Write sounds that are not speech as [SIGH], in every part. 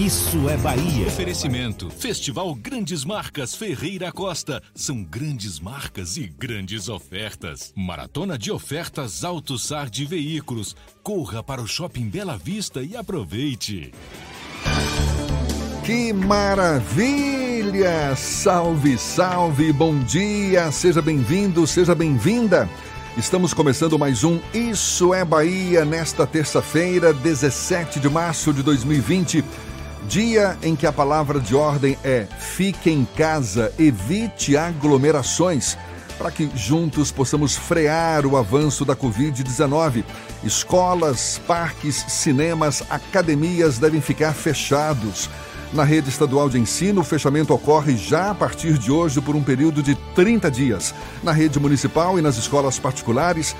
Isso é Bahia. Oferecimento. Festival Grandes Marcas Ferreira Costa. São grandes marcas e grandes ofertas. Maratona de ofertas Alto Sar de Veículos. Corra para o Shopping Bela Vista e aproveite. Que maravilha! Salve, salve, bom dia, seja bem-vindo, seja bem-vinda. Estamos começando mais um Isso é Bahia nesta terça-feira, 17 de março de 2020. Dia em que a palavra de ordem é fique em casa, evite aglomerações, para que juntos possamos frear o avanço da Covid-19. Escolas, parques, cinemas, academias devem ficar fechados. Na rede estadual de ensino, o fechamento ocorre já a partir de hoje por um período de 30 dias. Na rede municipal e nas escolas particulares,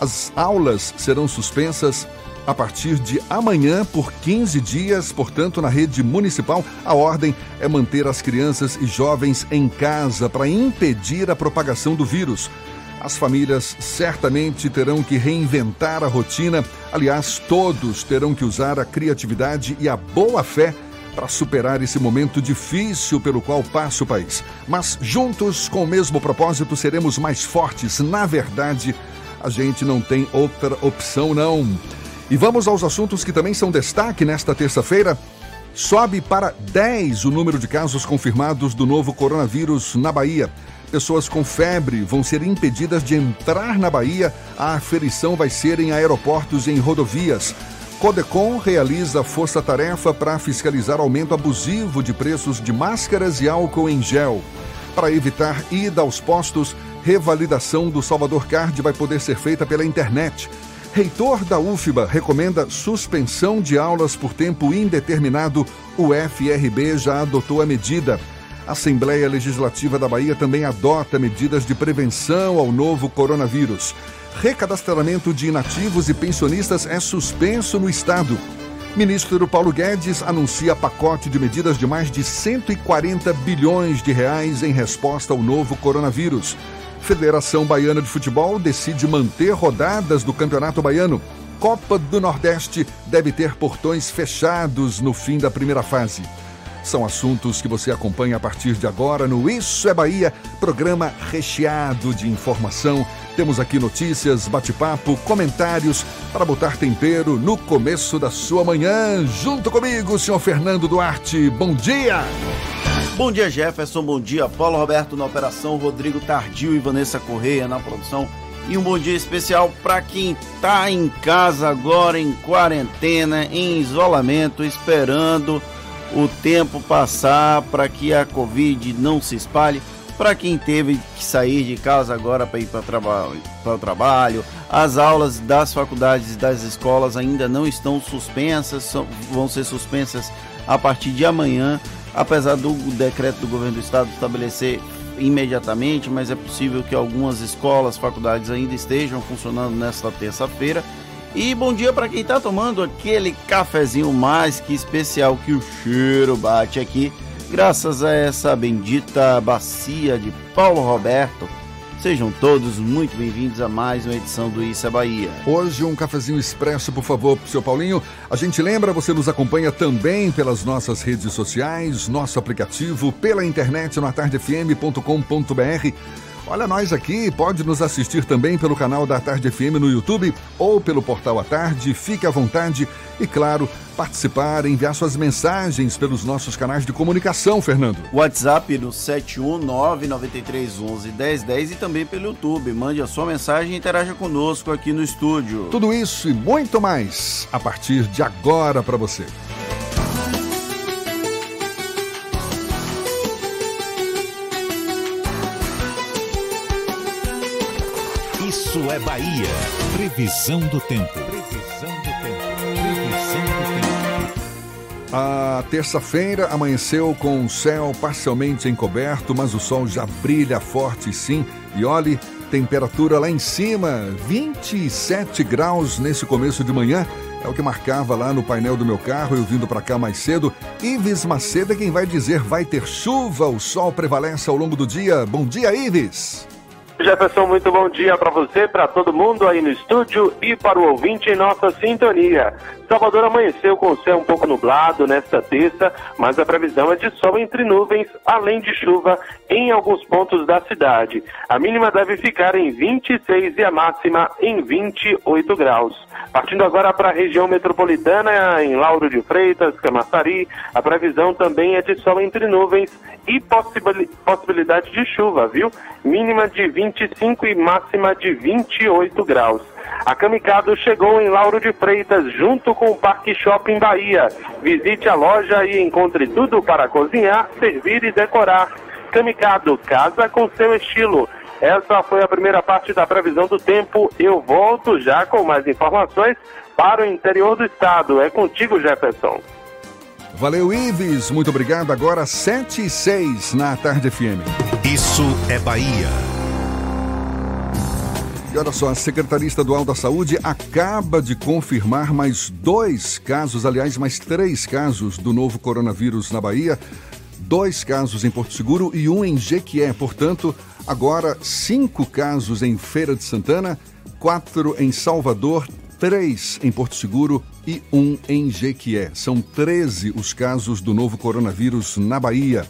as aulas serão suspensas a partir de amanhã por 15 dias. Portanto, na rede municipal, a ordem é manter as crianças e jovens em casa para impedir a propagação do vírus. As famílias certamente terão que reinventar a rotina. Aliás, todos terão que usar a criatividade e a boa fé para superar esse momento difícil pelo qual passa o país. Mas juntos, com o mesmo propósito, seremos mais fortes. Na verdade, a gente não tem outra opção, não. E vamos aos assuntos que também são destaque nesta terça-feira. Sobe para 10 o número de casos confirmados do novo coronavírus na Bahia. Pessoas com febre vão ser impedidas de entrar na Bahia. A aferição vai ser em aeroportos e em rodovias. Codecom realiza força-tarefa para fiscalizar aumento abusivo de preços de máscaras e álcool em gel. Para evitar ida aos postos, revalidação do Salvador Card vai poder ser feita pela internet. Reitor da UFBA recomenda suspensão de aulas por tempo indeterminado. O FRB já adotou a medida. A Assembleia Legislativa da Bahia também adota medidas de prevenção ao novo coronavírus. Recadastramento de inativos e pensionistas é suspenso no Estado. Ministro Paulo Guedes anuncia pacote de medidas de mais de 140 bilhões de reais em resposta ao novo coronavírus. Federação Baiana de Futebol decide manter rodadas do Campeonato Baiano. Copa do Nordeste deve ter portões fechados no fim da primeira fase. São assuntos que você acompanha a partir de agora no Isso é Bahia, programa recheado de informação. Temos aqui notícias, bate-papo, comentários para botar tempero no começo da sua manhã. Junto comigo, senhor Fernando Duarte. Bom dia! Bom dia, Jefferson. Bom dia, Paulo Roberto na operação, Rodrigo Tardio e Vanessa Correia na produção. E um bom dia especial para quem está em casa agora, em quarentena, em isolamento, esperando o tempo passar para que a Covid não se espalhe. Para quem teve que sair de casa agora para ir para trabalho, o trabalho, as aulas das faculdades e das escolas ainda não estão suspensas, são, vão ser suspensas a partir de amanhã, apesar do decreto do governo do estado estabelecer imediatamente, mas é possível que algumas escolas, faculdades ainda estejam funcionando nesta terça-feira. E bom dia para quem está tomando aquele cafezinho mais que especial que o cheiro bate aqui, graças a essa bendita bacia de Paulo Roberto. Sejam todos muito bem-vindos a mais uma edição do Isso é Bahia. Hoje um cafezinho expresso, por favor, pro seu Paulinho. A gente lembra, você nos acompanha também pelas nossas redes sociais, nosso aplicativo, pela internet no atardefm.com.br Olha nós aqui, pode nos assistir também pelo canal da Tarde FM no YouTube ou pelo portal à tarde. Fique à vontade e, claro, participar, enviar suas mensagens pelos nossos canais de comunicação, Fernando. WhatsApp no 71993111010 e também pelo YouTube. Mande a sua mensagem e interaja conosco aqui no estúdio. Tudo isso e muito mais a partir de agora para você. Isso é Bahia. Previsão do tempo. Previsão do tempo. Previsão do tempo. A terça-feira amanheceu com o céu parcialmente encoberto, mas o sol já brilha forte sim. E olhe, temperatura lá em cima, 27 graus nesse começo de manhã. É o que marcava lá no painel do meu carro, eu vindo para cá mais cedo. Ives Macedo é quem vai dizer vai ter chuva, o sol prevalece ao longo do dia. Bom dia, Ives! Jefferson, muito bom dia para você, para todo mundo aí no estúdio e para o ouvinte em nossa sintonia. Salvador amanheceu com o céu um pouco nublado nesta terça, mas a previsão é de sol entre nuvens, além de chuva em alguns pontos da cidade. A mínima deve ficar em 26 e a máxima em 28 graus. Partindo agora para a região metropolitana, em Lauro de Freitas, Camaçari, a previsão também é de sol entre nuvens e possibilidade de chuva, viu? Mínima de 25 e máxima de 28 graus. A Camicado chegou em Lauro de Freitas junto com o Parque Shopping Bahia. Visite a loja e encontre tudo para cozinhar, servir e decorar. Camicado, casa com seu estilo. Essa foi a primeira parte da previsão do tempo. Eu volto já com mais informações para o interior do estado. É contigo, Jefferson. Valeu, Ives. Muito obrigado. Agora 7 e 6 na Tarde FM. Isso é Bahia. E olha só, a Secretaria Estadual da Saúde acaba de confirmar mais dois casos, aliás, mais três casos do novo coronavírus na Bahia. Dois casos em Porto Seguro e um em Jequié. Portanto, agora cinco casos em Feira de Santana, quatro em Salvador, três em Porto Seguro e um em Jequié. São 13 os casos do novo coronavírus na Bahia.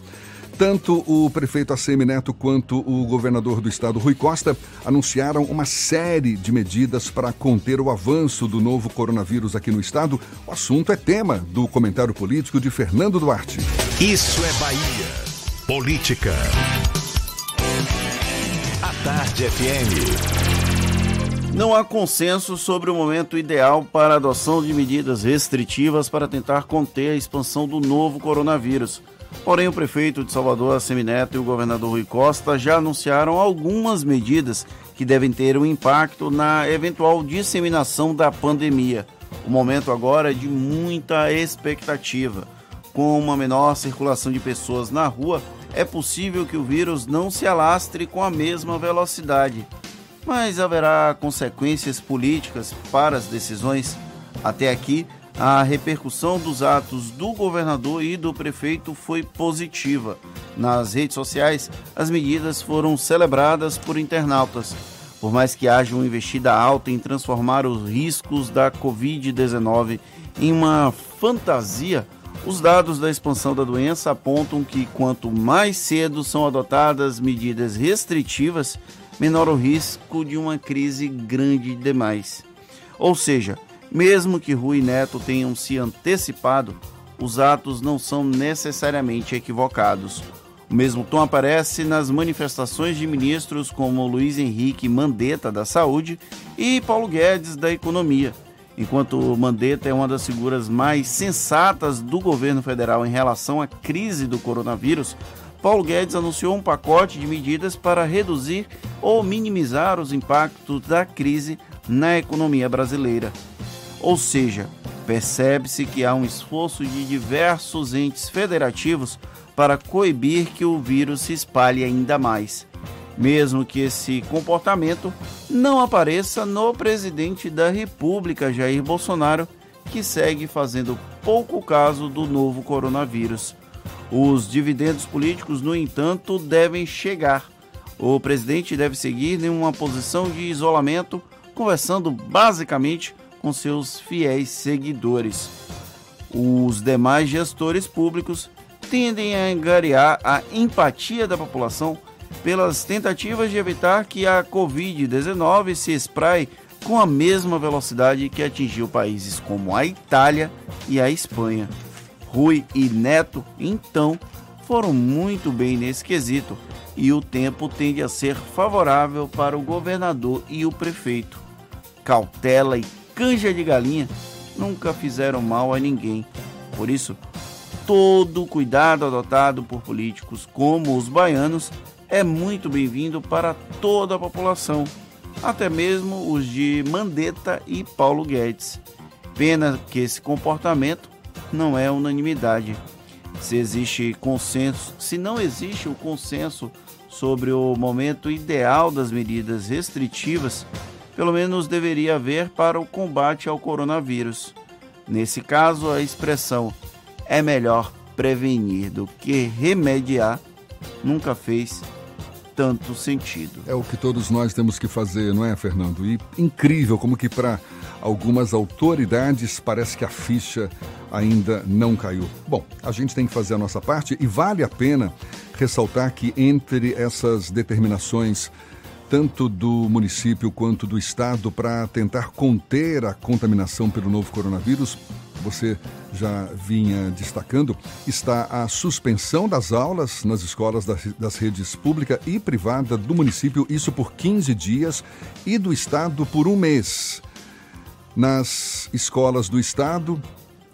Tanto o prefeito ACM Neto quanto o governador do estado, Rui Costa, anunciaram uma série de medidas para conter o avanço do novo coronavírus aqui no estado. O assunto é tema do comentário político de Fernando Duarte. Isso é Bahia. Política. A Tarde FM. Não há consenso sobre o momento ideal para a adoção de medidas restritivas para tentar conter a expansão do novo coronavírus. Porém, o prefeito de Salvador, Semineto, e o governador Rui Costa já anunciaram algumas medidas que devem ter um impacto na eventual disseminação da pandemia. O momento agora é de muita expectativa. Com uma menor circulação de pessoas na rua, é possível que o vírus não se alastre com a mesma velocidade. Mas haverá consequências políticas para as decisões? Até aqui, a repercussão dos atos do governador e do prefeito foi positiva. Nas redes sociais, as medidas foram celebradas por internautas. Por mais que haja uma investida alta em transformar os riscos da Covid-19 em uma fantasia, os dados da expansão da doença apontam que quanto mais cedo são adotadas medidas restritivas, menor o risco de uma crise grande demais. Ou seja, mesmo que Rui e Neto tenham se antecipado, os atos não são necessariamente equivocados. O mesmo tom aparece nas manifestações de ministros como Luiz Henrique Mandetta da Saúde e Paulo Guedes da Economia. Enquanto Mandetta é uma das figuras mais sensatas do governo federal em relação à crise do coronavírus, Paulo Guedes anunciou um pacote de medidas para reduzir ou minimizar os impactos da crise na economia brasileira. Ou seja, percebe-se que há um esforço de diversos entes federativos para coibir que o vírus se espalhe ainda mais, mesmo que esse comportamento não apareça no presidente da República, Jair Bolsonaro, que segue fazendo pouco caso do novo coronavírus. Os dividendos políticos, no entanto, devem chegar. O presidente deve seguir em uma posição de isolamento, conversando basicamente com seus fiéis seguidores. Os demais gestores públicos tendem a angariar a empatia da população pelas tentativas de evitar que a Covid-19 se espraie com a mesma velocidade que atingiu países como a Itália e a Espanha. Rui e Neto, então, foram muito bem nesse quesito e o tempo tende a ser favorável para o governador e o prefeito. Cautela e canja de galinha nunca fizeram mal a ninguém. Por isso, todo cuidado adotado por políticos como os baianos é muito bem-vindo para toda a população, até mesmo os de Mandetta e Paulo Guedes. Pena que esse comportamento não é unanimidade. Se existe consenso, se não existe o consenso sobre o momento ideal das medidas restritivas, pelo menos deveria haver para o combate ao coronavírus. Nesse caso, a expressão é melhor prevenir do que remediar nunca fez tanto sentido. É o que todos nós temos que fazer, não é, Fernando? E incrível como que para algumas autoridades parece que a ficha ainda não caiu. Bom, a gente tem que fazer a nossa parte e vale a pena ressaltar que entre essas determinações tanto do município quanto do estado para tentar conter a contaminação pelo novo coronavírus, você já vinha destacando, está a suspensão das aulas nas escolas das, redes pública e privada do município, isso por 15 dias, e do estado por um mês. Nas escolas do estado,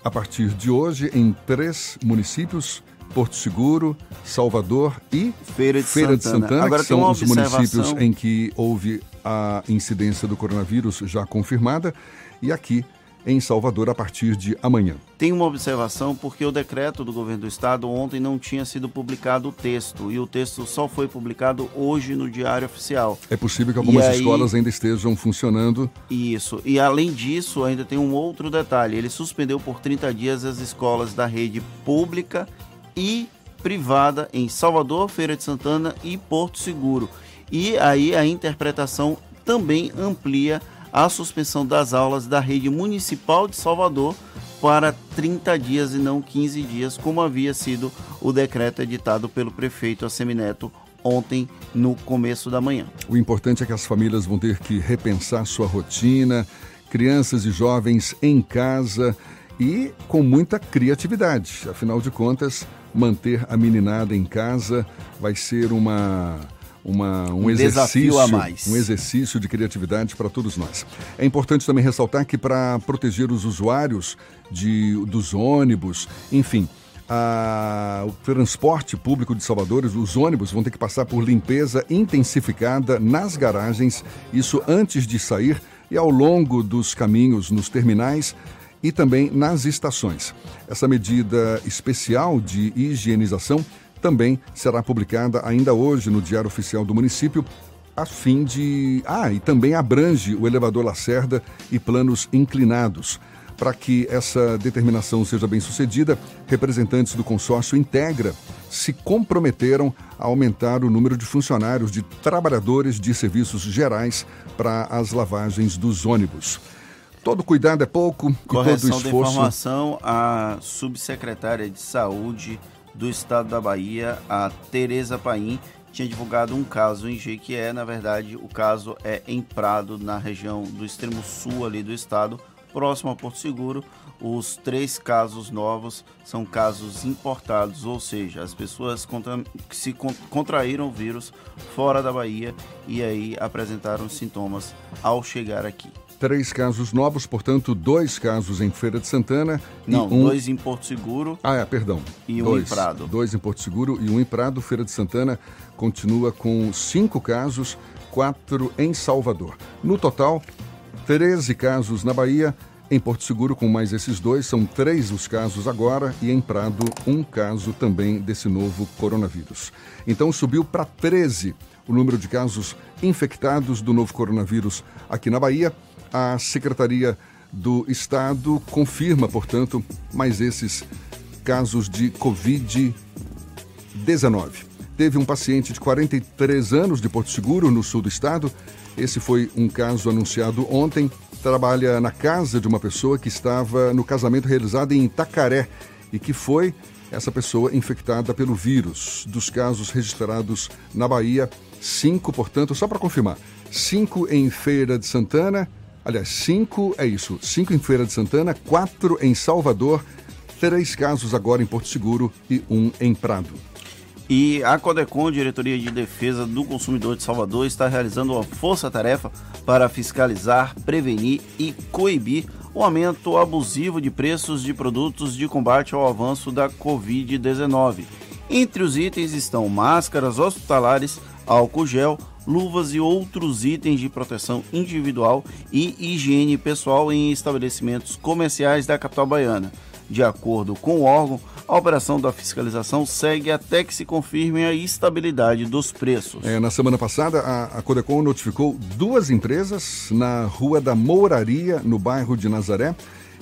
a partir de hoje, em três municípios, Porto Seguro, Salvador e Feira de Feira Santana, de Santana Agora, que são os municípios em que houve a incidência do coronavírus já confirmada, e aqui em Salvador a partir de amanhã. Tem uma observação porque o decreto do governo do estado ontem não tinha sido publicado o texto e o texto só foi publicado hoje no Diário Oficial. É possível que algumas aí, escolas ainda estejam funcionando. Isso. E além disso, ainda tem um outro detalhe. Ele suspendeu por 30 dias as escolas da rede pública e privada em Salvador, Feira de Santana e Porto Seguro. E aí a interpretação também amplia a suspensão das aulas da rede municipal de Salvador para 30 dias e não 15 dias, como havia sido o decreto editado pelo prefeito Assemineto ontem no começo da manhã. O importante é que as famílias vão ter que repensar sua rotina, crianças e jovens em casa e com muita criatividade. Afinal de contas, manter a meninada em casa vai ser uma uma, um, um exercício a mais. um exercício de criatividade para todos nós. É importante também ressaltar que para proteger os usuários de, dos ônibus, enfim, a, o transporte público de Salvador, os ônibus vão ter que passar por limpeza intensificada nas garagens, isso antes de sair e ao longo dos caminhos nos terminais e também nas estações. Essa medida especial de higienização também será publicada ainda hoje no Diário Oficial do Município, a fim de. Ah, e também abrange o elevador Lacerda e planos inclinados. Para que essa determinação seja bem sucedida, representantes do consórcio Integra se comprometeram a aumentar o número de funcionários, de trabalhadores de serviços gerais para as lavagens dos ônibus. Todo cuidado é pouco Correção e todo esforço. De informação, a subsecretária de Saúde do estado da Bahia, a Tereza Paim, tinha divulgado um caso em Jequié. Na verdade, o caso é em Prado, na região do extremo sul ali do estado, próximo a Porto Seguro. Os três casos novos são casos importados, ou seja, as pessoas contra, se contraíram o vírus fora da Bahia e aí apresentaram sintomas ao chegar aqui. Três casos novos, portanto, dois casos em Feira de Santana. Não, um... dois em Porto Seguro. Ah, é, perdão. E dois, um em Prado. Dois em Porto Seguro e um em Prado. Feira de Santana continua com cinco casos, quatro em Salvador. No total, 13 casos na Bahia. Em Porto Seguro, com mais esses dois, são três os casos agora, e em Prado, um caso também desse novo coronavírus. Então subiu para 13 o número de casos infectados do novo coronavírus aqui na Bahia. A Secretaria do Estado confirma, portanto, mais esses casos de Covid-19. Teve um paciente de 43 anos de Porto Seguro, no sul do estado. Esse foi um caso anunciado ontem. Trabalha na casa de uma pessoa que estava no casamento realizado em Itacaré e que foi essa pessoa infectada pelo vírus. Dos casos registrados na Bahia, cinco, portanto, só para confirmar, cinco em Feira de Santana, aliás, cinco, é isso, cinco em Feira de Santana, quatro em Salvador, três casos agora em Porto Seguro e um em Prado. E a Codecon, Diretoria de Defesa do Consumidor de Salvador, está realizando uma força-tarefa para fiscalizar, prevenir e coibir o aumento abusivo de preços de produtos de combate ao avanço da Covid-19. Entre os itens estão máscaras hospitalares, álcool gel, luvas e outros itens de proteção individual e higiene pessoal em estabelecimentos comerciais da capital baiana. De acordo com o órgão, a operação da fiscalização segue até que se confirme a estabilidade dos preços. É, na semana passada, a, a notificou duas empresas na Rua da Mouraria, no bairro de Nazaré,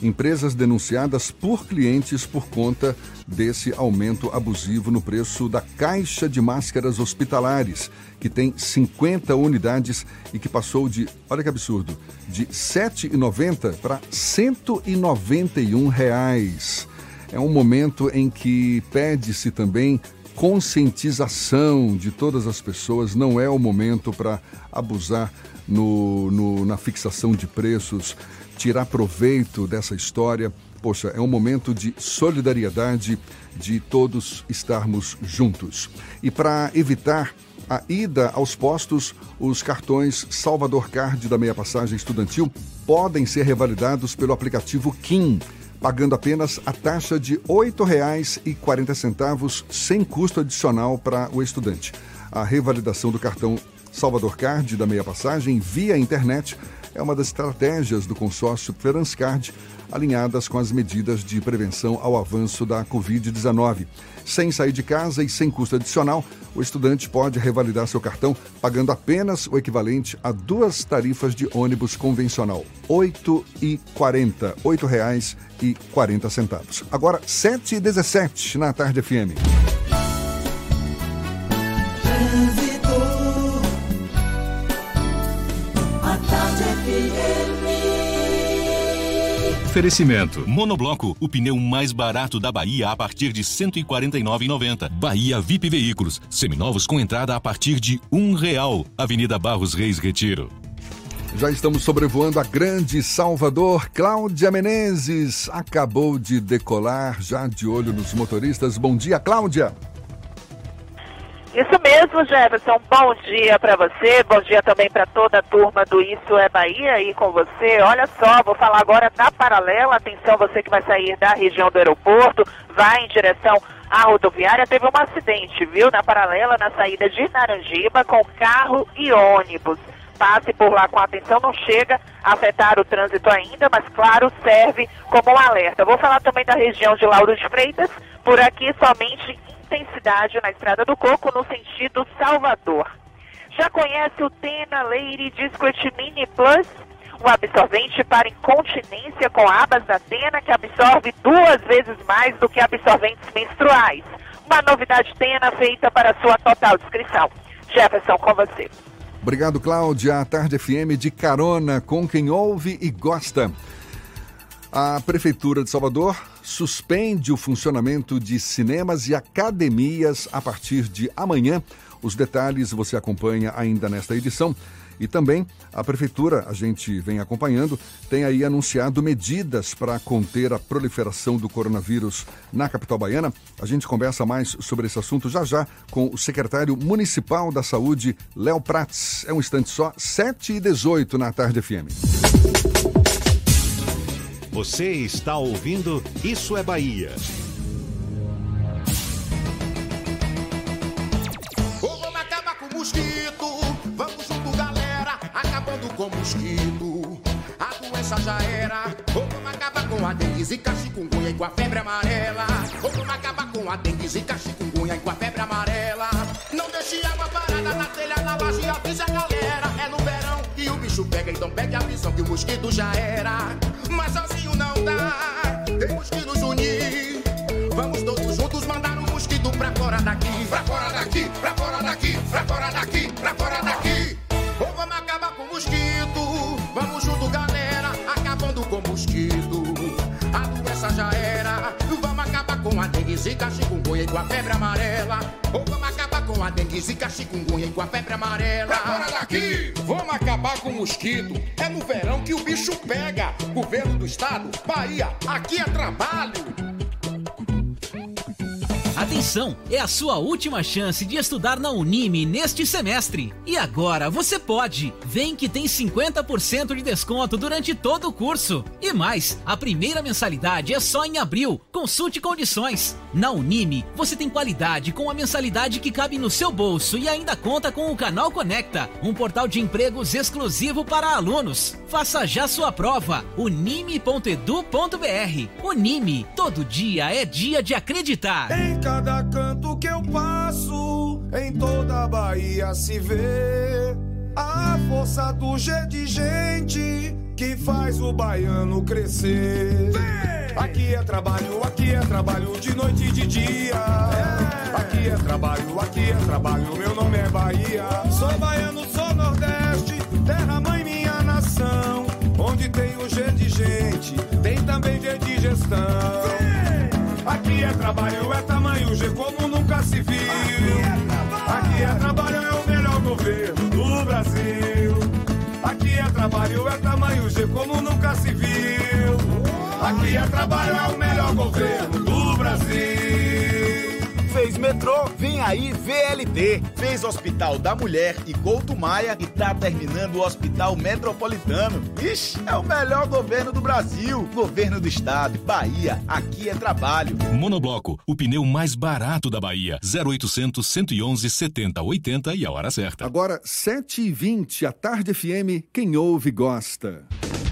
empresas denunciadas por clientes por conta desse aumento abusivo no preço da caixa de máscaras hospitalares, que tem 50 unidades e que passou de, olha que absurdo, de R$ 7,90 para 191 reais. É um momento em que pede-se também conscientização de todas as pessoas, não é o momento para abusar no, no, na fixação de preços, tirar proveito dessa história. Poxa, é um momento de solidariedade, de todos estarmos juntos. E para evitar a ida aos postos, os cartões Salvador Card da meia passagem estudantil podem ser revalidados pelo aplicativo KIM pagando apenas a taxa de R$ 8,40 sem custo adicional para o estudante. A revalidação do cartão Salvador Card da meia passagem via internet é uma das estratégias do consórcio Transcard alinhadas com as medidas de prevenção ao avanço da Covid-19. Sem sair de casa e sem custo adicional, o estudante pode revalidar seu cartão pagando apenas o equivalente a duas tarifas de ônibus convencional, R$ 8,40, R$ 8,40. Agora, 7h17 na Tarde FM. Oferecimento. Monobloco, o pneu mais barato da Bahia a partir de R$ 149,90. Bahia VIP Veículos, seminovos com entrada a partir de um real. Avenida Barros Reis Retiro. Já estamos sobrevoando a grande Salvador. Cláudia Menezes acabou de decolar, já de olho nos motoristas. Bom dia, Cláudia. Isso mesmo, Jefferson. Bom dia para você, bom dia também para toda a turma do Isso é Bahia aí com você. Olha só, vou falar agora da paralela. Atenção, você que vai sair da região do aeroporto, vai em direção à rodoviária. Teve um acidente, viu, na paralela, na saída de Naranjiba, com carro e ônibus. Passe por lá com atenção, não chega a afetar o trânsito ainda, mas claro, serve como um alerta. Vou falar também da região de Lauro de Freitas, por aqui somente intensidade na Estrada do Coco, no sentido Salvador. Já conhece o Tena Lady Discret Mini Plus? Um absorvente para incontinência com abas da Tena que absorve duas vezes mais do que absorventes menstruais. Uma novidade Tena feita para sua total descrição. Jefferson, com você. Obrigado, Cláudia. A Tarde FM de carona com quem ouve e gosta. A Prefeitura de Salvador suspende o funcionamento de cinemas e academias a partir de amanhã. Os detalhes você acompanha ainda nesta edição. E também a Prefeitura, a gente vem acompanhando, tem aí anunciado medidas para conter a proliferação do coronavírus na capital baiana. A gente conversa mais sobre esse assunto já já com o secretário municipal da Saúde, Léo Prats. É um instante só, 7 e 18 na tarde FM. Você está ouvindo Isso é Bahia. vamos acabar com o mosquito. Vamos junto, galera, acabando com o mosquito. A doença já era. vamos acabar com a dengue, zika, chikungunya e com a febre amarela. vamos acabar com a dengue, zika, chikungunya e com a febre amarela. Não deixe água parada na telha, na laje, avisa a galera. É no verão que o bicho pega, então pegue a visão que o mosquito já era. Mas sozinho não dá, temos que nos unir. Vamos todos juntos mandar um mosquito pra fora daqui. Pra fora daqui, pra fora daqui, pra fora daqui, pra fora daqui. Ou vamos acabar com o mosquito. Vamos junto, galera, acabando com o mosquito. A doença já era. Vamos acabar com a dengue, zika, chikungunya e com a febre amarela. Ou vamos a dengue, zika, chikungunya e com a febre amarela. Agora daqui, vamos acabar com o mosquito. É no verão que o bicho pega. Governo do estado, Bahia, aqui é trabalho. Atenção, é a sua última chance de estudar na Unime neste semestre. E agora você pode. Vem que tem 50% de desconto durante todo o curso. E mais, a primeira mensalidade é só em abril. Consulte condições. Na Unime, você tem qualidade com a mensalidade que cabe no seu bolso e ainda conta com o Canal Conecta, um portal de empregos exclusivo para alunos. Faça já sua prova. unime.edu.br. Unime, todo dia é dia de acreditar. Cada canto que eu passo, em toda a Bahia se vê a força do G de gente que faz o baiano crescer. Aqui é trabalho, aqui é trabalho de noite e de dia. Aqui é trabalho, aqui é trabalho, meu nome é Bahia. Sou baiano, sou Nordeste, terra mãe minha nação. Onde tem o G de gente, tem também G de gestão. Aqui é trabalho, é tamanho G como nunca se viu. Aqui é trabalho, é o melhor governo do Brasil. Aqui é trabalho, é tamanho G como nunca se viu. Aqui é trabalho, é o melhor governo do Brasil. Fez metrô, vem aí VLT. Fez Hospital da Mulher e Couto Maia e tá terminando o Hospital Metropolitano. Ixi, é o melhor governo do Brasil. Governo do Estado, Bahia, aqui é trabalho. Monobloco, o pneu mais barato da Bahia. 0800 111 70 80 e a hora certa. Agora, 7h20, a Tarde FM, quem ouve gosta.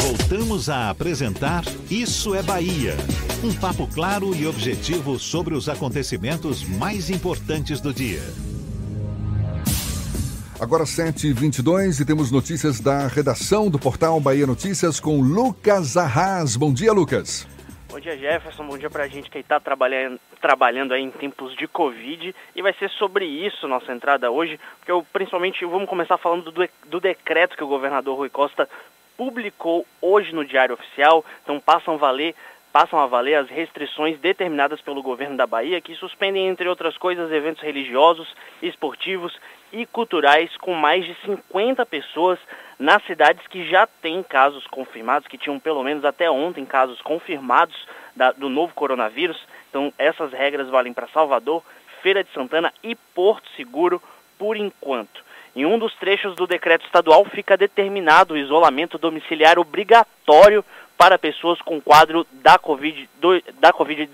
Voltamos a apresentar Isso é Bahia. Um papo claro e objetivo sobre os acontecimentos mais importantes do dia. Agora 7h22 e temos notícias da redação do portal Bahia Notícias com Lucas Arras. Bom dia, Lucas. Bom dia, Jefferson. Bom dia pra gente que está trabalhando, trabalhando aí em tempos de Covid. E vai ser sobre isso nossa entrada hoje, porque eu, principalmente vamos começar falando do, do decreto que o governador Rui Costa publicou hoje no Diário Oficial. Então passam a valer passam a valer as restrições determinadas pelo governo da Bahia, que suspendem, entre outras coisas, eventos religiosos, esportivos e culturais com mais de 50 pessoas nas cidades que já têm casos confirmados, que tinham pelo menos até ontem casos confirmados da, do novo coronavírus. Então, essas regras valem para Salvador, Feira de Santana e Porto Seguro por enquanto. Em um dos trechos do decreto estadual fica determinado o isolamento domiciliar obrigatório para pessoas com quadro da Covid-19. Da COVID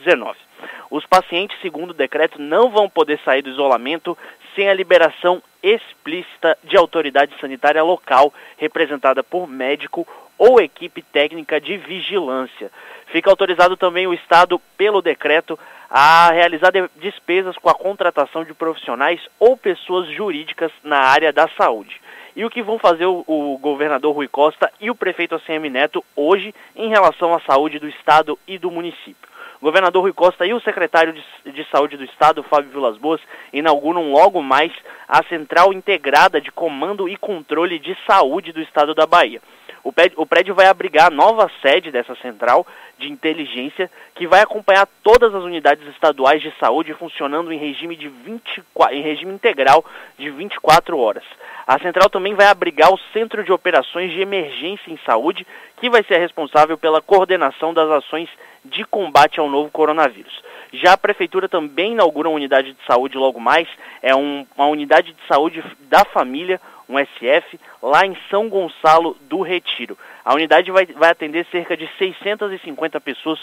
Os pacientes, segundo o decreto, não vão poder sair do isolamento sem a liberação explícita de autoridade sanitária local, representada por médico ou equipe técnica de vigilância. Fica autorizado também o Estado, pelo decreto, a realizar despesas com a contratação de profissionais ou pessoas jurídicas na área da saúde e o que vão fazer o, o governador Rui Costa e o prefeito ACM Neto hoje em relação à saúde do Estado e do município. O governador Rui Costa e o secretário de, de, Saúde do Estado, Fábio Vilas Boas, inauguram logo mais a Central Integrada de Comando e Controle de Saúde do Estado da Bahia. O prédio, o prédio vai abrigar a nova sede dessa central de inteligência, que vai acompanhar todas as unidades estaduais de saúde funcionando em regime, de 24, em regime integral de 24 horas. A central também vai abrigar o Centro de Operações de Emergência em Saúde, que vai ser responsável pela coordenação das ações de combate ao novo coronavírus. Já a Prefeitura também inaugura uma unidade de saúde logo mais, é um, uma unidade de saúde da família, um SF, lá em São Gonçalo do Retiro. A unidade vai, vai atender cerca de 650 pessoas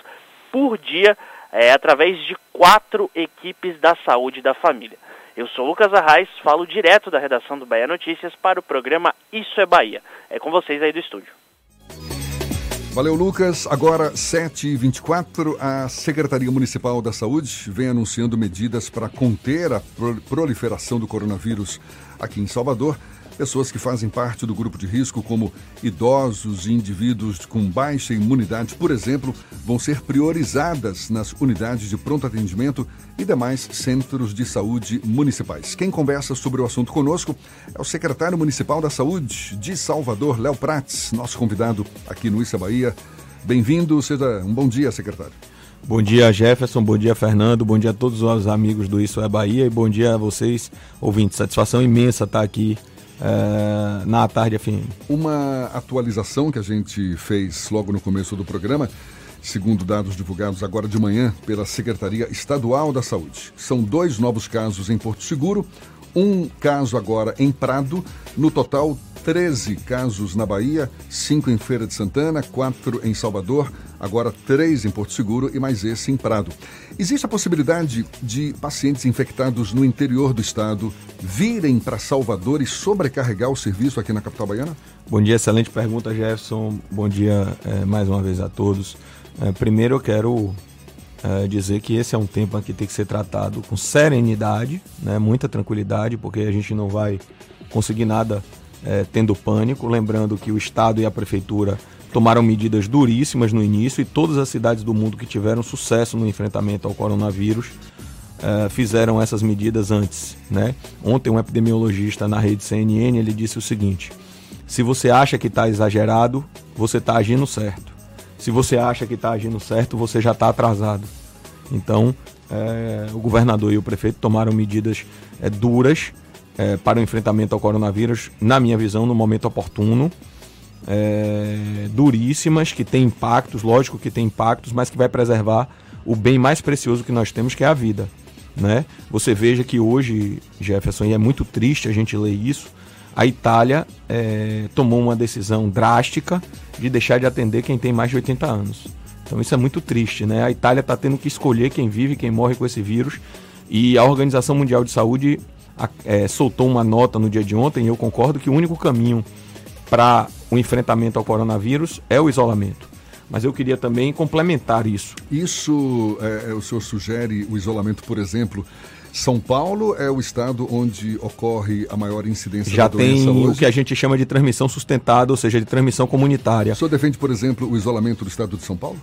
por dia, é, através de quatro equipes da saúde da família. Eu sou Lucas Arraes, falo direto da redação do Bahia Notícias para o programa Isso é Bahia. É com vocês aí do estúdio. Valeu, Lucas. Agora, 7h24, a Secretaria Municipal da Saúde vem anunciando medidas para conter a proliferação do coronavírus aqui em Salvador. Pessoas que fazem parte do grupo de risco, como idosos e indivíduos com baixa imunidade, por exemplo, vão ser priorizadas nas unidades de pronto atendimento e demais centros de saúde municipais. Quem conversa sobre o assunto conosco é o secretário municipal da Saúde de Salvador, Léo Prates, nosso convidado aqui no Issa Bahia. Bem-vindo, seja um bom dia, secretário. Bom dia, Jefferson. Bom dia, Fernando. Bom dia a todos os amigos do Isso é Bahia e bom dia a vocês, ouvintes. Satisfação imensa estar aqui uh, na tarde FM. Uma atualização que a gente fez logo no começo do programa, segundo dados divulgados agora de manhã pela Secretaria Estadual da Saúde. São dois novos casos em Porto Seguro, um caso agora em Prado, no total 13 casos na Bahia, 5 em Feira de Santana, 4 em Salvador, agora 3 em Porto Seguro e mais esse em Prado. Existe a possibilidade de pacientes infectados no interior do estado virem para Salvador e sobrecarregar o serviço aqui na capital baiana? Bom dia, excelente pergunta, Jefferson. Bom dia é, mais uma vez a todos. É, primeiro eu quero é, dizer que esse é um tema que tem que ser tratado com serenidade, né, muita tranquilidade, porque a gente não vai conseguir nada é, tendo pânico. Lembrando que o Estado e a Prefeitura tomaram medidas duríssimas no início e todas as cidades do mundo que tiveram sucesso no enfrentamento ao coronavírus é, fizeram essas medidas antes. Né? Ontem um epidemiologista na rede CNN ele disse o seguinte: se você acha que está exagerado, você está agindo certo. Se você acha que está agindo certo, você já está atrasado. Então, é, o governador e o prefeito tomaram medidas é, duras é, para o enfrentamento ao coronavírus, na minha visão, no momento oportuno. É, duríssimas, que tem impactos, lógico que tem impactos, mas que vai preservar o bem mais precioso que nós temos, que é a vida. Né? Você veja que hoje, Jefferson, e é muito triste a gente ler isso, a Itália é, tomou uma decisão drástica de deixar de atender quem tem mais de 80 anos. Então isso é muito triste, né? A Itália está tendo que escolher quem vive, quem morre com esse vírus. E a Organização Mundial de Saúde é, soltou uma nota no dia de ontem, e eu concordo que o único caminho para o enfrentamento ao coronavírus é o isolamento. Mas eu queria também complementar isso. Isso, é, é o senhor sugere o isolamento, por exemplo, são Paulo é o estado onde ocorre a maior incidência Já da doença tem hoje. o que a gente chama de transmissão sustentada, ou seja, de transmissão comunitária. O senhor defende, por exemplo, o isolamento do estado de São Paulo?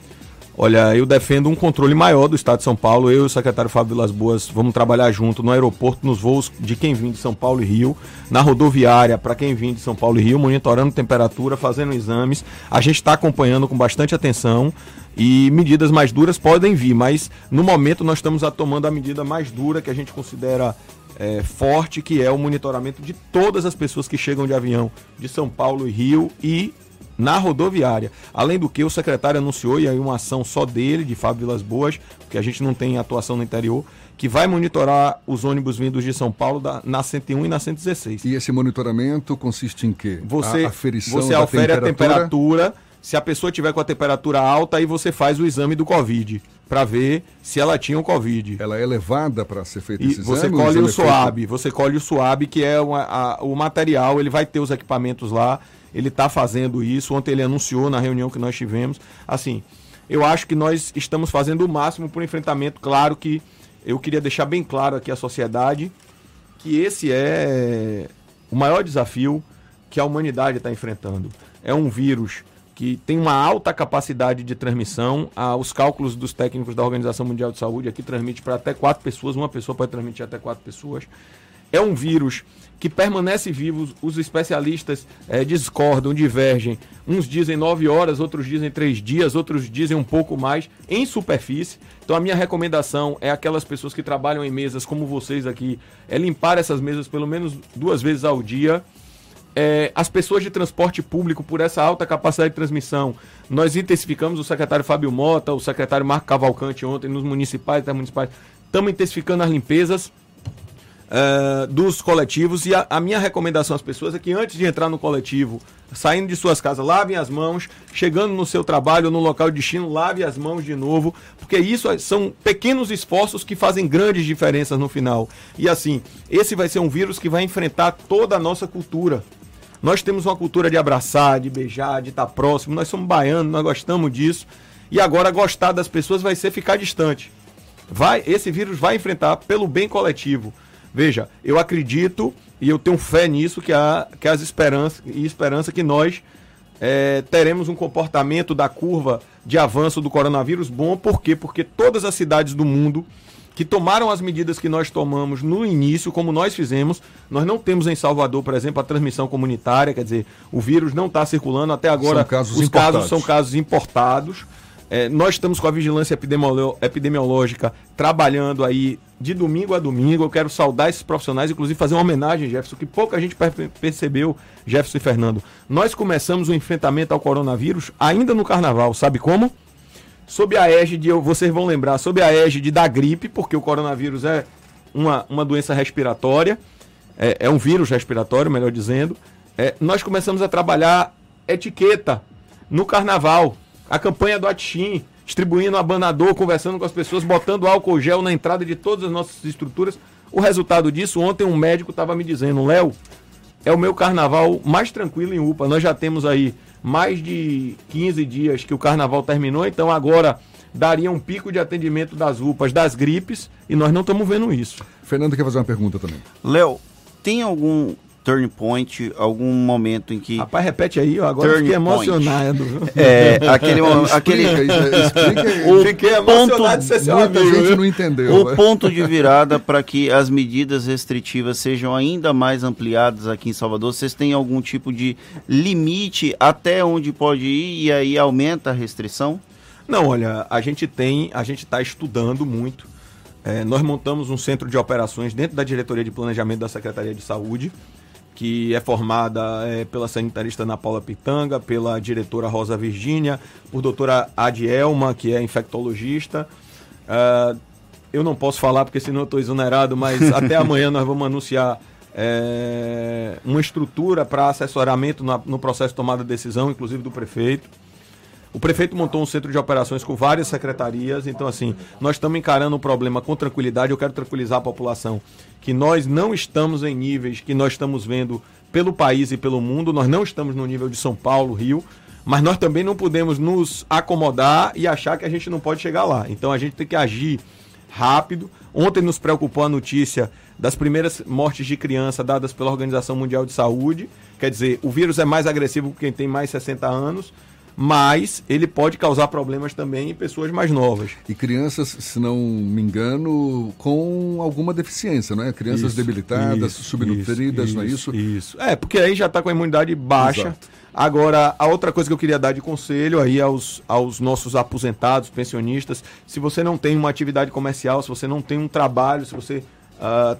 Olha, eu defendo um controle maior do Estado de São Paulo. Eu e o secretário Fábio Vilas Boas vamos trabalhar junto no aeroporto, nos voos de quem vem de São Paulo e Rio, na rodoviária para quem vem de São Paulo e Rio, monitorando temperatura, fazendo exames. A gente está acompanhando com bastante atenção e medidas mais duras podem vir, mas no momento nós estamos tomando a medida mais dura que a gente considera é, forte, que é o monitoramento de todas as pessoas que chegam de avião de São Paulo e Rio e na rodoviária. Além do que, o secretário anunciou, e aí uma ação só dele, de Fábio Vilas Boas, porque a gente não tem atuação no interior, que vai monitorar os ônibus vindos de São Paulo da, na 101 e na 116. E esse monitoramento consiste em quê? Você, a aferição você afere temperatura... a temperatura. Se a pessoa tiver com a temperatura alta, aí você faz o exame do Covid para ver se ela tinha o Covid. Ela é levada para ser feito esse exame? Você colhe o, o SUAB, feito... você colhe o SUAB, que é uma, a, o material, ele vai ter os equipamentos lá ele está fazendo isso. Ontem ele anunciou na reunião que nós tivemos. Assim, eu acho que nós estamos fazendo o máximo para o enfrentamento. Claro que eu queria deixar bem claro aqui à sociedade que esse é o maior desafio que a humanidade está enfrentando. É um vírus que tem uma alta capacidade de transmissão. Ah, os cálculos dos técnicos da Organização Mundial de Saúde aqui transmite para até quatro pessoas, uma pessoa pode transmitir até quatro pessoas. É um vírus que permanece vivo. Os especialistas é, discordam, divergem. Uns dizem nove horas, outros dizem três dias, outros dizem um pouco mais em superfície. Então a minha recomendação é aquelas pessoas que trabalham em mesas como vocês aqui, é limpar essas mesas pelo menos duas vezes ao dia. É, as pessoas de transporte público, por essa alta capacidade de transmissão, nós intensificamos o secretário Fábio Mota, o secretário Marco Cavalcante ontem nos municipais e municipais. Estamos intensificando as limpezas uh, dos coletivos. E a, a, minha recomendação às pessoas é que antes de entrar no coletivo, saindo de suas casas, lavem as mãos, chegando no seu trabalho, no local de destino, lave as mãos de novo, porque isso são pequenos esforços que fazem grandes diferenças no final. E assim, esse vai ser um vírus que vai enfrentar toda a nossa cultura. Nós temos uma cultura de abraçar, de beijar, de estar próximo. Nós somos baianos, nós gostamos disso. E agora gostar das pessoas vai ser ficar distante. Vai, esse vírus vai enfrentar pelo bem coletivo. Veja, eu acredito e eu tenho fé nisso que há que as esperanças e esperança que nós é, teremos um comportamento da curva de avanço do coronavírus bom. Por quê? Porque todas as cidades do mundo que tomaram as medidas que nós tomamos no início, como nós fizemos. Nós não temos em Salvador, por exemplo, a transmissão comunitária, quer dizer, o vírus não está circulando até agora. São casos os importados. casos são casos importados. É, nós estamos com a vigilância epidemiológica trabalhando aí de domingo a domingo. Eu quero saudar esses profissionais, inclusive fazer uma homenagem, Jefferson, que pouca gente per- percebeu, Jefferson e Fernando. Nós começamos o enfrentamento ao coronavírus ainda no carnaval, sabe como? Sob a égide, vocês vão lembrar, sob a égide da gripe, porque o coronavírus é uma, uma doença respiratória, é, é um vírus respiratório, melhor dizendo. É, nós começamos a trabalhar etiqueta no carnaval, a campanha do Atchim, distribuindo abanador, conversando com as pessoas, botando álcool gel na entrada de todas as nossas estruturas. O resultado disso, ontem um médico estava me dizendo, Léo, é o meu carnaval mais tranquilo em UPA. Nós já temos aí mais de 15 dias que o carnaval terminou, então agora daria um pico de atendimento das UPAs, das gripes, e nós não estamos vendo isso. Fernando quer fazer uma pergunta também. Léo, tem algum turn point, algum momento em que. Rapaz, repete aí, eu agora Turn fiquei point. emocionado. [LAUGHS] É, aquele momento. Explica aquele... explica [LAUGHS] o Fiquei ponto, emocionado de ser seu Muita amigo. gente não entendeu. o né? ponto de [LAUGHS] virada para que as medidas restritivas sejam ainda mais ampliadas aqui em Salvador, vocês têm algum tipo de limite até onde pode ir e aí aumenta a restrição? Não, olha, a gente tem, a gente está estudando muito. É, nós montamos um centro de operações dentro da diretoria de planejamento da Secretaria de Saúde, que é formada é, pela sanitarista Ana Paula Pitanga, pela diretora Rosa Virgínia, por doutora Adielma, que é infectologista. Ah, eu não posso falar porque senão eu estou exonerado, mas [LAUGHS] até amanhã nós vamos anunciar é, uma estrutura para assessoramento na- no processo de tomada de decisão, inclusive do prefeito. O prefeito montou um centro de operações com várias secretarias, então assim, nós estamos encarando o problema com tranquilidade. Eu quero tranquilizar a população que nós não estamos em níveis que nós estamos vendo pelo país e pelo mundo, nós não estamos no nível de São Paulo, Rio, mas nós também não podemos nos acomodar e achar que a gente não pode chegar lá. Então a gente tem que agir rápido. Ontem nos preocupou a notícia das primeiras mortes de criança dadas pela Organização Mundial de Saúde. Quer dizer, o vírus é mais agressivo com quem tem mais 60 anos, mas ele pode causar problemas também em pessoas mais novas. E crianças, se não me engano, com alguma deficiência, não é? Crianças Isso, debilitadas, isso, subnutridas, não é isso? Isso. É, porque aí já está com a imunidade baixa. Exato. Agora, a outra coisa que eu queria dar de conselho aí aos, aos nossos aposentados, pensionistas, se você não tem uma atividade comercial, se você não tem um trabalho, se você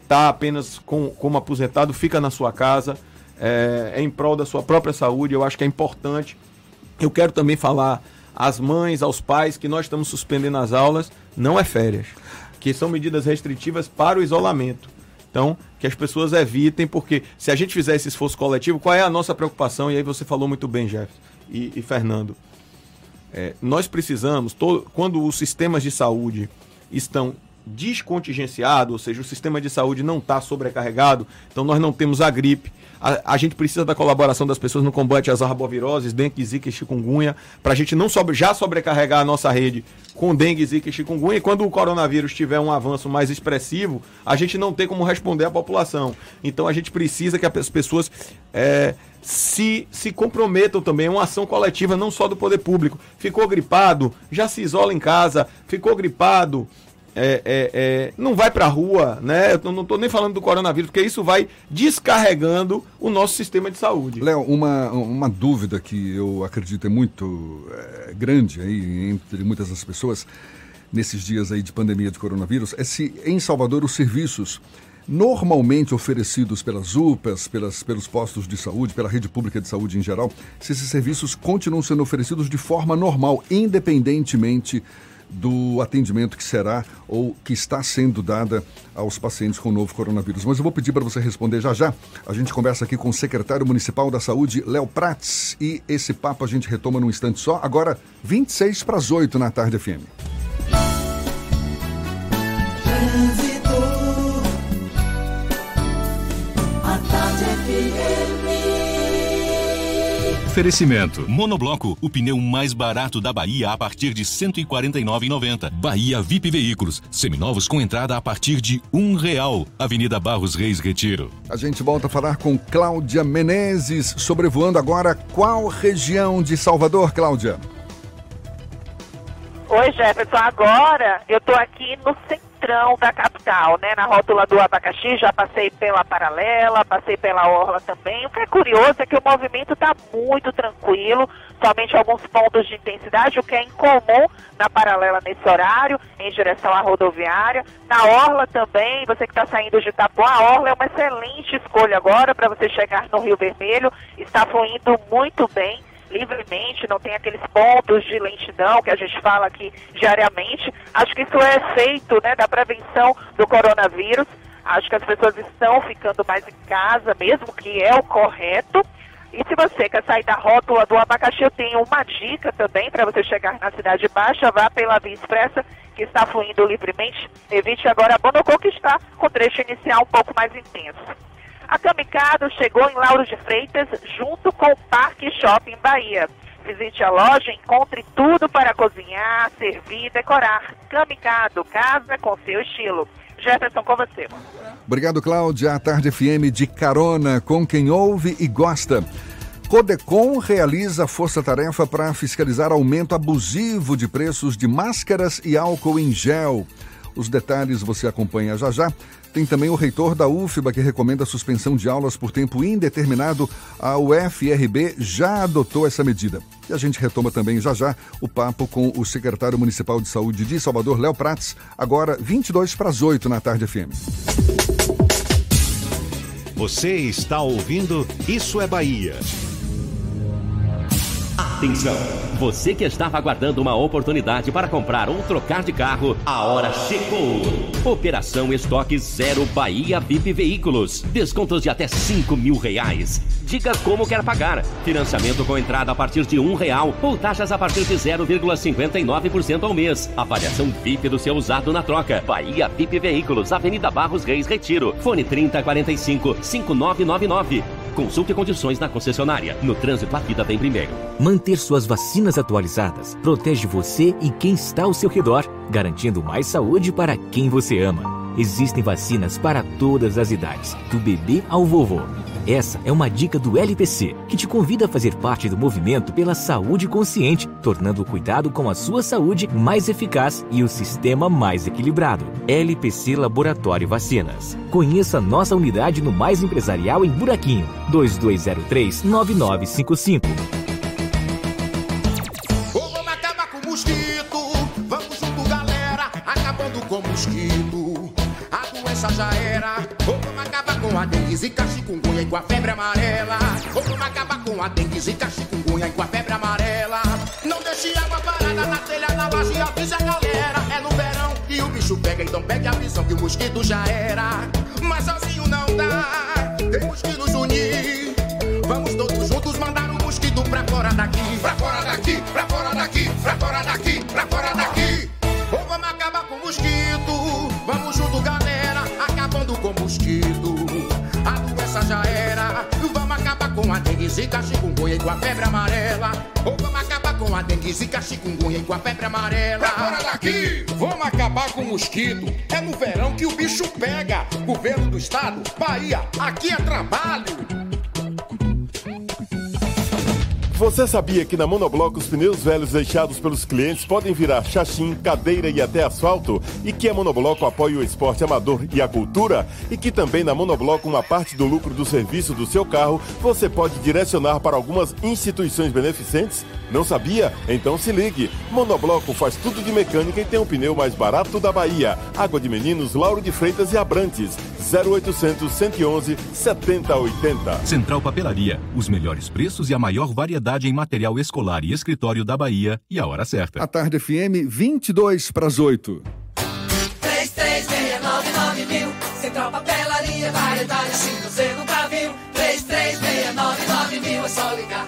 está apenas com, como aposentado, fica na sua casa, é, é em prol da sua própria saúde, eu acho que é importante. Eu quero também falar às mães, aos pais, que nós estamos suspendendo as aulas, não é férias, que são medidas restritivas para o isolamento. Então, que as pessoas evitem, porque se a gente fizer esse esforço coletivo, qual é a nossa preocupação? E aí você falou muito bem, Jeff e, e Fernando. É, nós precisamos, to- quando os sistemas de saúde estão descontingenciados, ou seja, o sistema de saúde não está sobrecarregado, então nós não temos a gripe. A, a gente precisa da colaboração das pessoas no combate às arboviroses, dengue, zika e chikungunya, para a gente não sobre, já sobrecarregar a nossa rede com dengue, zika e chikungunya, e quando o coronavírus tiver um avanço mais expressivo, a gente não tem como responder à população. Então a gente precisa que as pessoas é, se, se comprometam também a uma ação coletiva, não só do poder público. Ficou gripado, já se isola em casa, ficou gripado, é, é, é, não vai para a rua, né? Eu não estou nem falando do coronavírus, porque isso vai descarregando o nosso sistema de saúde. Léo, uma, uma dúvida que eu acredito é muito é, grande aí entre muitas das pessoas nesses dias aí de pandemia de coronavírus é se em Salvador os serviços normalmente oferecidos pelas UPAs, pelas, pelos postos de saúde, pela rede pública de saúde em geral, se esses serviços continuam sendo oferecidos de forma normal, independentemente do atendimento que será ou que está sendo dada aos pacientes com o novo coronavírus. Mas eu vou pedir para você responder já já. A gente conversa aqui com o secretário municipal da Saúde, Léo Prats, e esse papo a gente retoma num instante só. Agora, 26 para as 8 na tarde FM. Oferecimento. Monobloco, o pneu mais barato da Bahia a partir de R$ 149,90. Bahia VIP Veículos, seminovos com entrada a partir de um real. Avenida Barros Reis Retiro. A gente volta a falar com Cláudia Menezes, sobrevoando agora qual região de Salvador, Cláudia? Oi, Jefferson. Agora eu tô aqui no centrão da capital, né? Na rótula do abacaxi, já passei pela paralela, passei pela orla também. O que é curioso é que o movimento está muito tranquilo, somente alguns pontos de intensidade, o que é incomum na paralela nesse horário, em direção à rodoviária. Na orla também, você que está saindo de Itapuã, a orla é uma excelente escolha agora para você chegar no Rio Vermelho. Está fluindo muito bem livremente, não tem aqueles pontos de lentidão que a gente fala aqui diariamente. Acho que isso é efeito né, da prevenção do coronavírus. Acho que as pessoas estão ficando mais em casa, mesmo que é o correto. E se você quer sair da rótula do abacaxi, eu tenho uma dica também para você chegar na Cidade Baixa. Vá pela Via Expressa, que está fluindo livremente. Evite agora a Bonocô, que está com trecho inicial um pouco mais intenso. A Kamikado chegou em Lauro de Freitas, junto com o Parque Shopping Bahia. Visite a loja, encontre tudo para cozinhar, servir e decorar. Kamikado, casa com seu estilo. Jefferson, com você. Obrigado, Cláudia. A Tarde FM de carona com quem ouve e gosta. Codecom realiza força-tarefa para fiscalizar aumento abusivo de preços de máscaras e álcool em gel. Os detalhes você acompanha já já. Tem também o reitor da UFBA que recomenda a suspensão de aulas por tempo indeterminado. A UFRB já adotou essa medida. E a gente retoma também já já o papo com o secretário municipal de saúde de Salvador, Léo Prates, agora 22 para as 8 na tarde FM. Você está ouvindo Isso é Bahia. Atenção! Você que estava aguardando uma oportunidade para comprar ou trocar de carro, a hora chegou! Operação Estoque Zero Bahia VIP Veículos. Descontos de até 5 mil reais. Diga como quer pagar. Financiamento com entrada a partir de um real ou taxas a partir de 0,59% ao mês. Avaliação VIP do seu usado na troca. Bahia VIP Veículos, Avenida Barros Reis Retiro. Fone 3045 5999. Consulte condições na concessionária. No trânsito, a vida vem primeiro. Manter suas vacinas atualizadas protege você e quem está ao seu redor, garantindo mais saúde para quem você ama. Existem vacinas para todas as idades, do bebê ao vovô. Essa é uma dica do LPC, que te convida a fazer parte do movimento pela saúde consciente, tornando o cuidado com a sua saúde mais eficaz e o sistema mais equilibrado. LPC Laboratório Vacinas. Conheça nossa unidade no Mais Empresarial em Buraquinho, 2203 9955. Vamos acabar com mosquito. Vamos junto, galera. Acabando com mosquito. A doença já era. Com a dengue, zika, chikungunya e com a febre amarela. Vamos acabar com a dengue, zika, chikungunya e com a febre amarela. Não deixe água parada na telha, na laje, avisa a galera. É no verão e o bicho pega, então pegue a visão que o mosquito já era. Mas sozinho não dá. Temos que nos unir. Vamos todos juntos mandar o mosquito pra fora daqui. Pra fora daqui, pra fora daqui, pra fora daqui, pra fora daqui. Ou vamos acabar com o mosquito. Com a dengue, zika, chikungunya e com a febre amarela. Ou vamos acabar com a dengue, zika, chikungunya e com a febre amarela. Pra fora daqui! Vamos acabar com o mosquito. É no verão que o bicho pega. Governo do estado, Bahia, aqui é trabalho. Você sabia que na Monobloco os pneus velhos deixados pelos clientes podem virar chachim, cadeira e até asfalto? E que a Monobloco apoia o esporte amador e a cultura? E que também na Monobloco uma parte do lucro do serviço do seu carro você pode direcionar para algumas instituições beneficentes? Não sabia? Então se ligue. Monobloco faz tudo de mecânica e tem o pneu mais barato da Bahia. Água de Meninos, Lauro de Freitas e Abrantes. 0800 111 7080. Central Papelaria, os melhores preços e a maior variedade em material escolar e escritório da Bahia e a hora certa. A Tarde FM, 22 para as 8. 3369 mil. Central Papelaria, variedade assim você nunca viu. 3369 mil, é só ligar.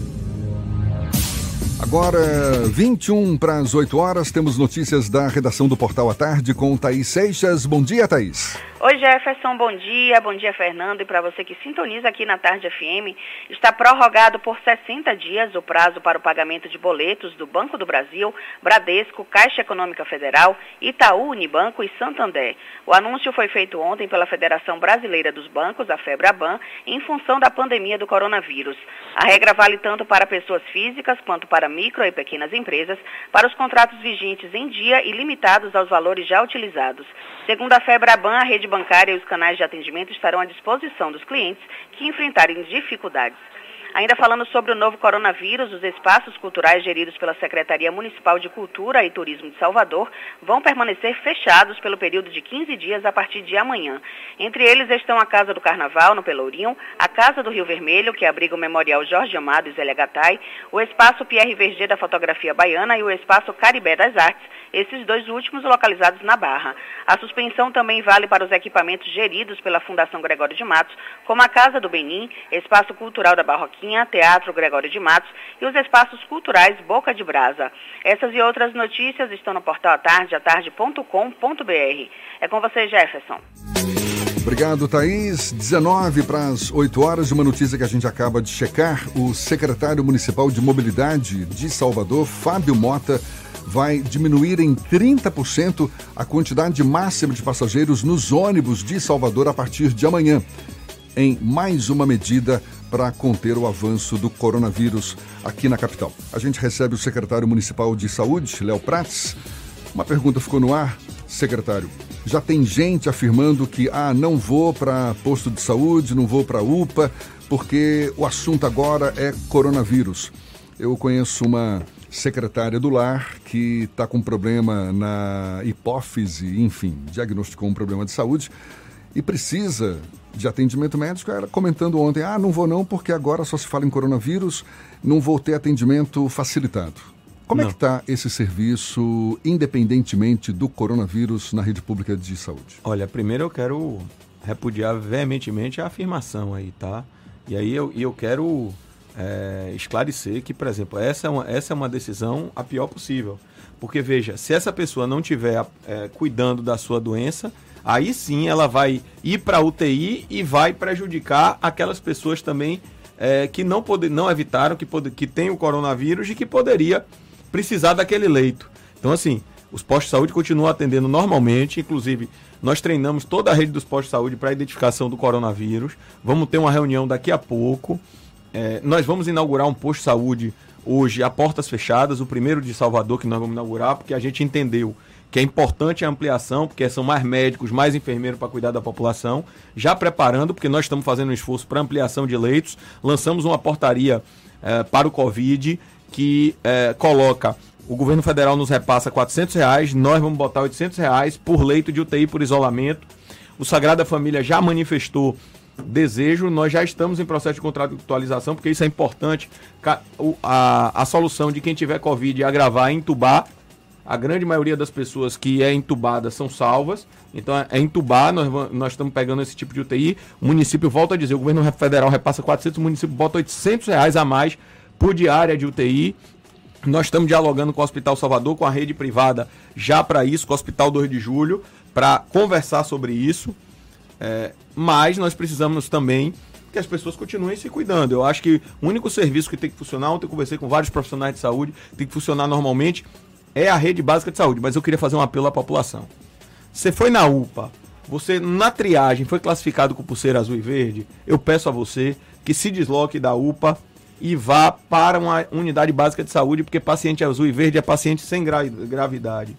Agora, 21 para as 8 horas, temos notícias da redação do Portal à Tarde com Thaís Seixas. Bom dia, Thaís. Oi Jefferson, bom dia, bom dia Fernando e para você que sintoniza aqui na Tarde FM, está prorrogado por 60 dias o prazo para o pagamento de boletos do Banco do Brasil, Bradesco, Caixa Econômica Federal, Itaú, Unibanco e Santander. O anúncio foi feito ontem pela Federação Brasileira dos Bancos, a FEBRABAN, em função da pandemia do coronavírus. A regra vale tanto para pessoas físicas quanto para micro e pequenas empresas, para os contratos vigentes em dia e limitados aos valores já utilizados. Segundo a FEBRABAN, a rede bancária e os canais de atendimento estarão à disposição dos clientes que enfrentarem dificuldades. Ainda falando sobre o novo coronavírus, os espaços culturais geridos pela Secretaria Municipal de Cultura e Turismo de Salvador vão permanecer fechados pelo período de 15 dias a partir de amanhã. Entre eles estão a Casa do Carnaval, no Pelourinho, a Casa do Rio Vermelho, que abriga o Memorial Jorge Amado e Zélia Gattai, o Espaço Pierre Verger da Fotografia Baiana e o Espaço Caribé das Artes, esses dois últimos localizados na Barra. A suspensão também vale para os equipamentos geridos pela Fundação Gregório de Matos, como a Casa do Benim, Espaço Cultural da Barroquinha, Teatro Gregório de Matos e os espaços culturais Boca de Brasa. Essas e outras notícias estão no portal atarde, atarde.com.br. É com você, Jefferson. Obrigado, Thaís. 19 para as 8 horas, uma notícia que a gente acaba de checar. O secretário municipal de mobilidade de Salvador, Fábio Mota, vai diminuir em 30% a quantidade máxima de passageiros nos ônibus de Salvador a partir de amanhã, em mais uma medida para conter o avanço do coronavírus aqui na capital. A gente recebe o secretário municipal de saúde, Léo Prates. Uma pergunta ficou no ar, secretário. Já tem gente afirmando que ah, não vou para posto de saúde, não vou para UPA, porque o assunto agora é coronavírus. Eu conheço uma secretária do lar que está com problema na hipófise, enfim, diagnosticou um problema de saúde e precisa de atendimento médico. Ela comentando ontem: ah, não vou não, porque agora só se fala em coronavírus, não vou ter atendimento facilitado. Como não. é que está esse serviço, independentemente do coronavírus, na rede pública de saúde? Olha, primeiro eu quero repudiar veementemente a afirmação aí, tá? E aí eu, eu quero é, esclarecer que, por exemplo, essa é, uma, essa é uma decisão a pior possível. Porque, veja, se essa pessoa não estiver é, cuidando da sua doença, aí sim ela vai ir para a UTI e vai prejudicar aquelas pessoas também é, que não, pode, não evitaram, que, pode, que tem o coronavírus e que poderia precisar daquele leito. Então, assim, os postos de saúde continuam atendendo normalmente, inclusive nós treinamos toda a rede dos postos de saúde para a identificação do coronavírus. Vamos ter uma reunião daqui a pouco. É, nós vamos inaugurar um posto de saúde hoje a portas fechadas, o primeiro de Salvador que nós vamos inaugurar, porque a gente entendeu que é importante a ampliação, porque são mais médicos, mais enfermeiros para cuidar da população, já preparando, porque nós estamos fazendo um esforço para ampliação de leitos, lançamos uma portaria é, para o Covid que é, coloca o governo federal nos repassa 400 reais, nós vamos botar 800 reais por leito de UTI por isolamento. O Sagrada Família já manifestou desejo, nós já estamos em processo de contratualização, porque isso é importante. A, a solução de quem tiver Covid agravar é entubar. A grande maioria das pessoas que é entubada são salvas. Então é entubar, nós, nós estamos pegando esse tipo de UTI. O município, volta a dizer, o governo federal repassa 400, o município bota 800 reais a mais por diária de UTI. Nós estamos dialogando com o Hospital Salvador, com a rede privada, já para isso, com o Hospital 2 de Julho, para conversar sobre isso. É, mas nós precisamos também que as pessoas continuem se cuidando. Eu acho que o único serviço que tem que funcionar, ontem eu conversei com vários profissionais de saúde, tem que funcionar normalmente, é a rede básica de saúde. Mas eu queria fazer um apelo à população. Você foi na UPA, você na triagem foi classificado com pulseira azul e verde, eu peço a você que se desloque da UPA e vá para uma unidade básica de saúde, porque paciente azul e verde é paciente sem gravidade.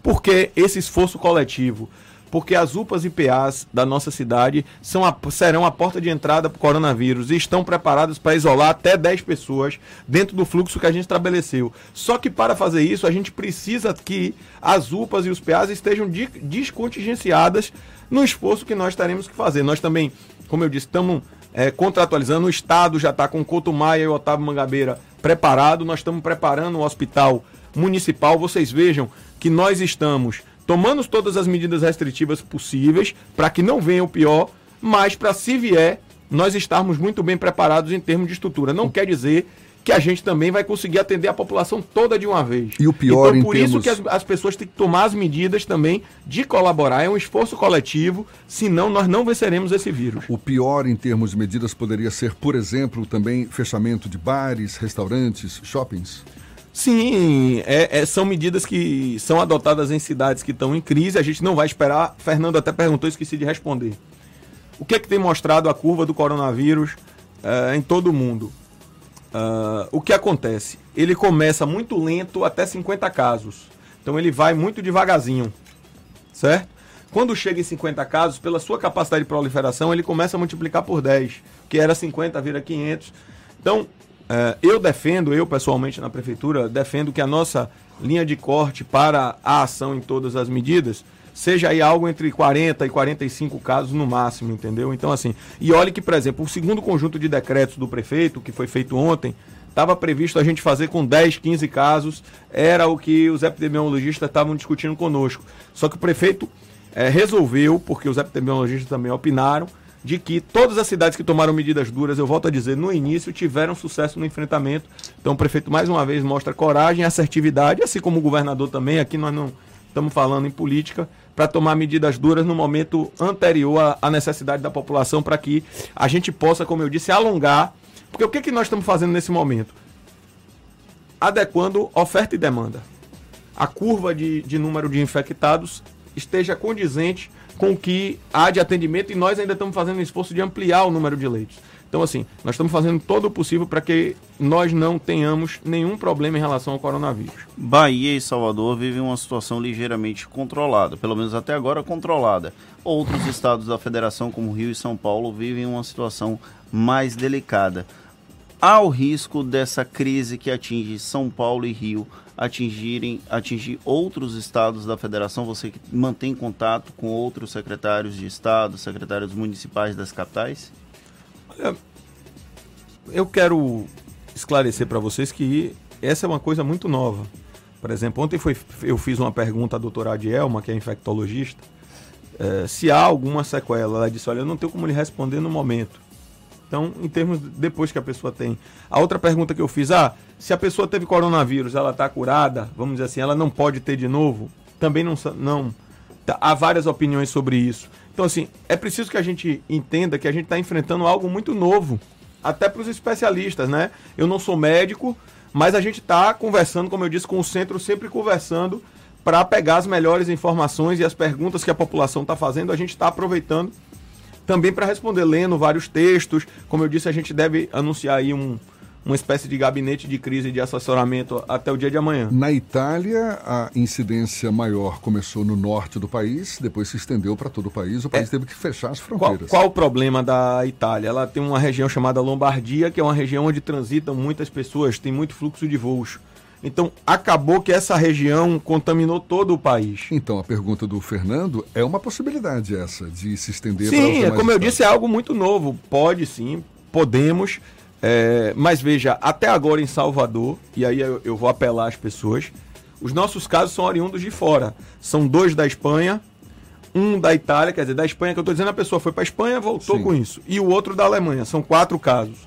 Porque esse esforço coletivo porque as UPAs e PAs da nossa cidade são a, serão a porta de entrada para o coronavírus e estão preparadas para isolar até 10 pessoas dentro do fluxo que a gente estabeleceu. Só que para fazer isso, a gente precisa que as UPAs e os PAs estejam descontingenciadas no esforço que nós teremos que fazer. Nós também, como eu disse, estamos é, contratualizando, o Estado já está com o Couto Maia e Otávio Mangabeira preparado, nós estamos preparando o hospital municipal. Vocês vejam que nós estamos tomando todas as medidas restritivas possíveis para que não venha o pior, mas para se vier, nós estarmos muito bem preparados em termos de estrutura. Não quer dizer que a gente também vai conseguir atender a população toda de uma vez. E o pior então, por isso termos... que as, as, pessoas têm que tomar as medidas também de colaborar. É um esforço coletivo, senão nós não venceremos esse vírus. O pior em termos de medidas poderia ser, por exemplo, também fechamento de bares, restaurantes, shoppings? Sim, é, é, são medidas que são adotadas em cidades que estão em crise. A gente não vai esperar. Fernando até perguntou, esqueci de responder. O que é que tem mostrado a curva do coronavírus uh, em todo o mundo? Uh, o que acontece? Ele começa muito lento até 50 casos. Então ele vai muito devagarzinho, certo? Quando chega em 50 casos, pela sua capacidade de proliferação, ele começa a multiplicar por 10, que era 50, vira 500. Então, Uh, eu defendo, eu pessoalmente na prefeitura, defendo que a nossa linha de corte para a ação em todas as medidas seja aí algo entre 40 e 45 casos no máximo, entendeu? Então, assim, e olhe que, por exemplo, o segundo conjunto de decretos do prefeito, que foi feito ontem, estava previsto a gente fazer com 10, 15 casos, era o que os epidemiologistas estavam discutindo conosco. Só que o prefeito é, resolveu, porque os epidemiologistas também opinaram, de que todas as cidades que tomaram medidas duras, eu volto a dizer, no início tiveram sucesso no enfrentamento. Então o prefeito mais uma vez mostra coragem, assertividade, assim como o governador também. Aqui nós não estamos falando em política para tomar medidas duras no momento anterior à necessidade da população para que a gente possa, como eu disse, alongar. Porque o que, que nós estamos fazendo nesse momento? Adequando oferta e demanda. A curva de, de número de infectados esteja condizente com o que há de atendimento e nós ainda estamos fazendo um esforço de ampliar o número de leitos. Então, assim, nós estamos fazendo todo o possível para que nós não tenhamos nenhum problema em relação ao coronavírus. Bahia e Salvador vivem uma situação ligeiramente controlada, pelo menos até agora controlada. Outros estados da federação, como Rio e São Paulo, vivem uma situação mais delicada. Há o risco dessa crise que atinge São Paulo e Rio atingirem atingir outros estados da federação? Você mantém contato com outros secretários de estado, secretários municipais das capitais? Olha, eu quero esclarecer para vocês que essa é uma coisa muito nova. Por exemplo, ontem foi, eu fiz uma pergunta à doutora Adielma, que é infectologista, é, se há alguma sequela. Ela disse: Olha, eu não tenho como lhe responder no momento. Então, em termos depois que a pessoa tem. A outra pergunta que eu fiz, ah, se a pessoa teve coronavírus, ela está curada, vamos dizer assim, ela não pode ter de novo? Também não. não tá, há várias opiniões sobre isso. Então, assim, é preciso que a gente entenda que a gente está enfrentando algo muito novo, até para os especialistas, né? Eu não sou médico, mas a gente está conversando, como eu disse, com o centro, sempre conversando para pegar as melhores informações e as perguntas que a população está fazendo, a gente está aproveitando também para responder, lendo vários textos. Como eu disse, a gente deve anunciar aí um, uma espécie de gabinete de crise de assessoramento até o dia de amanhã. Na Itália, a incidência maior começou no norte do país, depois se estendeu para todo o país. O país é. teve que fechar as fronteiras. Qual, qual, o problema da Itália? Ela tem uma região chamada Lombardia, que é uma região onde transitam muitas pessoas, tem muito fluxo de voos. Então, acabou que essa região contaminou todo o país. Então, a pergunta do Fernando é uma possibilidade essa, de se estender sim, para Sim, como eu disse, é algo muito novo. Pode sim, podemos. É, mas veja, até agora em Salvador, e aí eu, eu vou apelar às pessoas, os nossos casos são oriundos de fora. São dois da Espanha, um da Itália, quer dizer, da Espanha, que eu estou dizendo, a pessoa foi para a Espanha, voltou sim. com isso. E o outro da Alemanha. São quatro casos.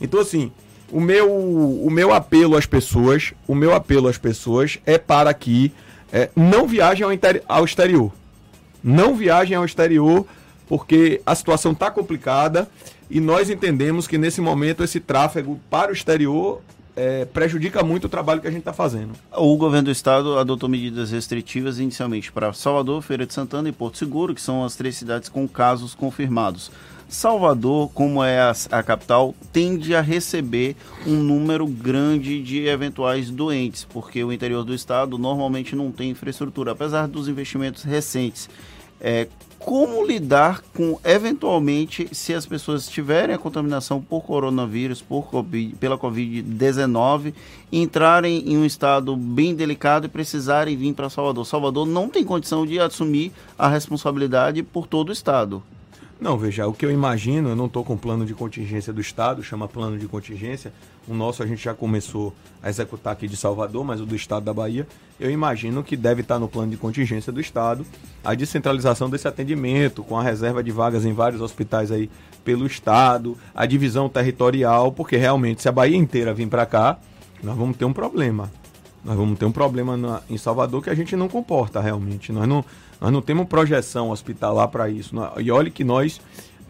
Então, assim, o meu, o meu apelo às pessoas, o meu apelo às pessoas é para que é, não viajem ao, ao exterior. Não viajem ao exterior porque a situação está complicada e nós entendemos que nesse momento esse tráfego para o exterior é, prejudica muito o trabalho que a gente está fazendo. O governo do estado adotou medidas restritivas inicialmente para Salvador, Feira de Santana e Porto Seguro, que são as três cidades com casos confirmados. Salvador, como é a, a, capital, tende a receber um número grande de eventuais doentes, porque o interior do estado normalmente não tem infraestrutura, apesar dos investimentos recentes. É, como lidar com, eventualmente, se as pessoas tiverem a contaminação por coronavírus, por COVID, pela Covid-19, entrarem em um estado bem delicado e precisarem vir para Salvador. Salvador não tem condição de assumir a responsabilidade por todo o estado. Não, veja, o que eu imagino, eu não estou com plano de contingência do Estado, chama plano de contingência. O nosso a gente já começou a executar aqui de Salvador, mas o do Estado da Bahia, eu imagino que deve estar no plano de contingência do Estado a descentralização desse atendimento, com a reserva de vagas em vários hospitais aí pelo Estado, a divisão territorial, porque realmente, se a Bahia inteira vir para cá, nós vamos ter um problema. Nós vamos ter um problema na, em Salvador que a gente não comporta realmente. Nós não nós não temos projeção hospitalar para isso. E olhe que nós,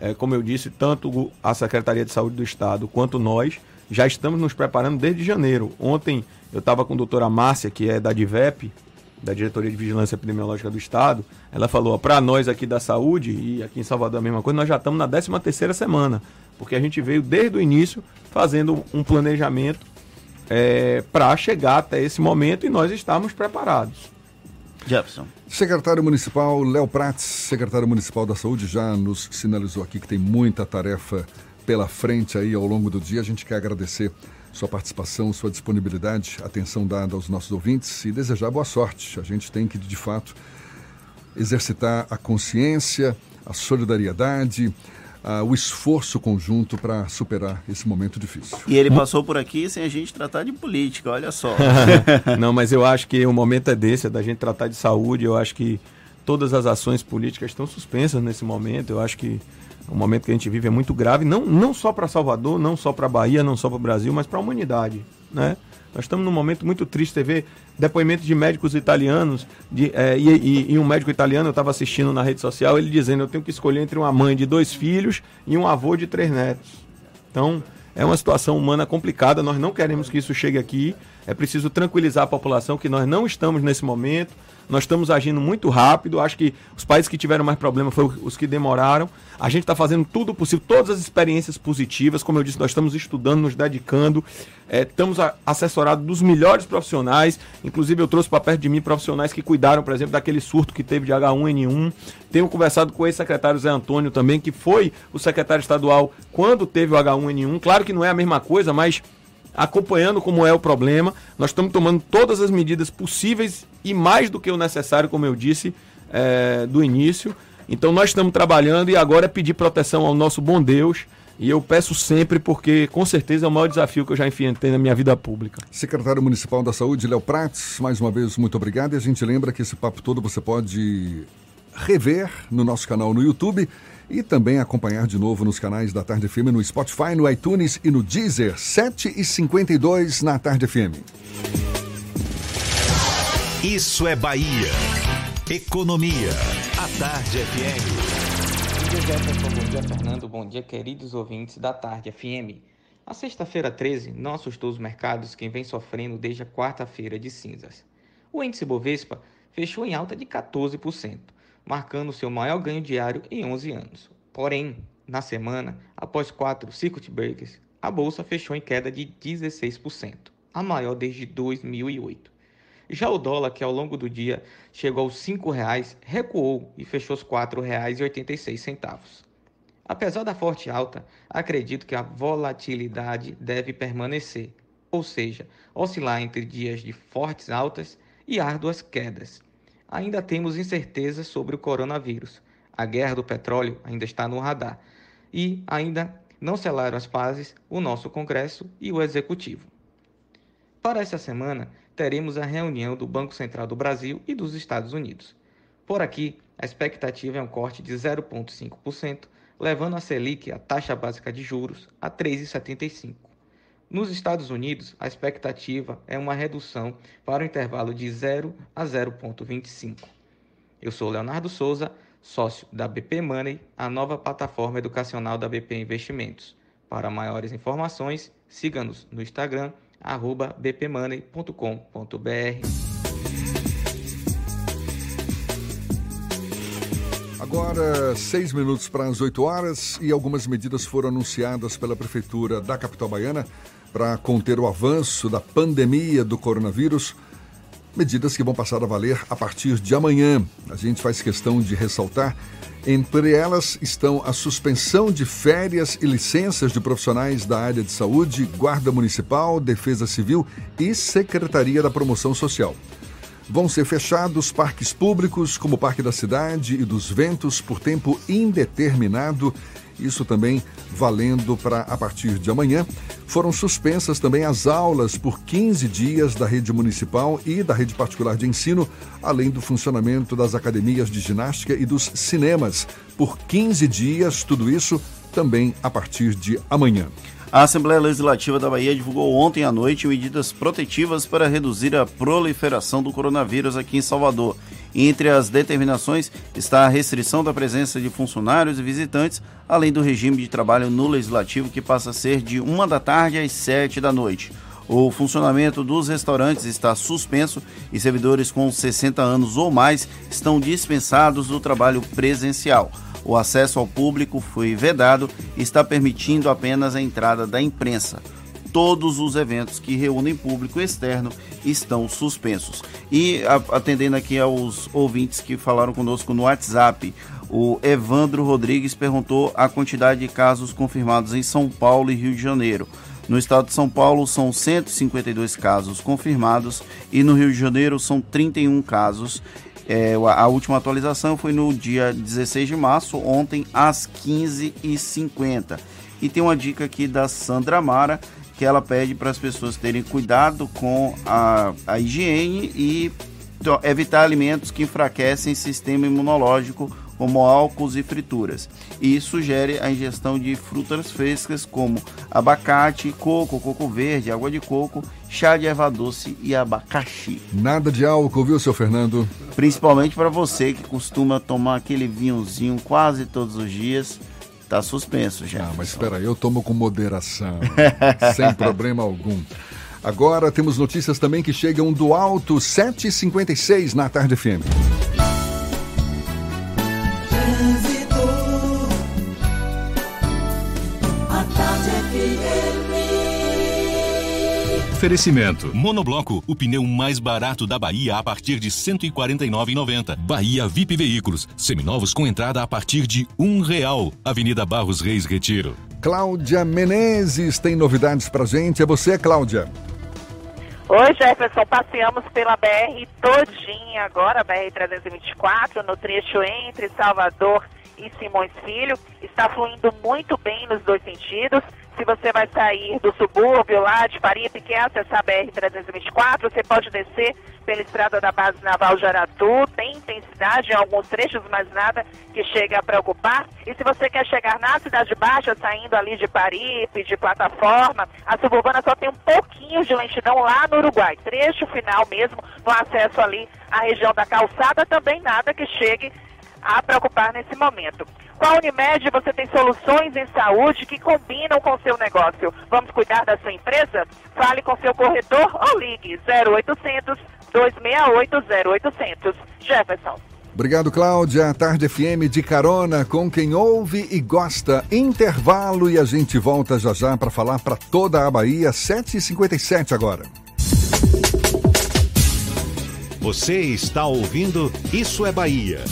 é, como eu disse, tanto a Secretaria de Saúde do Estado quanto nós já estamos nos preparando desde janeiro. Ontem eu estava com a doutora Márcia, que é da DIVEP, da Diretoria de Vigilância Epidemiológica do Estado. Ela falou: para nós aqui da saúde, e aqui em Salvador a mesma coisa, nós já estamos na 13 terceira semana, porque a gente veio desde o início fazendo um planejamento é, para chegar até esse momento e nós estamos preparados. Jefferson. Secretário Municipal Léo Prats, secretário municipal da Saúde, já nos sinalizou aqui que tem muita tarefa pela frente aí ao longo do dia. A gente quer agradecer sua participação, sua disponibilidade, atenção dada aos nossos ouvintes e desejar boa sorte. A gente tem que, de fato, exercitar a consciência, a solidariedade, uh, o esforço conjunto para superar esse momento difícil. E ele passou por aqui sem a gente tratar de política, olha só. [LAUGHS] Não, mas eu acho que o momento é desse, é da gente tratar de saúde. Eu acho que todas as ações políticas estão suspensas nesse momento. Eu acho que o momento que a gente vive é muito grave, não, não só para Salvador, não só para Bahia, não só para o Brasil, mas para a humanidade, né? Nós estamos num momento muito triste. Você vê depoimentos de médicos italianos, de, é, e, e, e, um médico italiano, eu estava assistindo na rede social, ele dizendo: Eu tenho que escolher entre uma mãe de dois filhos e um avô de três netos. Então, é uma situação humana complicada. Nós não queremos que isso chegue aqui. É preciso tranquilizar a população que nós não estamos nesse momento. Nós estamos agindo muito rápido. Acho que os países que tiveram mais problema foram os que demoraram. A gente está fazendo tudo possível, todas as experiências positivas. Como eu disse, nós estamos estudando, nos dedicando. É, estamos a, assessorados dos melhores profissionais. Inclusive, eu trouxe para perto de mim profissionais que cuidaram, por exemplo, daquele surto que teve de H1N1. Tenho conversado com o ex-secretário Zé Antônio também, que foi o secretário estadual quando teve o H1N1. Claro que não é a mesma coisa, mas acompanhando como é o problema. Nós estamos tomando todas as medidas possíveis e mais do que o necessário, como eu disse é, do início. Então nós estamos trabalhando e agora é pedir proteção ao nosso bom Deus. E eu peço sempre, porque com certeza é o maior desafio que eu já enfrentei na minha vida pública. Secretário Municipal da Saúde, Léo Prates, mais uma vez, muito obrigado. E a gente lembra que esse papo todo você pode rever no nosso canal no YouTube e também acompanhar de novo nos canais da Tarde FM no Spotify, no iTunes e no Deezer, 7h52 na Tarde FM. Isso é Bahia. Economia. A Tarde FM. Bom dia, Jefferson. Bom dia, Fernando. Bom dia, queridos ouvintes da Tarde FM. A sexta-feira 13 não assustou os mercados quem vem sofrendo desde a quarta-feira de cinzas. O índice Bovespa fechou em alta de 14% marcando seu maior ganho diário em 11 anos. Porém, na semana, após quatro circuit breakers, a bolsa fechou em queda de 16%, a maior desde 2008. Já o dólar, que ao longo do dia chegou aos R$ 5,00, recuou e fechou os R$ 4,86. Apesar da forte alta, acredito que a volatilidade deve permanecer, ou seja, oscilar entre dias de fortes altas e árduas quedas, ainda temos incertezas sobre o coronavírus. A guerra do petróleo ainda está no radar. E ainda não selaram as pazes o nosso Congresso e o Executivo. Para essa semana, teremos a reunião do Banco Central do Brasil e dos Estados Unidos. Por aqui, a expectativa é um corte de 0,5%, levando a Selic, a taxa básica de juros, a 3,75%. Nos Estados Unidos, a expectativa é uma redução para o intervalo de 0 a 0,25. Eu sou Leonardo Souza, sócio da BP Money, a nova plataforma educacional da BP Investimentos. Para maiores informações, siga-nos no Instagram, bpmoney.com.br. Agora, seis minutos para as 8 horas e algumas medidas foram anunciadas pela Prefeitura da capital baiana para conter o avanço da pandemia do coronavírus. medidas que vão passar a valer a partir de amanhã. A gente faz questão de ressaltar. Entre elas estão a suspensão de férias e licenças de profissionais da área de saúde, Guarda Municipal, Defesa Civil e Secretaria da Promoção Social. Vão ser fechados parques públicos, como o Parque da Cidade e dos Ventos, por tempo indeterminado isso também valendo para a partir de amanhã. Foram suspensas também as aulas por 15 dias da rede municipal e da rede particular de ensino, além do funcionamento das academias de ginástica e dos cinemas por 15 dias, tudo isso também a partir de amanhã. A Assembleia Legislativa da Bahia divulgou ontem à noite medidas protetivas para reduzir a proliferação do coronavírus aqui em Salvador. Entre as determinações está a restrição da presença de funcionários e visitantes, além do regime de trabalho no Legislativo, que passa a ser de uma da tarde às sete da noite. O funcionamento dos restaurantes está suspenso e servidores com 60 anos ou mais estão dispensados do trabalho presencial. O acesso ao público foi vedado e está permitindo apenas a entrada da imprensa. Todos os eventos que reúnem público externo estão suspensos. E atendendo aqui aos ouvintes que falaram conosco no WhatsApp, o Evandro Rodrigues perguntou a quantidade de casos confirmados em São Paulo e Rio de Janeiro. No estado de São Paulo são 152 casos confirmados e no Rio de Janeiro são 31 casos é, a última atualização foi no dia 16 de março, ontem às 15h50. E tem uma dica aqui da Sandra Mara, que ela pede para as pessoas terem cuidado com a, a higiene e evitar alimentos que enfraquecem o sistema imunológico, como álcools e frituras. E sugere a ingestão de frutas frescas como abacate, coco, coco verde, água de coco chá de erva doce e abacaxi. Nada de álcool, viu, seu Fernando? Principalmente para você que costuma tomar aquele vinhozinho quase todos os dias. Tá suspenso já. Ah, mas espera aí, eu tomo com moderação, [LAUGHS] sem problema algum. Agora temos notícias também que chegam do alto 7h56 na tarde FM. Oferecimento. Monobloco, o pneu mais barato da Bahia a partir de R$ 149,90. Bahia VIP Veículos, seminovos com entrada a partir de um real. Avenida Barros Reis Retiro. Cláudia Menezes tem novidades pra gente. É você, Cláudia. Oi, Jefferson. Passeamos pela BR todinha agora, BR-324, no trecho entre Salvador e Simões Filho. Está fluindo muito bem nos dois sentidos. Se você vai sair do subúrbio lá de Paripe, quer acessar a BR-324, você pode descer pela estrada da base naval de Aratu. Tem intensidade em alguns trechos, mas nada que chegue a preocupar. E se você quer chegar na Cidade Baixa, saindo ali de Paripe, de plataforma, a suburbana só tem um pouquinho de lentidão lá no Uruguai. Trecho final mesmo, no acesso ali à região da calçada, também nada que chegue a preocupar nesse momento. Com a Unimed, você tem soluções em saúde que combinam com o seu negócio. Vamos cuidar da sua empresa? Fale com seu corretor ou ligue 0800 268 0800. Jefferson. Obrigado, Cláudia. Tarde FM de carona com quem ouve e gosta. Intervalo e a gente volta já já para falar para toda a Bahia. 7h57 agora. Você está ouvindo Isso é Bahia.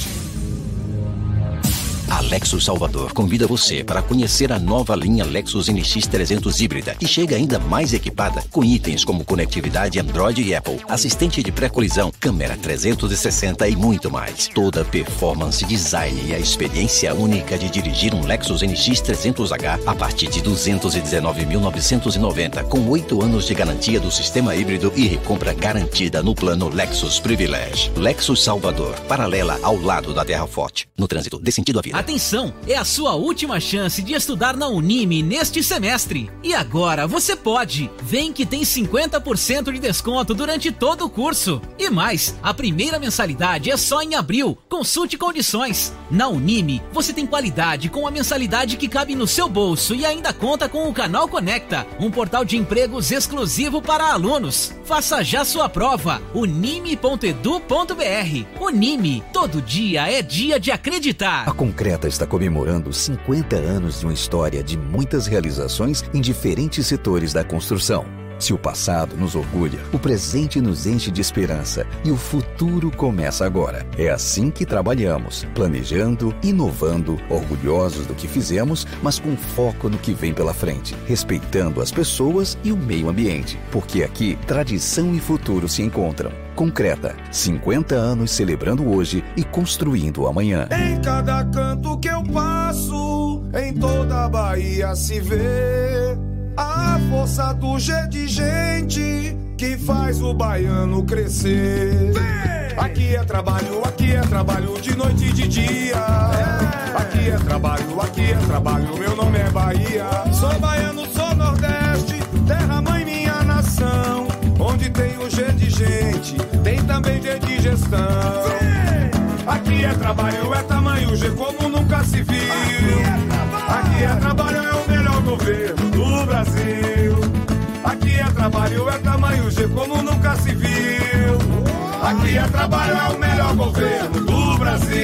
A Lexus Salvador convida você para conhecer a nova linha Lexus NX 300 híbrida, que chega ainda mais equipada com itens como conectividade Android e Apple, assistente de pré-colisão, câmera 360 e muito mais. Toda performance, design e a experiência única de dirigir um Lexus NX 300H a partir de 219.990, com 8 anos de garantia do sistema híbrido e recompra garantida no plano Lexus Privilege. Lexus Salvador, paralela ao lado da Terra Forte. No trânsito, dê sentido à vida. Atenção, é a sua última chance de estudar na Unime neste semestre. E agora você pode. Vem que tem 50% de desconto durante todo o curso. E mais, a primeira mensalidade é só em abril. Consulte condições. Na Unime, você tem qualidade com a mensalidade que cabe no seu bolso e ainda conta com o Canal Conecta, um portal de empregos exclusivo para alunos. Faça já sua prova. unime.edu.br. Unime, todo dia é dia de acreditar. A Concreta está comemorando 50 anos de uma história de muitas realizações em diferentes setores da construção Se o passado nos orgulha, o presente nos enche de esperança e o futuro começa agora. É assim que trabalhamos, planejando, inovando, orgulhosos do que fizemos, mas com foco no que vem pela frente, respeitando as pessoas e o meio ambiente, porque aqui tradição e futuro se encontram. Concreta, 50 anos celebrando hoje e construindo amanhã. Em cada canto que eu passo, em toda a Bahia se vê a força do G de gente que faz o baiano crescer. Aqui é trabalho, aqui é trabalho de noite e de dia. Aqui é trabalho, aqui é trabalho, meu nome é Bahia. Sou baiano, sou Nordeste, terra mãe minha nação. Onde tem o G de gente, tem também G de gestão. Aqui é trabalho, é tamanho G como nunca se viu. Aqui é trabalho, é o melhor governo do Brasil. Aqui é trabalho, é tamanho G como nunca se viu. Aqui é trabalho, é o melhor governo do Brasil.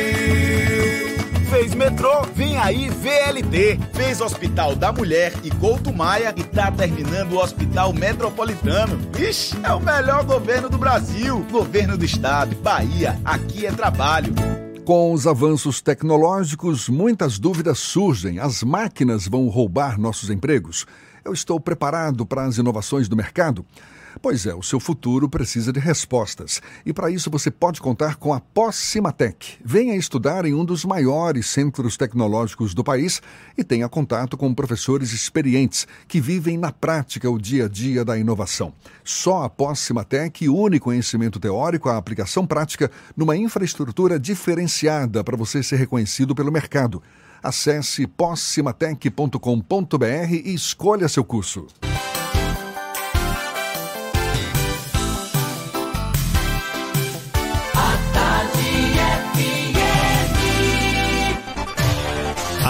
Fez metrô, vem aí VLT. Fez Hospital da Mulher e Couto Maia e tá terminando o Hospital Metropolitano. Ixi, é o melhor governo do Brasil. Governo do Estado, Bahia, aqui é trabalho. Com os avanços tecnológicos, muitas dúvidas surgem. As máquinas vão roubar nossos empregos? Eu estou preparado para as inovações do mercado? Pois é, o seu futuro precisa de respostas. E para isso você pode contar com a Pós-Cimatec. Venha estudar em um dos maiores centros tecnológicos do país e tenha contato com professores experientes que vivem na prática o dia a dia da inovação. Só a Pós-Cimatec une conhecimento teórico à aplicação prática numa infraestrutura diferenciada para você ser reconhecido pelo mercado. Acesse possimatec.com.br e escolha seu curso.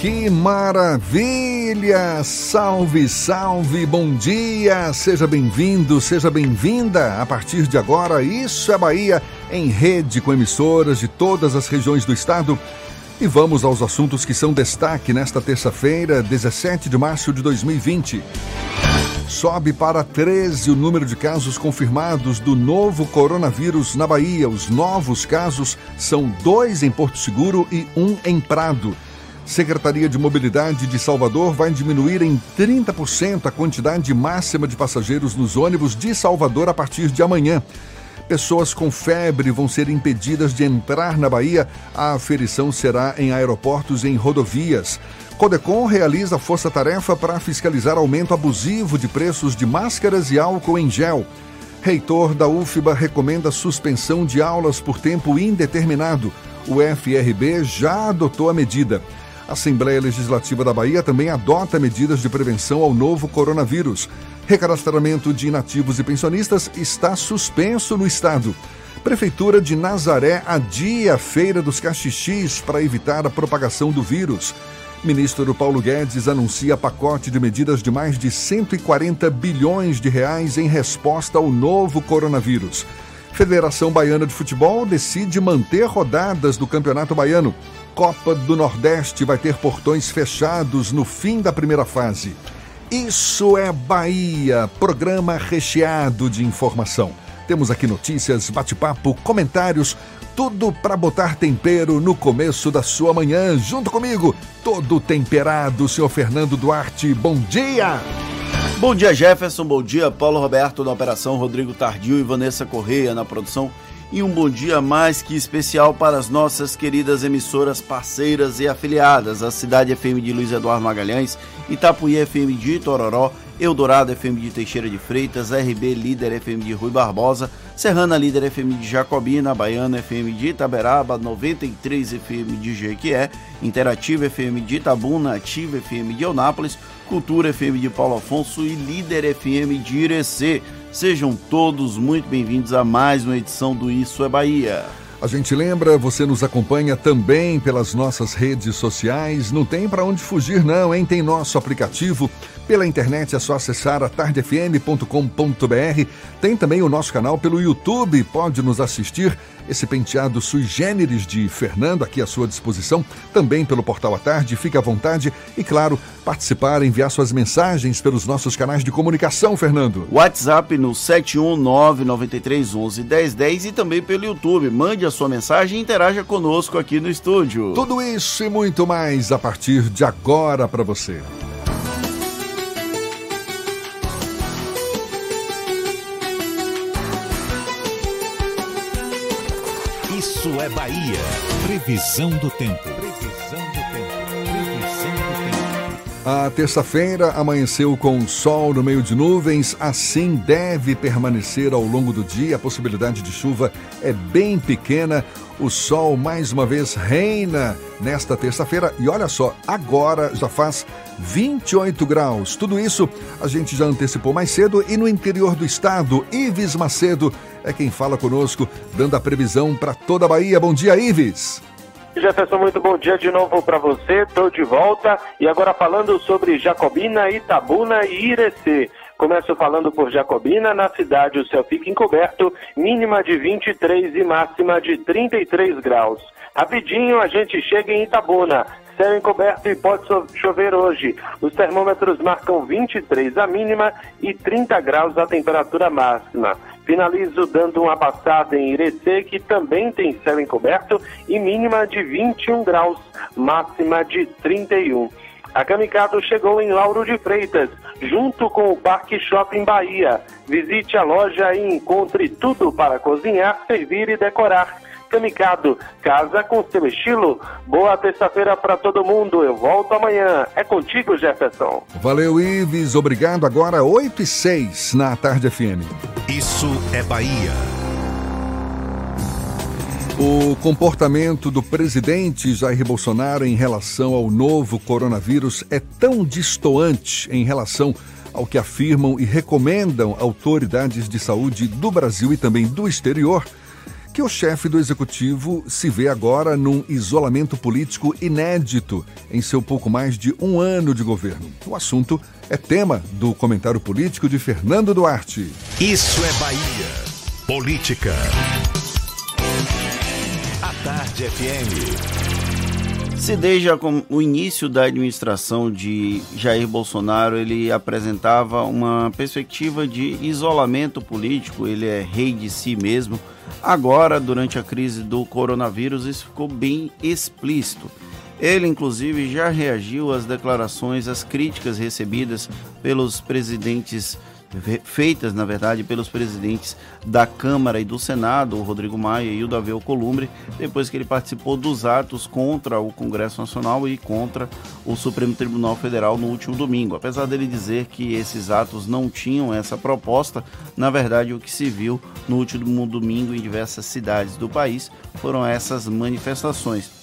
Que maravilha! Salve, salve, bom dia! Seja bem-vindo, seja bem-vinda! A partir de agora, Isso é Bahia, em rede com emissoras de todas as regiões do estado. E vamos aos assuntos que são destaque nesta terça-feira, 17 de março de 2020. Sobe para 13 o número de casos confirmados do novo coronavírus na Bahia. Os novos casos são dois em Porto Seguro e um em Prado. Secretaria de Mobilidade de Salvador vai diminuir em 30% a quantidade máxima de passageiros nos ônibus de Salvador a partir de amanhã. Pessoas com febre vão ser impedidas de entrar na Bahia. A aferição será em aeroportos e em rodovias. Codecon realiza força-tarefa para fiscalizar aumento abusivo de preços de máscaras e álcool em gel. Reitor da UFBA recomenda suspensão de aulas por tempo indeterminado. O FRB já adotou a medida. A Assembleia Legislativa da Bahia também adota medidas de prevenção ao novo coronavírus. Recadastramento de inativos e pensionistas está suspenso no estado. Prefeitura de Nazaré adia a Feira dos Caxixis para evitar a propagação do vírus. Ministro Paulo Guedes anuncia pacote de medidas de mais de 140 bilhões de reais em resposta ao novo coronavírus. Federação Baiana de Futebol decide manter rodadas do Campeonato Baiano. Copa do Nordeste vai ter portões fechados no fim da primeira fase. Isso é Bahia, programa recheado de informação. Temos aqui notícias, bate-papo, comentários, tudo para botar tempero no começo da sua manhã. Junto comigo, todo temperado, senhor Fernando Duarte. Bom dia! Bom dia, Jefferson. Bom dia, Paulo Roberto na operação, Rodrigo Tardio e Vanessa Correia na produção e um bom dia mais que especial para as nossas queridas emissoras parceiras e afiliadas, a Cidade FM de Luiz Eduardo Magalhães, Itapuí FM de Itororó, Eldorado FM de Teixeira de Freitas, RB Líder FM de Rui Barbosa, Serrana Líder FM de Jacobina, Baiana FM de Itaberaba, 93 FM de Jequié, Interativa FM de Itabuna, Ativa FM de Eunápolis, Cultura FM de Paulo Afonso e Líder FM de Irecê. Sejam todos muito bem-vindos a mais uma edição do Isso é Bahia. A gente lembra, você nos acompanha também pelas nossas redes sociais. Não tem para onde fugir, não, hein? Tem nosso aplicativo. Pela internet é só acessar atardefm.com.br. Tem também o nosso canal pelo YouTube. Pode nos assistir esse penteado sui generis de Fernando aqui à sua disposição, também pelo portal à tarde. Fique à vontade e, claro, participar, enviar suas mensagens pelos nossos canais de comunicação, Fernando. WhatsApp no 71993111010 e também pelo YouTube. Mande a sua mensagem e interaja conosco aqui no estúdio. Tudo isso e muito mais a partir de agora para você. Isso é Bahia. Previsão do tempo. Previsão do tempo. Previsão do tempo. A terça-feira amanheceu com sol no meio de nuvens, assim deve permanecer ao longo do dia. A possibilidade de chuva é bem pequena. O sol mais uma vez reina nesta terça-feira e olha só, agora já faz 28 graus. Tudo isso a gente já antecipou mais cedo e no interior do estado, Ives Macedo é quem fala conosco, dando a previsão para toda a Bahia. Bom dia, Ives. Jefferson, muito bom dia de novo para você. Estou de volta e agora falando sobre Jacobina, Itabuna e Irecê. Começo falando por Jacobina, na cidade o céu fica encoberto, mínima de 23 e máxima de 33 graus. Rapidinho a gente chega em Itabuna, céu encoberto e pode chover hoje. Os termômetros marcam 23 a mínima e 30 graus a temperatura máxima. Finalizo dando uma passada em Irecê, que também tem céu encoberto e mínima de 21 graus, máxima de 31. A Kamikado chegou em Lauro de Freitas, junto com o Parque Shopping Bahia. Visite a loja e encontre tudo para cozinhar, servir e decorar. Kamikado, casa com seu estilo. Boa terça-feira para todo mundo. Eu volto amanhã. É contigo, Jefferson. Valeu, Ives. Obrigado. Agora 8 e 6 na Tarde FM. Isso é Bahia. O comportamento do presidente Jair Bolsonaro em relação ao novo coronavírus é tão distoante em relação ao que afirmam e recomendam autoridades de saúde do Brasil e também do exterior, que o chefe do executivo se vê agora num isolamento político inédito em seu pouco mais de um ano de governo. O assunto é tema do comentário político de Fernando Duarte. Isso é Bahia. Política. Tarde FM. Se desde o início da administração de Jair Bolsonaro ele apresentava uma perspectiva de isolamento político, ele é rei de si mesmo. Agora, durante a crise do coronavírus, isso ficou bem explícito. Ele, inclusive, já reagiu às declarações, às críticas recebidas pelos presidentes feitas, na verdade, pelos presidentes da Câmara e do Senado, o Rodrigo Maia e o Davi Alcolumbre, depois que ele participou dos atos contra o Congresso Nacional e contra o Supremo Tribunal Federal no último domingo. Apesar dele dizer que esses atos não tinham essa proposta, na verdade, o que se viu no último domingo em diversas cidades do país foram essas manifestações.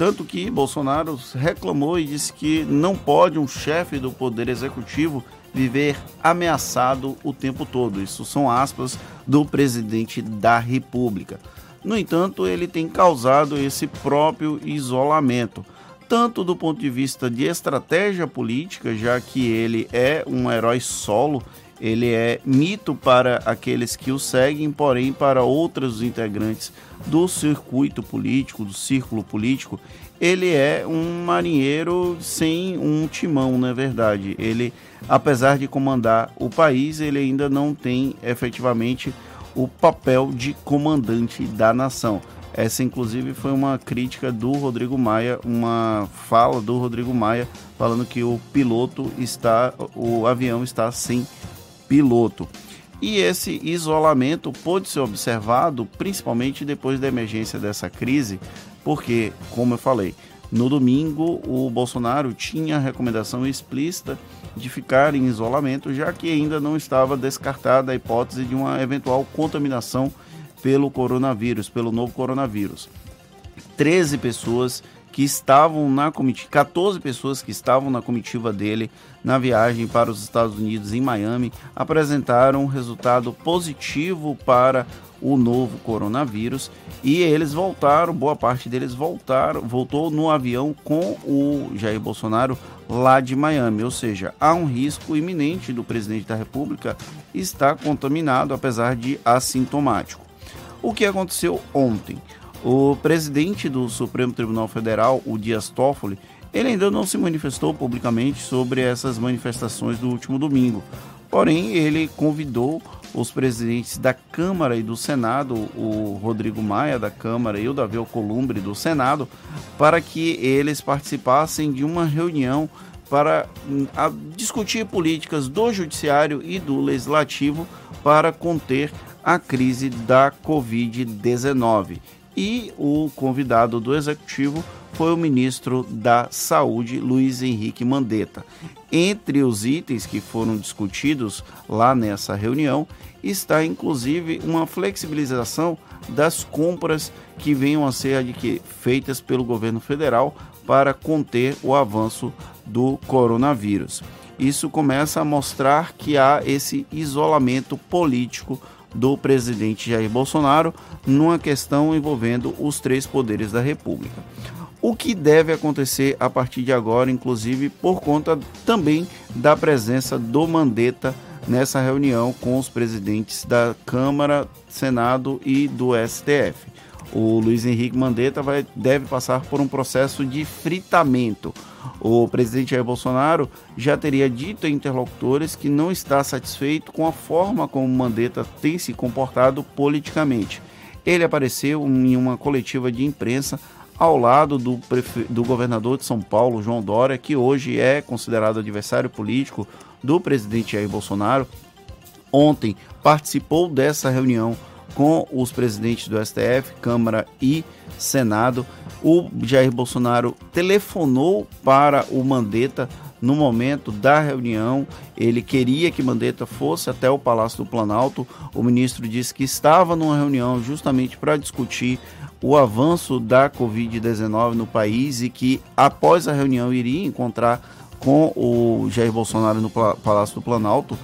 Tanto que Bolsonaro reclamou e disse que não pode um chefe do Poder Executivo viver ameaçado o tempo todo. Isso são aspas do presidente da República. No entanto, ele tem causado esse próprio isolamento, tanto do ponto de vista de estratégia política, já que ele é um herói solo, ele é mito para aqueles que o seguem, porém para outros integrantes do circuito político, do círculo político, ele é um marinheiro sem um timão, na é verdade. Ele, apesar de comandar o país, ele ainda não tem efetivamente o papel de comandante da nação. Essa, inclusive, foi uma crítica do Rodrigo Maia, uma fala do Rodrigo Maia, falando que o piloto está, o avião está sem piloto. E esse isolamento pôde ser observado principalmente depois da emergência dessa crise, porque, como eu falei, no domingo o Bolsonaro tinha a recomendação explícita de ficar em isolamento, já que ainda não estava descartada a hipótese de uma eventual contaminação pelo coronavírus, pelo novo coronavírus. 13 pessoas que estavam na comitiva, 14 pessoas que estavam na comitiva dele na viagem para os Estados Unidos em Miami apresentaram um resultado positivo para o novo coronavírus e eles voltaram, boa parte deles voltaram, voltou no avião com o Jair Bolsonaro lá de Miami, ou seja, há um risco iminente do presidente da República estar contaminado apesar de assintomático. O que aconteceu ontem? O presidente do Supremo Tribunal Federal, o Dias Toffoli, ele ainda não se manifestou publicamente sobre essas manifestações do último domingo. Porém, ele convidou os presidentes da Câmara e do Senado, o Rodrigo Maia da Câmara e o Davi Alcolumbre do Senado, para que eles participassem de uma reunião para hum, discutir políticas do Judiciário e do Legislativo para conter a crise da Covid-19. E o convidado do Executivo foi o ministro da Saúde, Luiz Henrique Mandetta. Entre os itens que foram discutidos lá nessa reunião está inclusive uma flexibilização das compras que venham a ser feitas pelo governo federal para conter o avanço do coronavírus. Isso começa a mostrar que há esse isolamento político do presidente Jair Bolsonaro numa questão envolvendo os três poderes da República. O que deve acontecer a partir de agora, inclusive por conta também da presença do Mandetta nessa reunião com os presidentes da Câmara, Senado e do STF. O Luiz Henrique Mandetta vai, deve passar por um processo de fritamento. O presidente Jair Bolsonaro já teria dito a interlocutores que não está satisfeito com a forma como Mandetta tem se comportado politicamente. Ele apareceu em uma coletiva de imprensa ao lado do, do governador de São Paulo, João Dória, que hoje é considerado adversário político do presidente Jair Bolsonaro. Ontem participou dessa reunião com os presidentes do STF, Câmara e Senado. O Jair Bolsonaro telefonou para o Mandetta no momento da reunião. Ele queria que Mandetta fosse até o Palácio do Planalto. O ministro disse que estava numa reunião justamente para discutir o avanço da Covid-19 no país e que após a reunião iria encontrar com o Jair Bolsonaro no Palácio do Planalto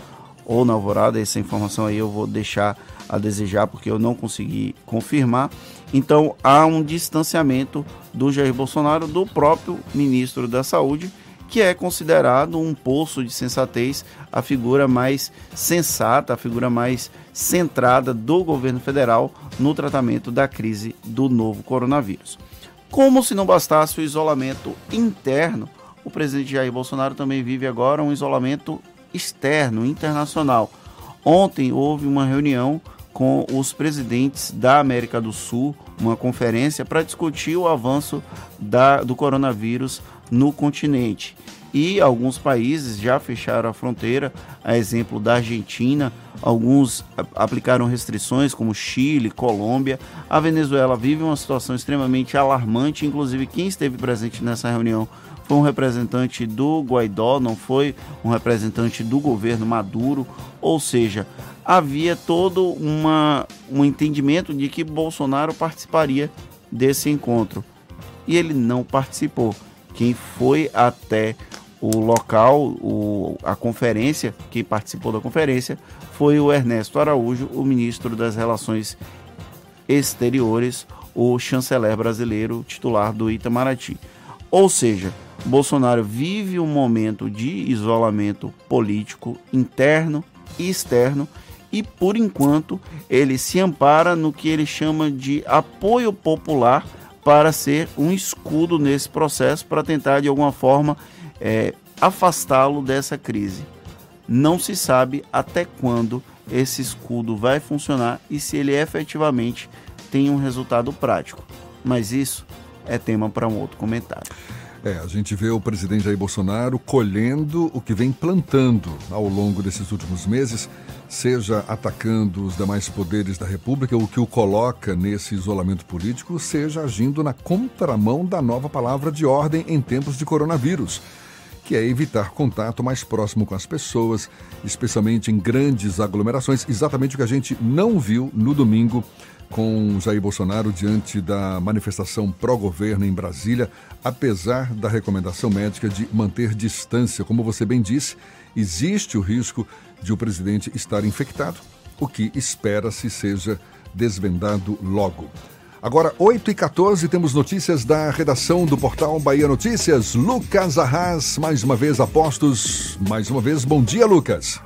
ou na Alvorada. Essa informação aí eu vou deixar a desejar porque eu não consegui confirmar. Então há um distanciamento do Jair Bolsonaro do próprio ministro da Saúde, que é considerado um poço de sensatez, a figura mais sensata, a figura mais centrada do governo federal no tratamento da crise do novo coronavírus. Como se não bastasse o isolamento interno, o presidente Jair Bolsonaro também vive agora um isolamento externo, internacional. Ontem houve uma reunião com os presidentes da América do Sul, uma conferência para discutir o avanço da, do coronavírus no continente. E alguns países já fecharam a fronteira, a exemplo da Argentina, alguns aplicaram restrições, como Chile, Colômbia. A Venezuela vive uma situação extremamente alarmante, inclusive quem esteve presente nessa reunião foi um representante do Guaidó, não foi um representante do governo Maduro, ou seja, havia todo uma, um entendimento de que Bolsonaro participaria desse encontro. E ele não participou. Quem foi até o local, o, a conferência, quem participou da conferência, foi o Ernesto Araújo, o ministro das Relações Exteriores, o chanceler brasileiro titular do Itamaraty. Ou seja, Bolsonaro vive um momento de isolamento político interno e externo e por enquanto ele se ampara no que ele chama de apoio popular para ser um escudo nesse processo para tentar de alguma forma é, afastá-lo dessa crise. Não se sabe até quando esse escudo vai funcionar e se ele efetivamente tem um resultado prático. Mas isso é tema para um outro comentário. É, a gente vê o presidente Jair Bolsonaro colhendo o que vem plantando ao longo desses últimos meses, seja atacando os demais poderes da República, o que o coloca nesse isolamento político, seja agindo na contramão da nova palavra de ordem em tempos de coronavírus, que é evitar contato mais próximo com as pessoas, especialmente em grandes aglomerações, exatamente o que a gente não viu no domingo com Jair Bolsonaro diante da manifestação pró-governo em Brasília, apesar da recomendação médica de manter distância. Como você bem disse, existe o risco de o presidente estar infectado, o que espera-se seja desvendado logo. Agora, 8 e 14 temos notícias da redação do portal Bahia Notícias. Lucas Arras, mais uma vez, apostos. Mais uma vez, bom dia, Lucas.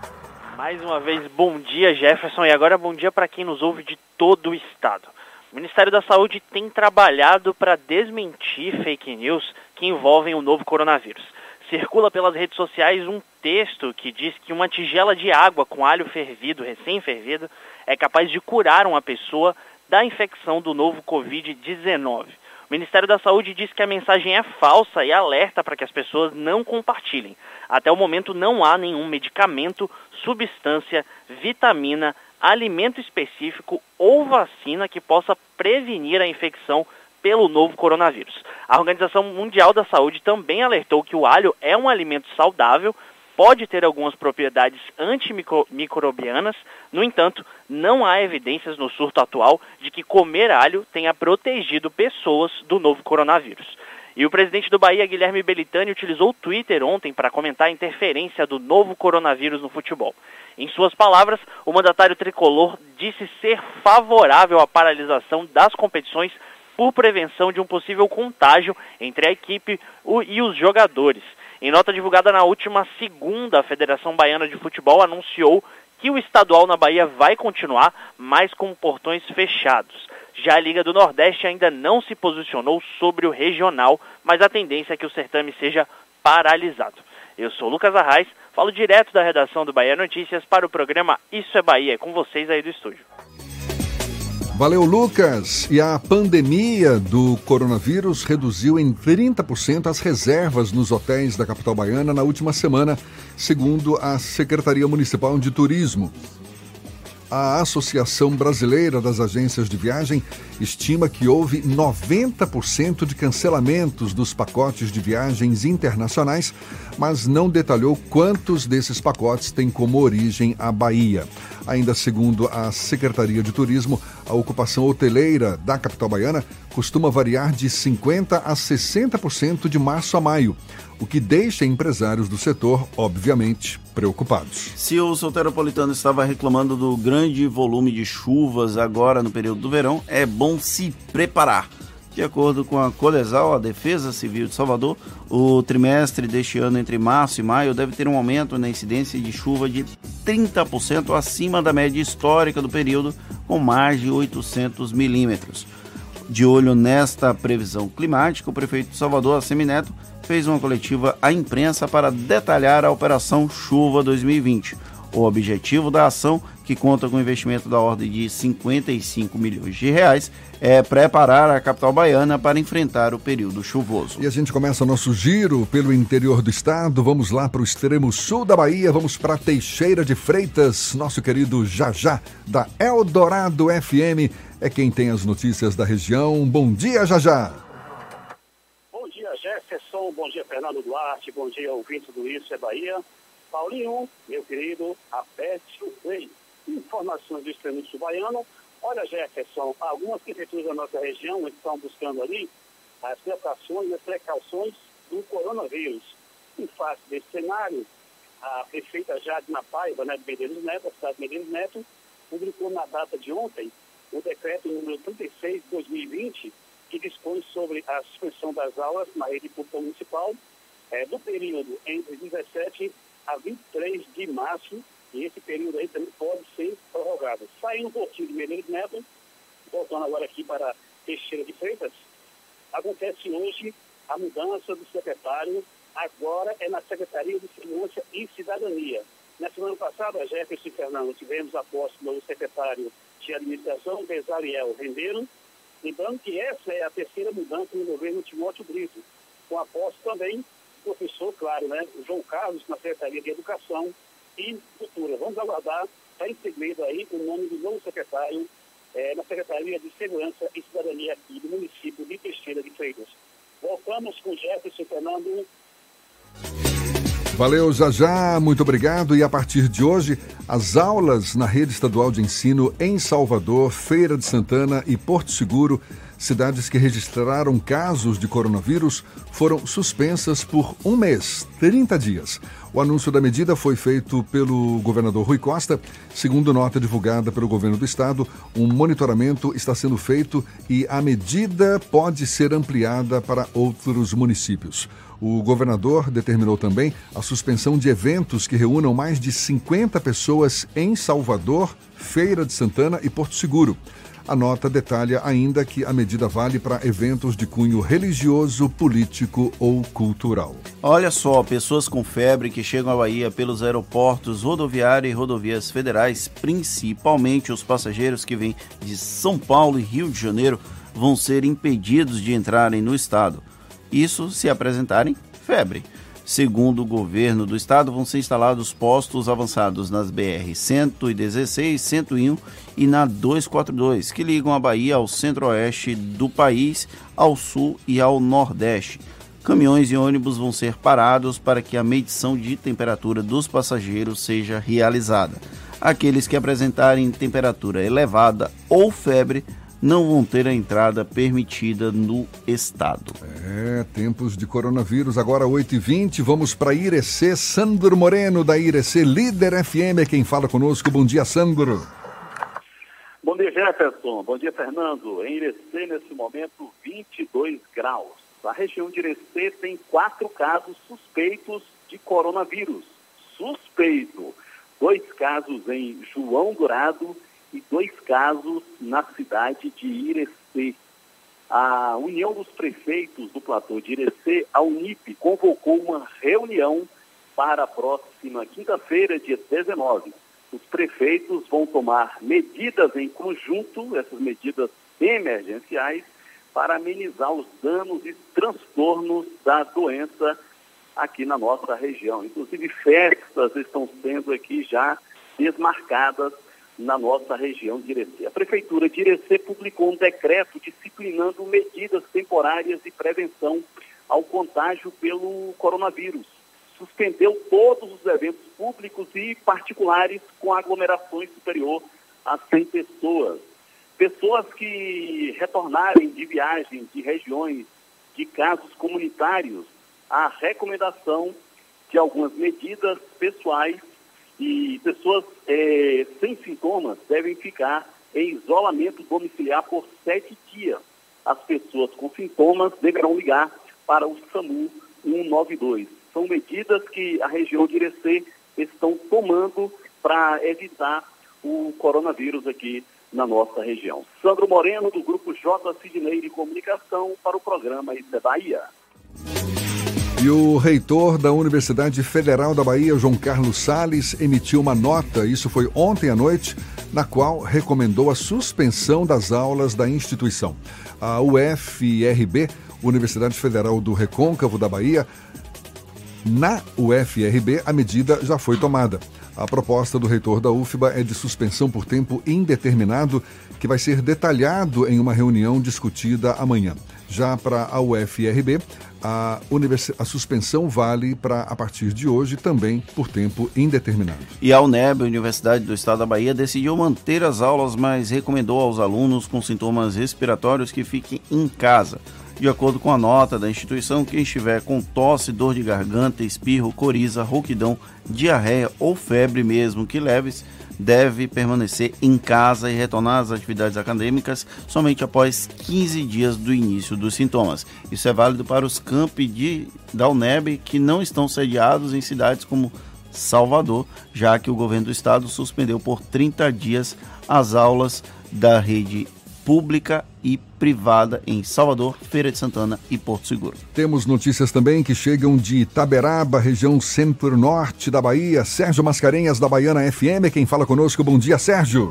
Mais uma vez, bom dia, Jefferson. E agora, bom dia para quem nos ouve de todo o estado. O Ministério da Saúde tem trabalhado para desmentir fake news que envolvem o novo coronavírus. Circula pelas redes sociais um texto que diz que uma tigela de água com alho fervido, recém-fervido, é capaz de curar uma pessoa da infecção do novo Covid-19. O Ministério da Saúde diz que a mensagem é falsa e alerta para que as pessoas não compartilhem. Até o momento não há nenhum medicamento, substância, vitamina, alimento específico ou vacina que possa prevenir a infecção pelo novo coronavírus. A Organização Mundial da Saúde também alertou que o alho é um alimento saudável, pode ter algumas propriedades antimicrobianas, no entanto, não há evidências no surto atual de que comer alho tenha protegido pessoas do novo coronavírus. E o presidente do Bahia, Guilherme Belitani, utilizou o Twitter ontem para comentar a interferência do novo coronavírus no futebol. Em suas palavras, o mandatário tricolor disse ser favorável à paralisação das competições por prevenção de um possível contágio entre a equipe e os jogadores. Em nota divulgada na última segunda, a Federação Baiana de Futebol anunciou que o estadual na Bahia vai continuar, mas com portões fechados. Já a Liga do Nordeste ainda não se posicionou sobre o regional, mas a tendência é que o certame seja paralisado. Eu sou Lucas Arraes, falo direto da redação do Bahia Notícias para o programa Isso é Bahia, com vocês aí do estúdio. Valeu, Lucas. E a pandemia do coronavírus reduziu em 30% as reservas nos hotéis da capital baiana na última semana, segundo a Secretaria Municipal de Turismo. A Associação Brasileira das Agências de Viagem estima que houve 90% de cancelamentos dos pacotes de viagens internacionais, mas não detalhou quantos desses pacotes têm como origem a Bahia. Ainda segundo a Secretaria de Turismo, a ocupação hoteleira da capital baiana costuma variar de 50% a 60% de março a maio o que deixa empresários do setor, obviamente, preocupados. Se o solteropolitano estava reclamando do grande volume de chuvas agora no período do verão, é bom se preparar. De acordo com a Colesal, a Defesa Civil de Salvador, o trimestre deste ano entre março e maio deve ter um aumento na incidência de chuva de 30% acima da média histórica do período, com mais de 800 milímetros. De olho nesta previsão climática, o prefeito de Salvador, Assemineto, fez uma coletiva à imprensa para detalhar a Operação Chuva 2020. O objetivo da ação, que conta com investimento da ordem de 55 milhões de reais, é preparar a capital baiana para enfrentar o período chuvoso. E a gente começa nosso giro pelo interior do estado. Vamos lá para o extremo sul da Bahia, vamos para Teixeira de Freitas. Nosso querido Jajá, da Eldorado FM, é quem tem as notícias da região. Bom dia, Jajá! Jefferson, bom dia Fernando Duarte, bom dia ouvinte do Isso é Bahia. Paulinho, meu querido, aperte o play. Informações do extremo sul baiano. Olha, Jefferson, algumas prefeituras da nossa região estão buscando ali as precauções, as precauções do coronavírus. Em face desse cenário, a prefeita Jadina Paiva, né, de Medeiros Neto, a cidade de Medeiros Neto, publicou na data de ontem o decreto número 36 de 2020, que dispõe sobre a suspensão das aulas na rede pública municipal é, do período entre 17 a 23 de março, e esse período aí também pode ser prorrogado. Saindo um pouquinho de Medeiros Neto, voltando agora aqui para Teixeira de Freitas, acontece hoje a mudança do secretário, agora é na Secretaria de Segurança e Cidadania. Na semana passada, Jefferson e Fernando tivemos a posse do novo secretário de Administração, Besariel Rendeiro, Lembrando que essa é a terceira mudança no governo Timóteo Brito. com a posse também o professor, claro, né, João Carlos, na Secretaria de Educação e Cultura. Vamos aguardar, está em segredo aí o nome do novo secretário é, na Secretaria de Segurança e Cidadania aqui do município de Teixeira de Freitas. Voltamos com Jefferson Fernando. Valeu, já já, muito obrigado. E a partir de hoje, as aulas na rede estadual de ensino em Salvador, Feira de Santana e Porto Seguro, cidades que registraram casos de coronavírus, foram suspensas por um mês, 30 dias. O anúncio da medida foi feito pelo governador Rui Costa. Segundo nota divulgada pelo governo do estado, um monitoramento está sendo feito e a medida pode ser ampliada para outros municípios. O governador determinou também a suspensão de eventos que reúnam mais de 50 pessoas em Salvador, Feira de Santana e Porto Seguro. A nota detalha ainda que a medida vale para eventos de cunho religioso, político ou cultural. Olha só, pessoas com febre que chegam à Bahia pelos aeroportos rodoviários e rodovias federais, principalmente os passageiros que vêm de São Paulo e Rio de Janeiro, vão ser impedidos de entrarem no estado. Isso se apresentarem febre. Segundo o governo do estado, vão ser instalados postos avançados nas BR 116, 101 e na 242, que ligam a Bahia ao centro-oeste do país, ao sul e ao nordeste. Caminhões e ônibus vão ser parados para que a medição de temperatura dos passageiros seja realizada. Aqueles que apresentarem temperatura elevada ou febre não vão ter a entrada permitida no estado. É, tempos de coronavírus, agora 8h20, vamos para Irecê, Sandro Moreno da Irecê, líder FM, é quem fala conosco. Bom dia, Sandro. Bom dia, Jefferson. Bom dia, Fernando. Em Irecê, nesse momento, 22 graus. A região de Irecê tem quatro casos suspeitos de coronavírus. Suspeito. Dois casos em João Dourado e dois casos na cidade de Irecê. A União dos Prefeitos do Platô de Irecê, a Unip, convocou uma reunião para a próxima quinta-feira, dia 19. Os prefeitos vão tomar medidas em conjunto, essas medidas emergenciais, para amenizar os danos e transtornos da doença aqui na nossa região. Inclusive, festas estão sendo aqui já desmarcadas na nossa região de Irecê. A Prefeitura de Irecê publicou um decreto disciplinando medidas temporárias de prevenção ao contágio pelo coronavírus. Suspendeu todos os eventos públicos e particulares com aglomerações superior a 100 pessoas. Pessoas que retornarem de viagem de regiões de casos comunitários, a recomendação de algumas medidas pessoais e pessoas é, sem sintomas devem ficar em isolamento domiciliar por sete dias. As pessoas com sintomas deverão ligar para o SAMU 192. São medidas que a região de Irecê estão tomando para evitar o coronavírus aqui na nossa região. Sandro Moreno, do Grupo J. Sidney de Comunicação, para o programa Isso é Bahia. E o reitor da Universidade Federal da Bahia, João Carlos Sales, emitiu uma nota, isso foi ontem à noite, na qual recomendou a suspensão das aulas da instituição. A UFRB, Universidade Federal do Recôncavo da Bahia, na UFRB, a medida já foi tomada. A proposta do reitor da UFBA é de suspensão por tempo indeterminado, que vai ser detalhado em uma reunião discutida amanhã. Já para a UFRB, a, a suspensão vale para, a partir de hoje, também por tempo indeterminado. E a UNEB, Universidade do Estado da Bahia, decidiu manter as aulas, mas recomendou aos alunos com sintomas respiratórios que fiquem em casa. De acordo com a nota da instituição, quem estiver com tosse, dor de garganta, espirro, coriza, rouquidão, diarreia ou febre mesmo que leves, deve permanecer em casa e retornar às atividades acadêmicas somente após 15 dias do início dos sintomas. Isso é válido para os campi de, da UNEB que não estão sediados em cidades como Salvador, já que o governo do estado suspendeu por 30 dias as aulas da rede pública e privada em Salvador, Feira de Santana e Porto Seguro. Temos notícias também que chegam de Itaberaba, região centro-norte da Bahia. Sérgio Mascarenhas, da Baiana FM, quem fala conosco. Bom dia, Sérgio.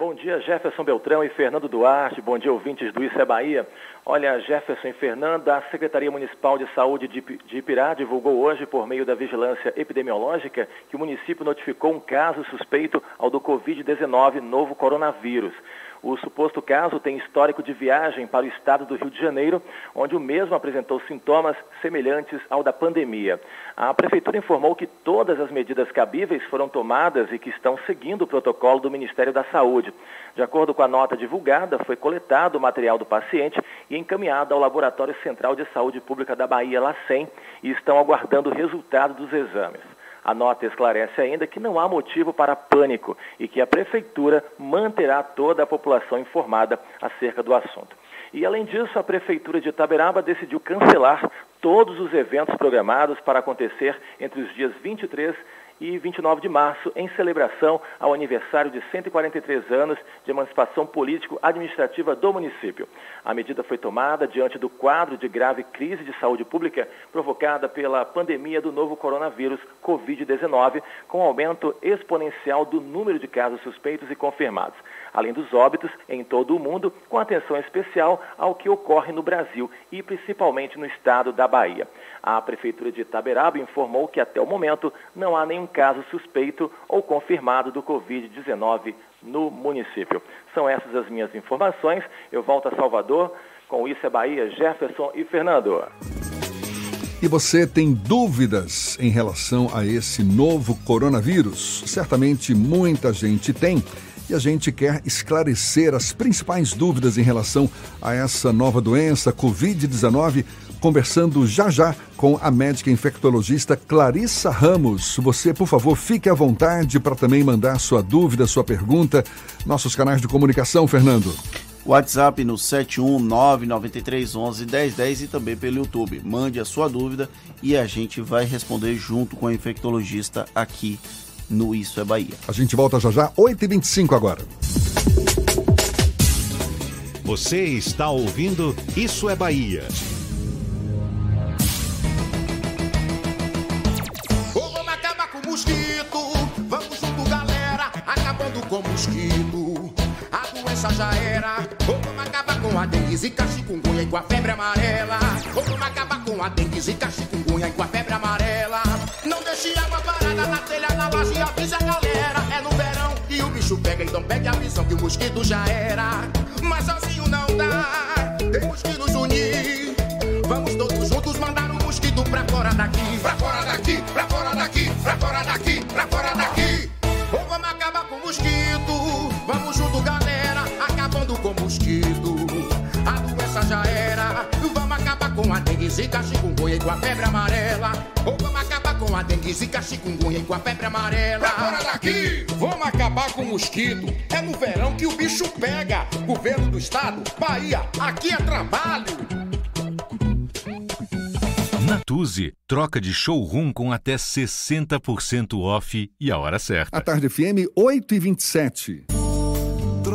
Bom dia, Jefferson Beltrão e Fernando Duarte. Bom dia, ouvintes do Isso é Bahia. Olha, Jefferson e Fernanda, a Secretaria Municipal de Saúde de Ipirá divulgou hoje, por meio da vigilância epidemiológica, que o município notificou um caso suspeito ao do Covid-19, novo coronavírus. O suposto caso tem histórico de viagem para o estado do Rio de Janeiro, onde o mesmo apresentou sintomas semelhantes ao da pandemia. A prefeitura informou que todas as medidas cabíveis foram tomadas e que estão seguindo o protocolo do Ministério da Saúde. De acordo com a nota divulgada, foi coletado o material do paciente e encaminhado ao Laboratório Central de Saúde Pública da Bahia, LACEN, e estão aguardando o resultado dos exames. A nota esclarece ainda que não há motivo para pânico e que a Prefeitura manterá toda a população informada acerca do assunto. E, além disso, a Prefeitura de Itaberaba decidiu cancelar todos os eventos programados para acontecer entre os dias 23 e 29 de março, em celebração ao aniversário de 143 anos de emancipação político-administrativa do município. A medida foi tomada diante do quadro de grave crise de saúde pública provocada pela pandemia do novo coronavírus Covid-19, com aumento exponencial do número de casos suspeitos e confirmados além dos óbitos em todo o mundo, com atenção especial ao que ocorre no Brasil e principalmente no estado da Bahia. A Prefeitura de Itaberaba informou que até o momento não há nenhum caso suspeito ou confirmado do Covid-19 no município. São essas as minhas informações. Eu volto a Salvador com Isso é Bahia, Jefferson e Fernando. E você tem dúvidas em relação a esse novo coronavírus? Certamente muita gente tem e a gente quer esclarecer as principais dúvidas em relação a essa nova doença, Covid-19, conversando já já com a médica infectologista Clarissa Ramos. Você, por favor, fique à vontade para também mandar sua dúvida, sua pergunta. Nossos canais de comunicação, Fernando. WhatsApp no 71993111010 e também pelo YouTube. Mande a sua dúvida e a gente vai responder junto com a infectologista aqui no Isso é Bahia. A gente volta já já, 8h25 agora. Você está ouvindo Isso é Bahia. Com mosquito. A doença já era. vamos acabar com a dengue, zika, chikungunya e com a febre amarela. vamos acabar com a dengue, zika, chikungunya e com a febre amarela. Não deixe água parada na telha, na laje, avisa a galera. É no verão e o bicho pega, então pegue a visão que o mosquito já era. Mas sozinho não dá, temos que nos unir. Vamos todos juntos mandar o mosquito pra fora daqui. Pra fora daqui, pra fora daqui, pra fora daqui, pra fora daqui. Acabando com o mosquito. A doença já era. Vamos acabar com a dengue, zika, chikungunya e com a febre amarela. Ou vamos acabar com a dengue, zika, chikungunya e com a febre amarela. Pra fora daqui! Vamos acabar com o mosquito. É no verão que o bicho pega. Governo do estado, Bahia, aqui é trabalho. Natuzzi, troca de showroom com até 60% off e a hora certa. A tarde FM 8 e 27.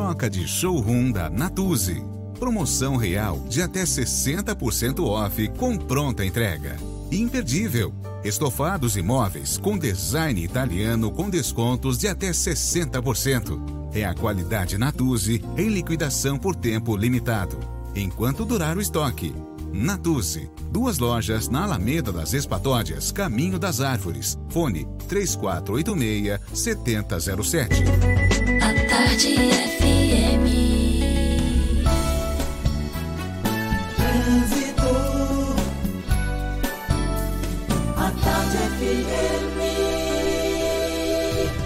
Troca de showroom da Natuzzi. Promoção real de até 60% off com pronta entrega. Imperdível. Estofados imóveis com design italiano com descontos de até 60%. É a qualidade Natuzzi em liquidação por tempo limitado. Enquanto durar o estoque. Natuzzi. Duas lojas na Alameda das Espatódias, Caminho das Árvores. Fone 3486 7007. A tarde FM.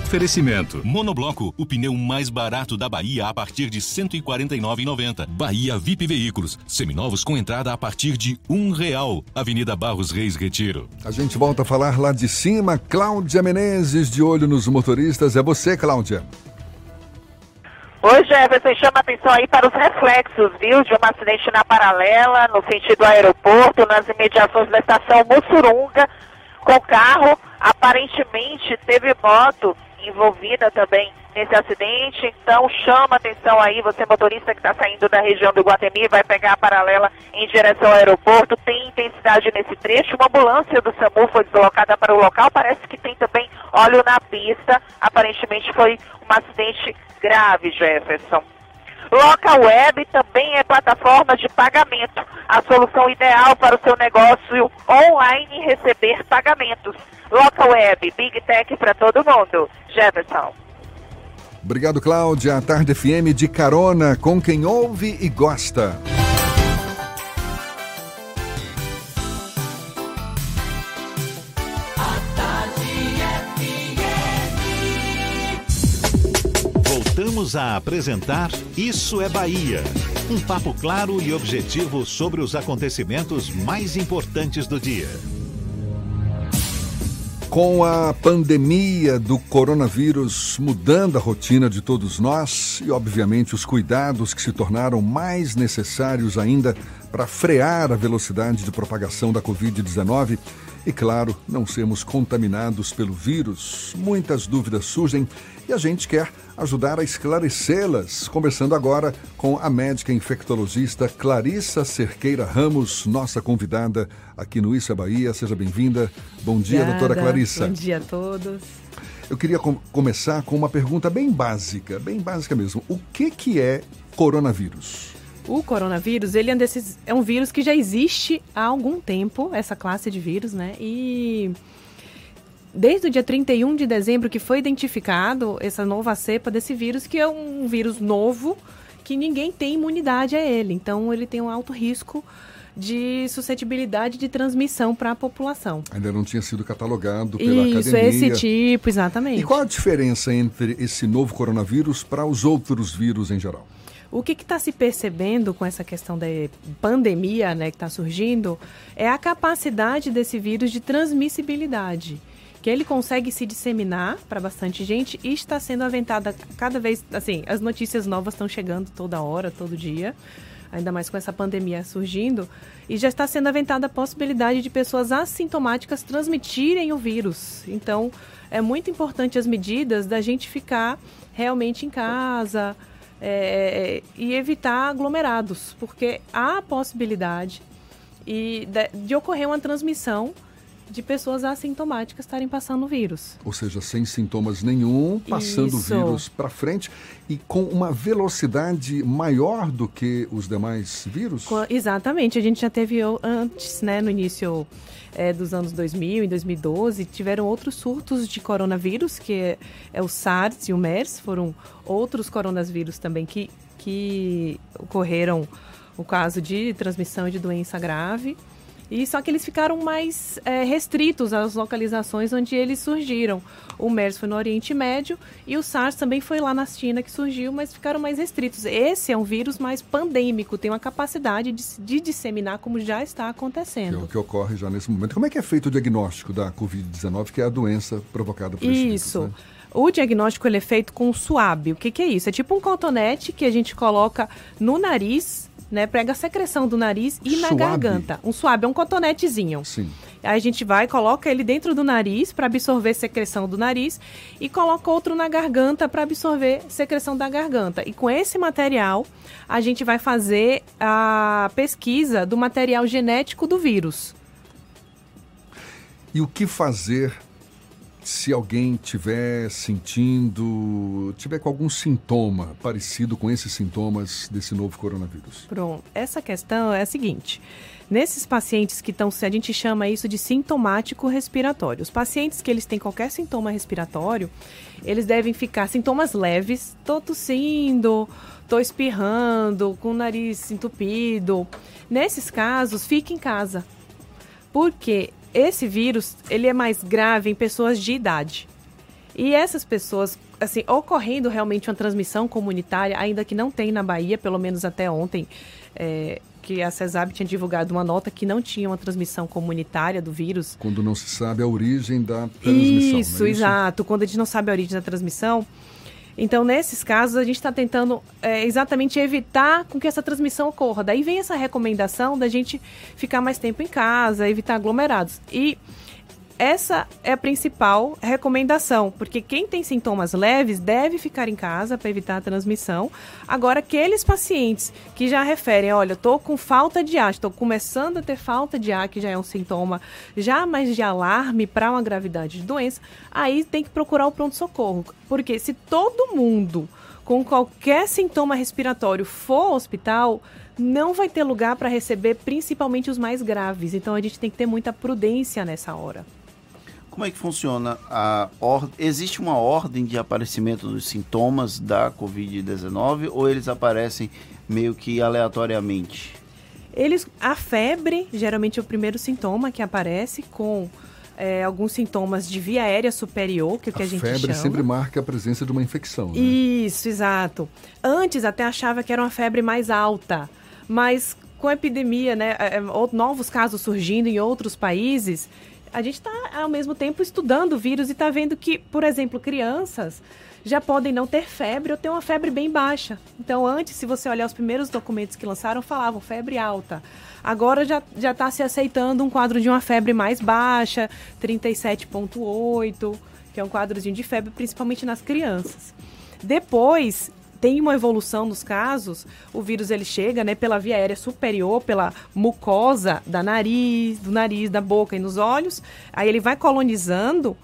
Oferecimento. Monobloco, o pneu mais barato da Bahia a partir de R$ 149,90. Bahia VIP Veículos, seminovos com entrada a partir de um real. Avenida Barros Reis Retiro. A gente volta a falar lá de cima. Cláudia Menezes, de olho nos motoristas. É você, Cláudia. Oi, Jefferson, chama atenção aí para os reflexos, viu, de um acidente na paralela, no sentido aeroporto, nas imediações da estação Mussurunga, com carro, aparentemente teve moto envolvida também nesse acidente. Então chama atenção aí, você motorista que está saindo da região do Guatemi, vai pegar a paralela em direção ao aeroporto. Tem intensidade nesse trecho. Uma ambulância do SAMU foi deslocada para o local. Parece que tem também óleo na pista. Aparentemente foi um acidente grave, Jefferson. Local Web também é plataforma de pagamento, a solução ideal para o seu negócio online receber pagamentos. Local Web, Big Tech para todo mundo. Jefferson. Obrigado, Cláudia. A Tarde FM de carona com quem ouve e gosta. Voltamos a apresentar Isso é Bahia. Um papo claro e objetivo sobre os acontecimentos mais importantes do dia. Com a pandemia do coronavírus mudando a rotina de todos nós e, obviamente, os cuidados que se tornaram mais necessários ainda para frear a velocidade de propagação da Covid-19 e, claro, não sermos contaminados pelo vírus, muitas dúvidas surgem e a gente quer ajudar a esclarecê-las. Conversando agora com a médica infectologista Clarissa Cerqueira Ramos, nossa convidada aqui no Isso é Bahia. Seja bem-vinda. Bom dia, Obrigada. doutora Clarissa. Bom dia a todos. Eu queria com começar com uma pergunta bem básica, bem básica mesmo. O que, que é coronavírus? O coronavírus, ele é um, desses, é um vírus que já existe há algum tempo, essa classe de vírus, né? E desde o dia 31 de dezembro que foi identificado essa nova cepa desse vírus, que é um vírus novo, que ninguém tem imunidade a ele. Então, ele tem um alto risco de suscetibilidade de transmissão para a população. Ainda não tinha sido catalogado pela Isso, academia. esse tipo, exatamente. E qual a diferença entre esse novo coronavírus para os outros vírus em geral? O que está se percebendo com essa questão da pandemia né, que está surgindo é a capacidade desse vírus de transmissibilidade. Que ele consegue se disseminar para bastante gente e está sendo aventada cada vez. Assim, as notícias novas estão chegando toda hora, todo dia, ainda mais com essa pandemia surgindo. E já está sendo aventada a possibilidade de pessoas assintomáticas transmitirem o vírus. Então, é muito importante as medidas da gente ficar realmente em casa, é, e evitar aglomerados, porque há a possibilidade e de, de, ocorrer uma transmissão de pessoas assintomáticas estarem passando o vírus. Ou seja, sem sintomas nenhum, passando o vírus para frente e com uma velocidade maior do que os demais vírus? Exatamente, a gente já teve antes, né, no início é, dos anos 2000 e 2012, tiveram outros surtos de coronavírus, que é, é, o SARS e o MERS, foram outros coronavírus também que, que ocorreram o caso de transmissão de doença grave. E só que eles ficaram mais é, restritos às localizações onde eles surgiram. O MERS foi no Oriente Médio e o SARS também foi lá na China que surgiu, mas ficaram mais restritos. Esse é um vírus mais pandêmico, tem uma capacidade de, de disseminar como já está acontecendo. Que é o que ocorre já nesse momento. Como é que é feito o diagnóstico da Covid-19, que é a doença provocada por esse Isso. vírus? Né? O diagnóstico ele é feito com suave. O que, que é isso? É tipo um cotonete que a gente coloca no nariz né? Prega a secreção do nariz e na Suave. garganta. Um suave, é um cotonetezinho. Sim. Aí a gente vai, coloca ele dentro do nariz para absorver secreção do nariz e coloca outro na garganta para absorver secreção da garganta. E com esse material, a gente vai fazer a pesquisa do material genético do vírus. E o que fazer se alguém tiver sentindo, tiver com algum sintoma parecido com esses sintomas desse novo coronavírus? Pronto. Essa questão é a seguinte: nesses pacientes que estão, a gente chama isso de sintomático respiratório. Os pacientes que eles têm qualquer sintoma respiratório, eles devem ficar sintomas leves, tô tossindo, tô espirrando, com o nariz entupido. Nesses casos, fique em casa. Porque esse vírus, ele é mais grave em pessoas de idade. E essas pessoas, assim, ocorrendo realmente uma transmissão comunitária, ainda que não tem na Bahia, pelo menos até ontem, é, que a CESAB tinha divulgado uma nota que não tinha uma transmissão comunitária do vírus. Quando não se sabe a origem da transmissão. Isso, é exato. Quando a gente não sabe a origem da transmissão. Então, nesses casos, a gente está tentando é, exatamente evitar com que essa transmissão ocorra. Daí vem essa recomendação da gente ficar mais tempo em casa, evitar aglomerados. E essa é a principal recomendação, porque quem tem sintomas leves deve ficar em casa para evitar a transmissão. Agora, aqueles pacientes que já referem, olha, estou com falta de ar, estou começando a ter falta de ar, que já é um sintoma já mais de alarme para uma gravidade de doença, aí tem que procurar o pronto-socorro. Porque se todo mundo com qualquer sintoma respiratório for ao hospital, não vai ter lugar para receber principalmente os mais graves. Então a gente tem que ter muita prudência nessa hora. Como é que funciona a or... existe uma ordem de aparecimento dos sintomas da COVID-19 ou eles aparecem meio que aleatoriamente? Eles a febre geralmente é o primeiro sintoma que aparece com é, alguns sintomas de via aérea superior, que é o que a, a gente febre chama. sempre marca a presença de uma infecção, né? Isso, exato. Antes até achava que era uma febre mais alta, mas com a epidemia, né, é, é, novos casos surgindo em outros países, a gente está ao mesmo tempo estudando o vírus e está vendo que, por exemplo, crianças já podem não ter febre ou ter uma febre bem baixa. Então, antes, se você olhar os primeiros documentos que lançaram, falavam febre alta. Agora já está se aceitando um quadro de uma febre mais baixa, 37,8, que é um quadrozinho de febre, principalmente nas crianças. Depois, tem uma evolução nos casos, o vírus ele chega, né, pela via aérea superior, pela mucosa da nariz, do nariz, da boca e nos olhos. Aí ele vai colonizando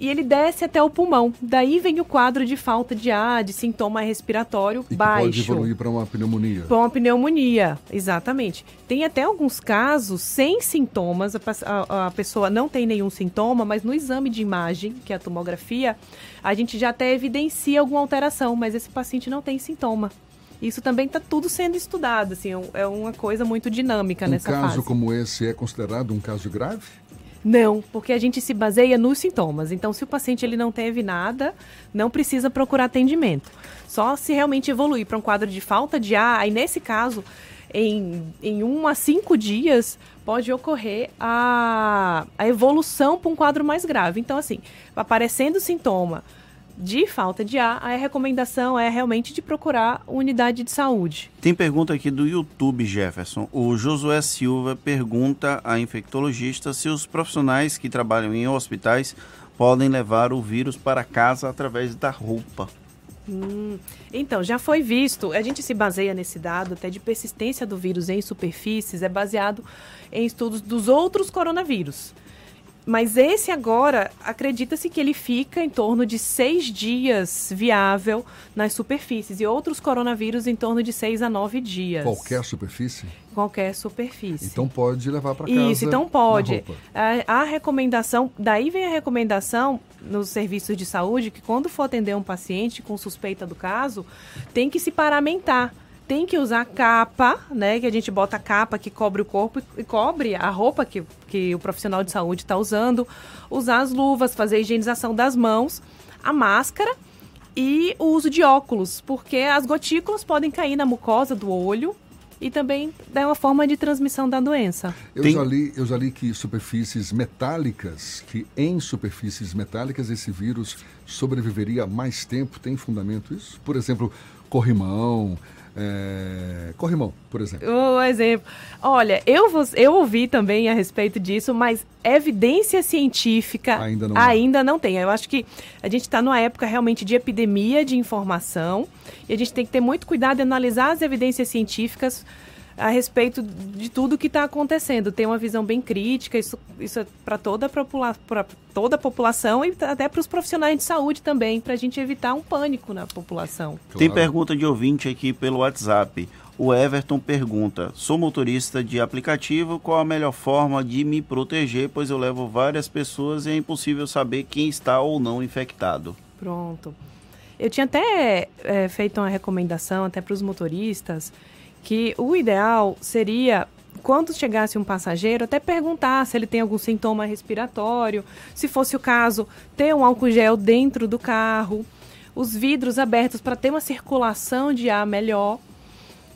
e ele desce até o pulmão. Daí vem o quadro de falta de ar, de sintoma respiratório e baixo. pode evoluir para uma pneumonia. Para uma pneumonia, exatamente. Tem até alguns casos sem sintomas, a, a, a, pessoa não tem nenhum sintoma, mas no exame de imagem, que é a tomografia, a gente já até evidencia alguma alteração, mas esse paciente não tem sintoma. Isso também está tudo sendo estudado, assim, é, é uma coisa muito dinâmica um nessa fase. Um caso como esse é considerado um caso grave? Não, porque a gente se baseia nos sintomas. Então, se o paciente ele não teve nada, não precisa procurar atendimento. Só se realmente evoluir para um quadro de falta de ar, aí nesse caso, em, em um a cinco dias, pode ocorrer a, a evolução para um quadro mais grave. Então, assim, aparecendo sintoma, de falta de ar, a recomendação é realmente de procurar unidade de saúde. Tem pergunta aqui do YouTube, Jefferson. O Josué Silva pergunta a infectologista se os profissionais que trabalham em hospitais podem levar o vírus para casa através da roupa. Hum, então, já foi visto, a gente se baseia nesse dado até de persistência do vírus em superfícies, é baseado em estudos dos outros coronavírus. Mas esse agora, acredita-se que ele fica em torno de seis dias viável nas superfícies e outros coronavírus em torno de seis a nove dias. Qualquer superfície? Qualquer superfície. Então pode levar para casa. Isso, então pode. A, a, recomendação, daí vem a recomendação nos serviços de saúde que quando for atender um paciente com suspeita do caso, tem que se paramentar tem que usar capa, né? Que a gente bota a capa que cobre o corpo e cobre a roupa que, que o profissional de saúde está usando. Usar as luvas, fazer a higienização das mãos, a máscara e o uso de óculos, porque as gotículas podem cair na mucosa do olho e também é uma forma de transmissão da doença. Eu, Tem... já li, eu já li que superfícies metálicas, que em superfícies metálicas esse vírus sobreviveria mais tempo. Tem fundamento isso? Por exemplo, corrimão, é... Corrimão, por exemplo. Um exemplo. Olha, eu, vou, eu ouvi também a respeito disso, mas evidência científica ainda não, ainda não tem. Eu acho que a gente está numa época realmente de epidemia de informação e a gente tem que ter muito cuidado em analisar as evidências científicas a respeito de tudo que está acontecendo. Tem uma visão bem crítica, isso, isso é para toda, toda a população e até para os profissionais de saúde também, para a gente evitar um pânico na população. Claro. Tem pergunta de ouvinte aqui pelo WhatsApp. O Everton pergunta: Sou motorista de aplicativo, qual a melhor forma de me proteger? Pois eu levo várias pessoas e é impossível saber quem está ou não infectado. Pronto. Eu tinha até é, feito uma recomendação até para os motoristas que o ideal seria quando chegasse um passageiro, até perguntar se ele tem algum sintoma respiratório, se fosse o caso, ter um álcool gel dentro do carro, os vidros abertos para ter uma circulação de ar melhor.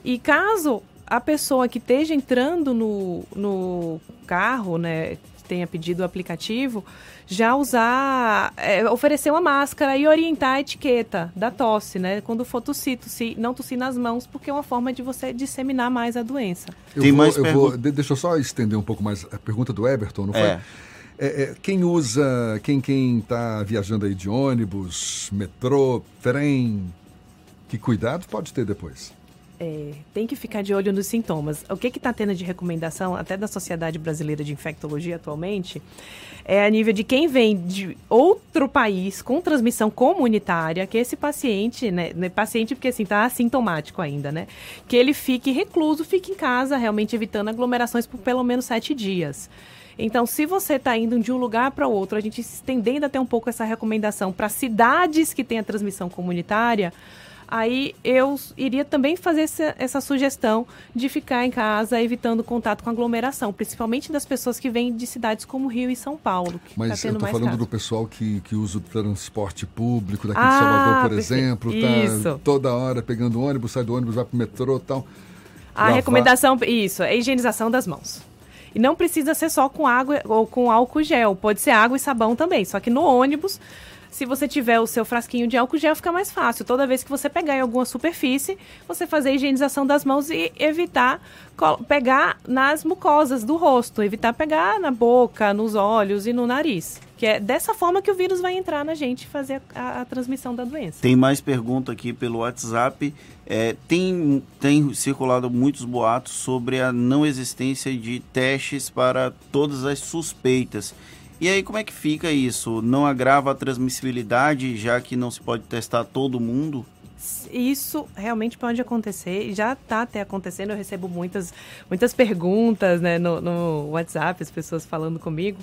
E caso a pessoa que esteja entrando no, no carro, né, tenha pedido o aplicativo, já usar, é, oferecer uma máscara e orientar a etiqueta da tosse, né? Quando for tossir, tossir, não tossir nas mãos, porque é uma forma de você disseminar mais a doença. Eu Tem vou, mais eu vou, Deixa eu só estender um pouco mais a pergunta do Everton, não foi? É. É, é, quem usa, quem quem está viajando aí de ônibus, metrô, trem, que cuidado pode ter depois? É, tem que ficar de olho nos sintomas. O que está tendo de recomendação, até da Sociedade Brasileira de Infectologia atualmente, é a nível de quem vem de outro país com transmissão comunitária, que esse paciente, né, né paciente porque assim está assintomático ainda, né, que ele fique recluso, fique em casa, realmente evitando aglomerações por pelo menos sete dias. Então, se você está indo de um lugar para o outro, a gente estendendo até um pouco essa recomendação para cidades que têm a transmissão comunitária, aí eu iria também fazer essa, essa, sugestão de ficar em casa, evitando contato com aglomeração, principalmente das pessoas que vêm de cidades como Rio e São Paulo. Mas tá eu estou falando caso. do pessoal que, que usa o transporte público daqui ah, de Salvador, por exemplo, tá toda hora pegando ônibus, sai do ônibus, vai para o metrô e tal. A Lavar. recomendação, isso, é a higienização das mãos. E não precisa ser só com água ou com álcool gel, pode ser água e sabão também. Só que no ônibus se você tiver o seu frasquinho de álcool gel, fica mais fácil. Toda vez que você pegar em alguma superfície, você fazer a higienização das mãos e evitar pegar nas mucosas do rosto, evitar pegar na boca, nos olhos e no nariz. Que é dessa forma que o vírus vai entrar na gente e fazer a, a, transmissão da doença. Tem mais pergunta aqui pelo WhatsApp. É, tem, tem circulado muitos boatos sobre a não existência de testes para todas as suspeitas. E aí como é que fica isso? Não agrava a transmissibilidade, já que não se pode testar todo mundo? Isso realmente pode acontecer e já está até acontecendo. Eu recebo muitas, muitas perguntas né, no, no WhatsApp, as pessoas falando comigo.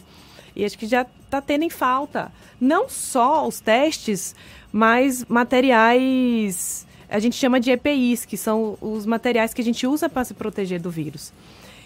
E acho que já está tendo em falta não só os testes, mas materiais, a gente chama de EPIs, que são os materiais que a gente usa para se proteger do vírus.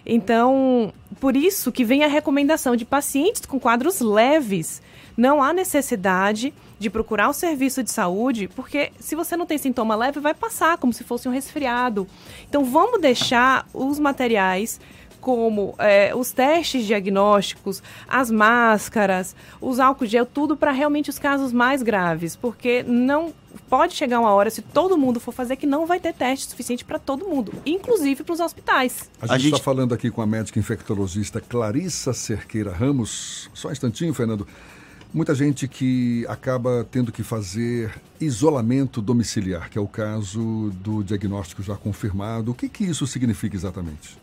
Então, por isso que vem a recomendação de pacientes com quadros leves. Não há necessidade de procurar o serviço de saúde, porque se você não tem sintoma leve, vai passar como se fosse um resfriado. Então, vamos deixar os materiais como é, os testes diagnósticos, as máscaras, os álcool gel, tudo para realmente os casos mais graves, porque não pode chegar uma hora, se todo mundo for fazer, que não vai ter teste suficiente para todo mundo, inclusive para os hospitais. A gente está gente... falando aqui com a médica infectologista Clarissa Cerqueira Ramos. Só um instantinho, Fernando. Muita gente que acaba tendo que fazer isolamento domiciliar, que é o caso do diagnóstico já confirmado. O que, que isso significa exatamente?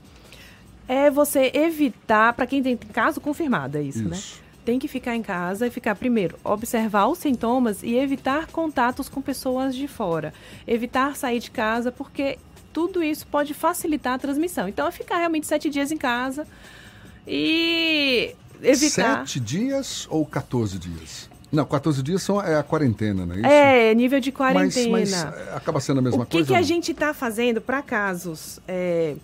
É você evitar, para quem tem caso confirmado, é isso, né? isso. né? tem que ficar em casa e ficar, primeiro, observar os sintomas e evitar contatos com pessoas de fora. Evitar sair de casa, porque tudo isso pode facilitar a transmissão. Então, é ficar realmente sete dias em casa e evitar. Sete dias ou 14 dias? Não, 14 dias são, é a quarentena, não é isso? É, nível de quarentena. Mas, mas acaba sendo a mesma o que coisa? O que a gente está fazendo para casos? É,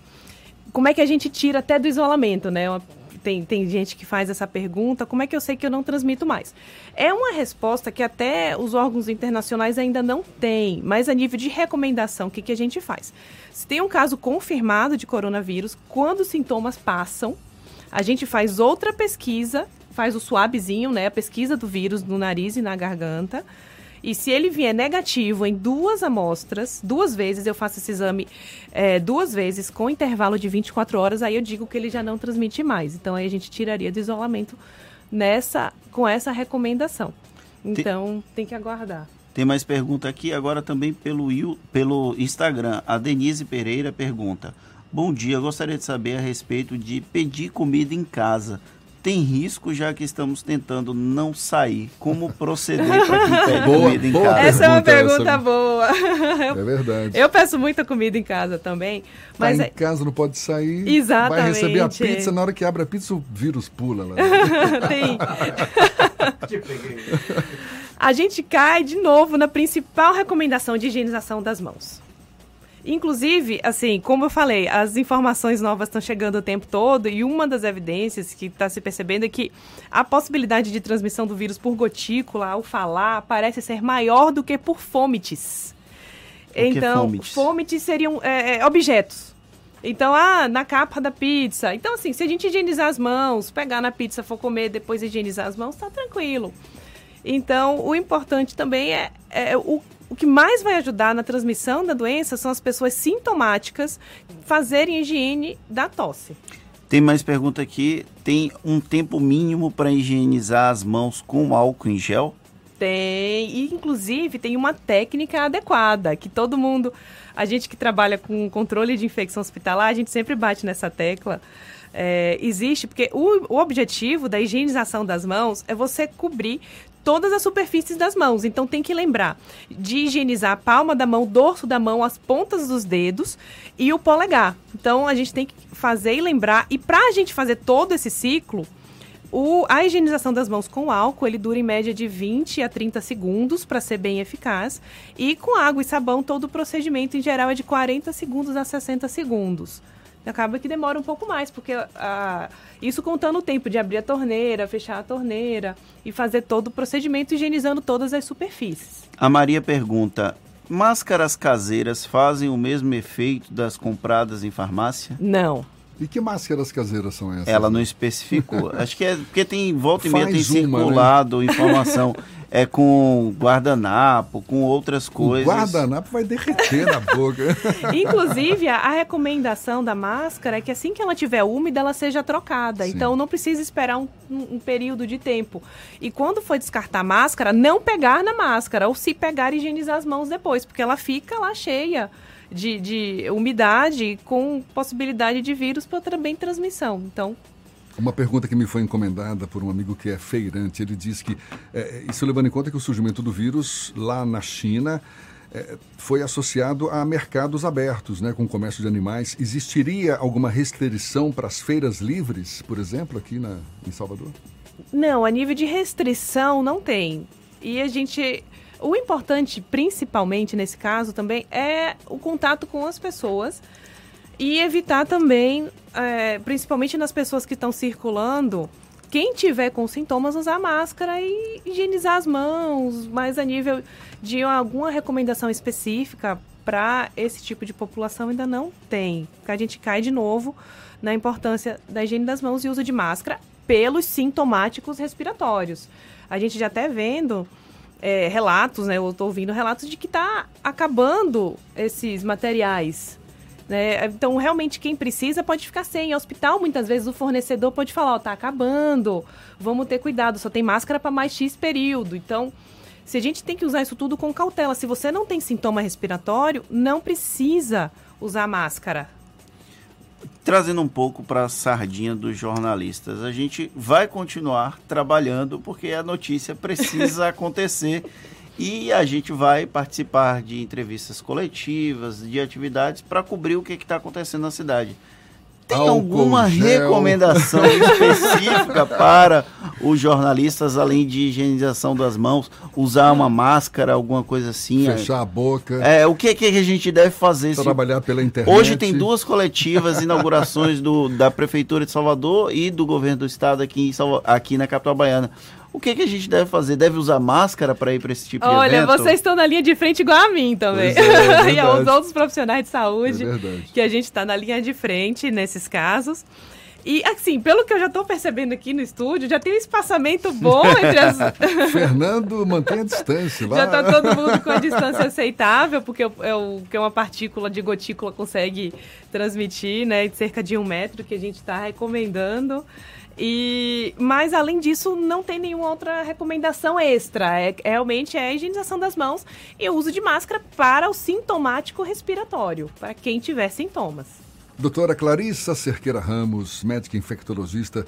como é que a gente tira até do isolamento, né? Uma tem, tem gente que faz essa pergunta, como é que eu sei que eu não transmito mais? É uma resposta que até os órgãos internacionais ainda não têm, mas a nível de recomendação, o que, que a gente faz? Se tem um caso confirmado de coronavírus, quando os sintomas passam, a gente faz outra pesquisa, faz o suavezinho, né, a pesquisa do vírus no nariz e na garganta, e se ele vier negativo em duas amostras, duas vezes, eu faço esse exame é, duas vezes com intervalo de 24 horas, aí eu digo que ele já não transmite mais. Então aí a gente tiraria do isolamento nessa, com essa recomendação. Então tem, tem que aguardar. Tem mais pergunta aqui, agora também pelo, pelo Instagram. A Denise Pereira pergunta: Bom dia, gostaria de saber a respeito de pedir comida em casa tem risco, já que estamos tentando não sair. Como proceder para quem pede [LAUGHS] boa, comida em boa casa? Essa é uma pergunta essa... boa. É verdade. Eu peço muita comida em casa também. Tá mas tá em casa não pode sair. Exatamente. Vai receber a pizza, na hora que abre a pizza o vírus pula lá. [LAUGHS] tem. [LAUGHS] a gente cai de novo na principal recomendação de higienização das mãos. Inclusive, assim, como eu falei, as informações novas estão chegando o tempo todo e uma das evidências que está se percebendo é que a possibilidade de transmissão do vírus por gotícula ao falar parece ser maior do que por fômites. então, fômites? fômites seriam é, é, objetos. Então, ah, na capa da pizza. Então, assim, se a gente higienizar as mãos, pegar na pizza, for comer, depois higienizar as mãos, tá tranquilo. Então, o importante também é, é o o que mais vai ajudar na transmissão da doença são as pessoas sintomáticas fazerem higiene da tosse. Tem mais pergunta aqui. Tem um tempo mínimo para higienizar as mãos com álcool em gel? Tem, e inclusive tem uma técnica adequada, que todo mundo, a gente que trabalha com controle de infecção hospitalar, a gente sempre bate nessa tecla. É, existe, porque o, o objetivo da higienização das mãos é você cobrir todas as superfícies das mãos. Então tem que lembrar de higienizar a palma da mão, o dorso da mão, as pontas dos dedos e o polegar. Então a gente tem que fazer e lembrar. E para a gente fazer todo esse ciclo, o, a higienização das mãos com álcool, ele dura em média de 20 a 30 segundos para ser bem eficaz. E com água e sabão, todo o procedimento em geral é de 40 segundos a 60 segundos. Acaba que demora um pouco mais, porque ah, isso contando o tempo de abrir a torneira, fechar a torneira e fazer todo o procedimento higienizando todas as superfícies. A Maria pergunta: máscaras caseiras fazem o mesmo efeito das compradas em farmácia? Não. E que máscaras caseiras são essas? Ela não especificou. Acho que é porque tem volta e meia tem circulado né? informação. [LAUGHS] é com guardanapo, com outras coisas. O guardanapo vai derreter na boca. [LAUGHS] Inclusive, a recomendação da máscara é que assim que ela estiver úmida, ela seja trocada. Sim. Então, não precisa esperar um, um, período de tempo. E quando for descartar a máscara, não pegar na máscara. Ou se pegar, higienizar as mãos depois, porque ela fica lá cheia de, de umidade com possibilidade de vírus para também transmissão. Então, uma pergunta que me foi encomendada por um amigo que é feirante. Ele diz que, é, isso levando em conta que o surgimento do vírus lá na China é, foi associado a mercados abertos, né, com comércio de animais. Existiria alguma restrição para as feiras livres, por exemplo, aqui na, em Salvador? Não, a nível de restrição não tem. E a gente. O importante, principalmente nesse caso também, é o contato com as pessoas e evitar também, é, principalmente nas pessoas que estão circulando, quem tiver com sintomas usar máscara e higienizar as mãos, mas a nível de alguma recomendação específica para esse tipo de população ainda não tem. A gente cai de novo na importância da higiene das mãos e uso de máscara pelos sintomáticos respiratórios. A gente já até vendo é, relatos, né? Eu estou ouvindo relatos de que está acabando esses materiais né? Então, realmente, quem precisa pode ficar sem. Em hospital, muitas vezes, o fornecedor pode falar, ó, oh, tá acabando, vamos ter cuidado, só tem máscara para mais X período. Então, se a gente tem que usar isso tudo com cautela. Se você não tem sintoma respiratório, não precisa usar máscara. Trazendo um pouco para a sardinha dos jornalistas, a gente vai continuar trabalhando porque a notícia precisa [LAUGHS] acontecer e a gente vai participar de entrevistas coletivas, de atividades para cobrir o que está acontecendo na cidade. Tem Álcool alguma gel. recomendação [LAUGHS] específica para os jornalistas, além de higienização das mãos, usar uma máscara, alguma coisa assim? Fechar a boca. É, o que, que a gente deve fazer? Trabalhar se... pela internet. Hoje tem duas coletivas, inaugurações do, da Prefeitura de Salvador e do Governo do Estado aqui, em Salva... aqui na capital baiana. O que, que a gente deve fazer? Deve usar máscara para ir para esse tipo Olha, de evento? Olha, vocês estão na linha de frente igual a mim também. É, é [LAUGHS] e aos outros profissionais de saúde, é que a gente está na linha de frente nesses casos. E, assim, pelo que eu já estou percebendo aqui no estúdio, já tem um espaçamento bom [LAUGHS] entre as... [LAUGHS] Fernando, mantém a distância. Já está todo mundo com a distância aceitável, porque é o que uma partícula de gotícula consegue transmitir, né? De cerca de um metro, que a gente está recomendando. E, mas além disso, não tem nenhuma outra recomendação extra. É, realmente é a higienização das mãos e o uso de máscara para o sintomático respiratório, para quem tiver sintomas. Doutora Clarissa Cerqueira Ramos, médica infectologista,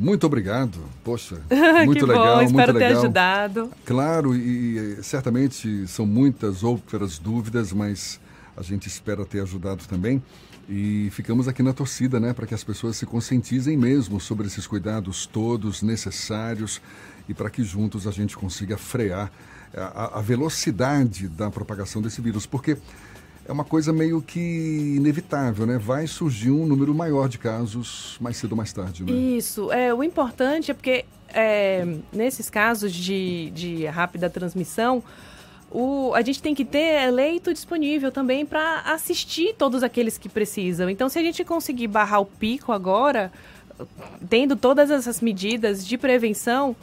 muito obrigado. Poxa, [LAUGHS] muito legal, bom, espero muito ter ajudado. Claro, e certamente são muitas outras dúvidas, mas a gente espera ter ajudado também. E ficamos aqui na torcida, né, para que as pessoas se conscientizem mesmo sobre esses cuidados todos necessários e para que juntos a gente consiga frear a, a, velocidade da propagação desse vírus, porque é uma coisa meio que inevitável, né? Vai surgir um número maior de casos mais cedo ou mais tarde, né? Isso. É, o importante é porque é, nesses casos de, de rápida transmissão, o, a gente tem que ter leito disponível também para assistir todos aqueles que precisam. Então, se a gente conseguir barrar o pico agora, tendo todas essas medidas de prevenção,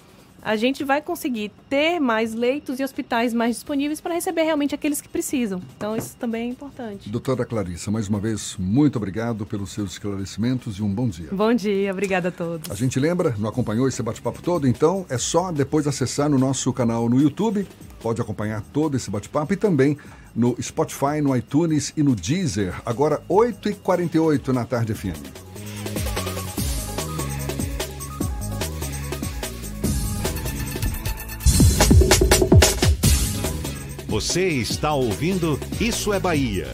a gente vai conseguir ter mais leitos e hospitais mais disponíveis para receber realmente aqueles que precisam. Então, isso também é importante. Doutora Clarissa, mais uma vez, muito obrigado pelos seus esclarecimentos e um bom dia. Bom dia, obrigada a todos. A gente lembra, não acompanhou esse bate-papo todo, então é só depois acessar no nosso canal no YouTube, pode acompanhar todo esse bate-papo e também no Spotify, no iTunes e no Deezer, agora 8h48 na tarde FM. Você está ouvindo Isso é Bahia.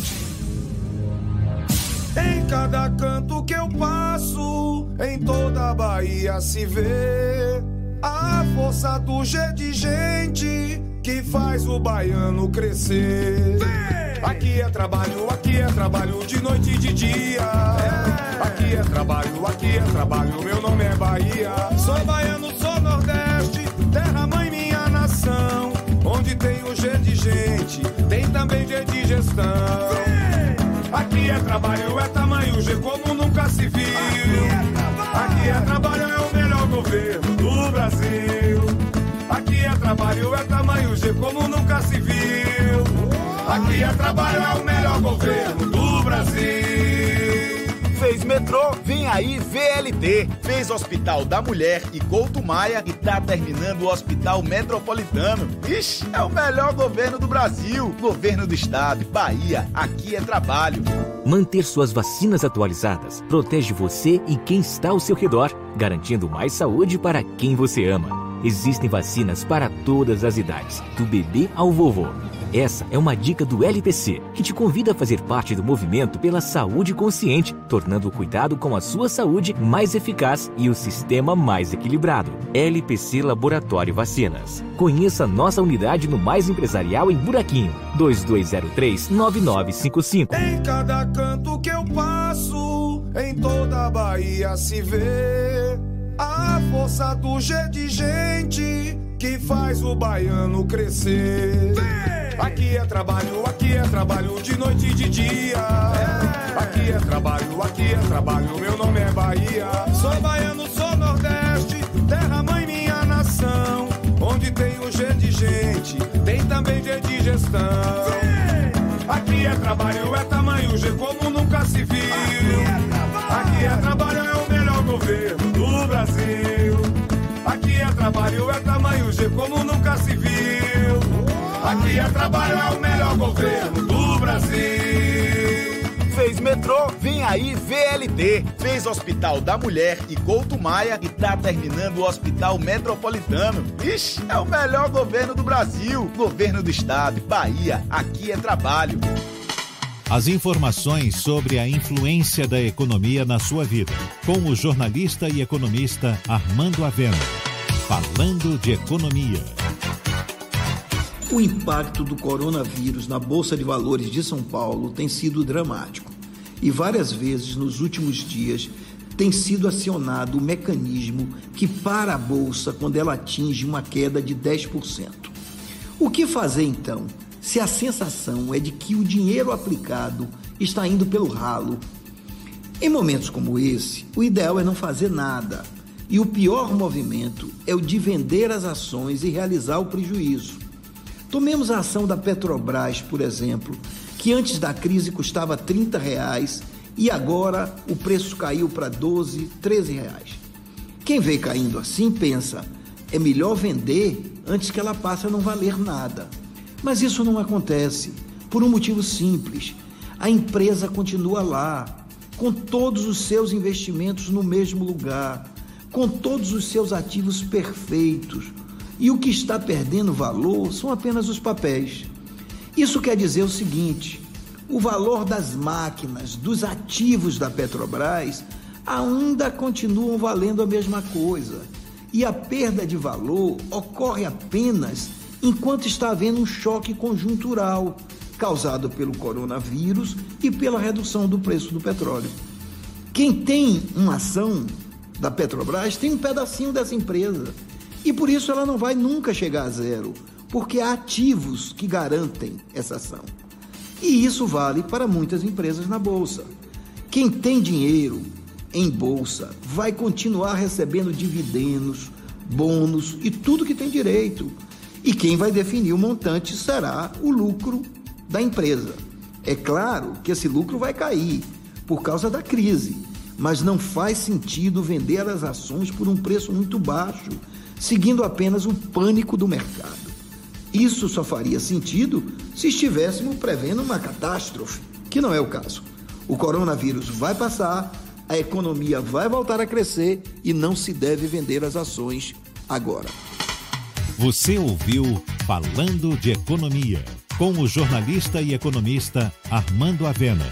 Em cada canto que eu passo, em toda a Bahia se vê a força do G de gente que faz o baiano crescer. Aqui é trabalho, aqui é trabalho de noite e de dia. Aqui é trabalho, aqui é trabalho, meu nome é Bahia. Sou baiano, sou G de gente, tem também G de gestão. Aqui é trabalho, é tamanho G como nunca se viu. Aqui é trabalho, é o melhor governo do Brasil. Aqui é trabalho, é tamanho G como nunca se viu. Aqui é trabalho, é o melhor governo do Brasil. Fez metrô, vem aí VLT. Fez Hospital da Mulher e Couto Maia e tá terminando o Hospital Metropolitano. Ixi, é o melhor governo do Brasil. Governo do Estado, Bahia, aqui é trabalho. Manter suas vacinas atualizadas protege você e quem está ao seu redor, garantindo mais saúde para quem você ama. Existem vacinas para todas as idades, do bebê ao vovô. Essa é uma dica do LPC, que te convida a fazer parte do movimento pela saúde consciente, tornando o cuidado com a sua saúde mais eficaz e o sistema mais equilibrado. LPC Laboratório Vacinas. Conheça nossa unidade no Mais Empresarial em Buraquinho, 2203-9955. Em cada canto que eu passo, em toda a Bahia se vê a força do G de gente que faz o baiano crescer. Aqui é trabalho, aqui é trabalho de noite e de dia. Aqui é trabalho, aqui é trabalho, meu nome é Bahia. Sou baiano, sou Nordeste, terra mãe minha nação. Onde tem o G de gente, tem também G de gestão. Aqui é trabalho, é tamanho G como nunca se viu. Aqui é trabalho, é o melhor governo do Brasil. Aqui é trabalho, é tamanho G como nunca se viu. Aqui é trabalho, é o melhor governo do Brasil. Fez metrô, vem aí VLT. Fez Hospital da Mulher e Couto Maia e tá terminando o Hospital Metropolitano. Ixi, é o melhor governo do Brasil. Governo do Estado, Bahia, aqui é trabalho. As informações sobre a influência da economia na sua vida, com o jornalista e economista Armando Avena. Falando de economia. O impacto do coronavírus na Bolsa de Valores de São Paulo tem sido dramático e várias vezes nos últimos dias tem sido acionado o mecanismo que para a bolsa quando ela atinge uma queda de 10%. O que fazer então? Se a sensação é de que o dinheiro aplicado está indo pelo ralo. Em momentos como esse, o ideal é não fazer nada. E o pior movimento é o de vender as ações e realizar o prejuízo. Tomemos a ação da Petrobras, por exemplo, que antes da crise custava 30 reais e agora o preço caiu para 12, 13 reais. Quem vê caindo assim pensa, é melhor vender antes que ela passe a não valer nada. Mas isso não acontece por um motivo simples. A empresa continua lá, com todos os seus investimentos no mesmo lugar, com todos os seus ativos perfeitos, e o que está perdendo valor são apenas os papéis. Isso quer dizer o seguinte: o valor das máquinas, dos ativos da Petrobras ainda continuam valendo a mesma coisa. E a perda de valor ocorre apenas enquanto está havendo um choque conjuntural causado pelo coronavírus e pela redução do preço do petróleo. Quem tem uma ação da Petrobras tem um pedacinho dessa empresa. E por isso ela não vai nunca chegar a zero, porque há ativos que garantem essa ação. E isso vale para muitas empresas na bolsa. Quem tem dinheiro em bolsa vai continuar recebendo dividendos, bônus e tudo que tem direito. E quem vai definir o montante será o lucro da empresa. É claro que esse lucro vai cair por causa da crise, mas não faz sentido vender as ações por um preço muito baixo, seguindo apenas o pânico do mercado. Isso só faria sentido se estivéssemos prevendo uma catástrofe, que não é o caso. O coronavírus vai passar, a economia vai voltar a crescer e não se deve vender as ações agora. Você ouviu Falando de Economia, com o jornalista e economista Armando Avena.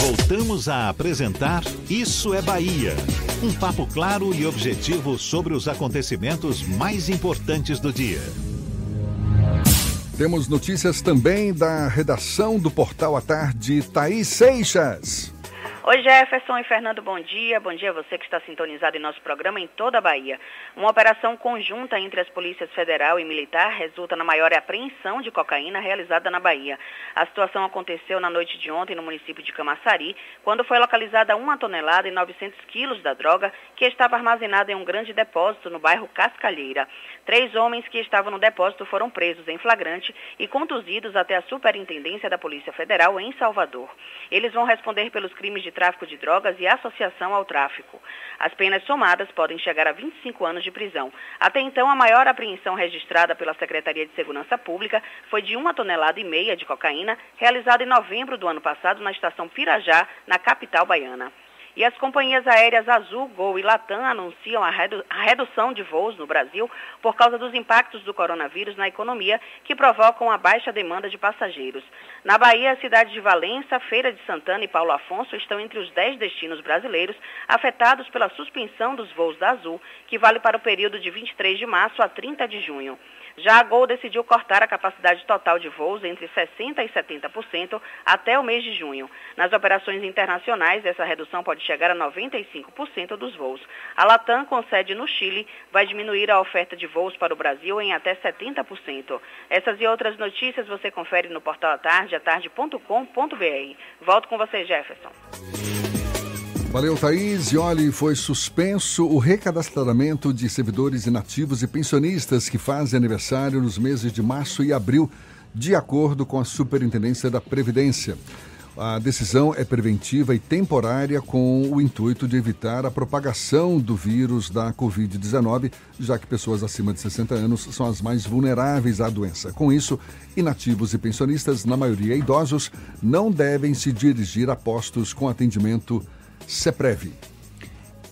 Voltamos a apresentar Isso é Bahia. Um papo claro e objetivo sobre os acontecimentos mais importantes do dia. Temos notícias também da redação do Portal à Tarde, Thaís Seixas. Oi Jefferson e Fernando, bom dia. Bom dia a você que está sintonizado em nosso programa em toda a Bahia. Uma operação conjunta entre as polícias federal e militar resulta na maior apreensão de cocaína realizada na Bahia. A situação aconteceu na noite de ontem no município de Camaçari, quando foi localizada uma tonelada e 900 quilos da droga que estava armazenada em um grande depósito no bairro Cascalheira. Três homens que estavam no depósito foram presos em flagrante e conduzidos até a Superintendência da Polícia Federal em Salvador. Eles vão responder pelos crimes de tráfico de drogas e associação ao tráfico. As penas somadas podem chegar a 25 anos de prisão. Até então, a maior apreensão registrada pela Secretaria de Segurança Pública foi de uma tonelada e meia de cocaína, realizada em novembro do ano passado na estação Pirajá, na capital baiana. E as companhias aéreas Azul, Gol e Latam anunciam a, redu a, redução de voos no Brasil por causa dos impactos do coronavírus na economia que provocam a baixa demanda de passageiros. Na Bahia, a cidade de Valença, Feira de Santana e Paulo Afonso estão entre os 10 destinos brasileiros afetados pela suspensão dos voos da Azul, que vale para o período de 23 de março a 30 de junho. Já a Gol decidiu cortar a capacidade total de voos entre 60% e 70% até o mês de junho. Nas operações internacionais, essa redução pode chegar a 95% dos voos. A Latam, com sede no Chile, vai diminuir a oferta de voos para o Brasil em até 70%. Essas e outras notícias você confere no portal atarde, atarde.com.br. Volto com você, Jefferson. Valeu, Thaís. E olhe, foi suspenso o recadastramento de servidores inativos e pensionistas que fazem aniversário nos meses de março e abril, de acordo com a Superintendência da Previdência. A decisão é preventiva e temporária com o intuito de evitar a propagação do vírus da Covid-19, já que pessoas acima de 60 anos são as mais vulneráveis à doença. Com isso, inativos e pensionistas, na maioria idosos, não devem se dirigir a postos com atendimento CEPREV.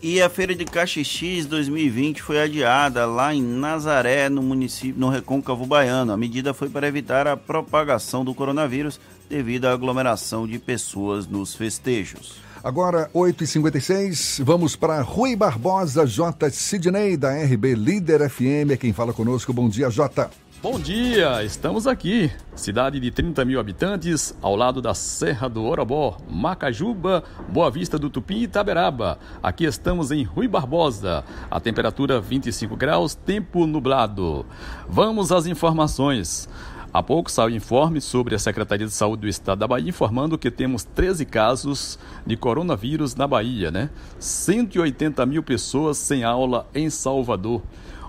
E a feira de Caxixis 2020 foi adiada lá em Nazaré, no município, no Recôncavo Baiano. A medida foi para evitar a propagação do coronavírus devido à aglomeração de pessoas nos festejos. Agora, 8h56, vamos para Rui Barbosa, J. Sidney, da RB Líder FM, é quem fala conosco. Bom dia, J. Bom dia, estamos aqui, cidade de 30 mil habitantes, ao lado da Serra do Orobó, Macajuba, Boa Vista do Tupi e Itaberaba. Aqui estamos em Rui Barbosa, a temperatura 25 graus, tempo nublado. Vamos às informações. Há pouco saiu informe sobre a Secretaria de Saúde do Estado da Bahia informando que temos 13 casos de coronavírus na Bahia, né? 180 mil pessoas sem aula em Salvador.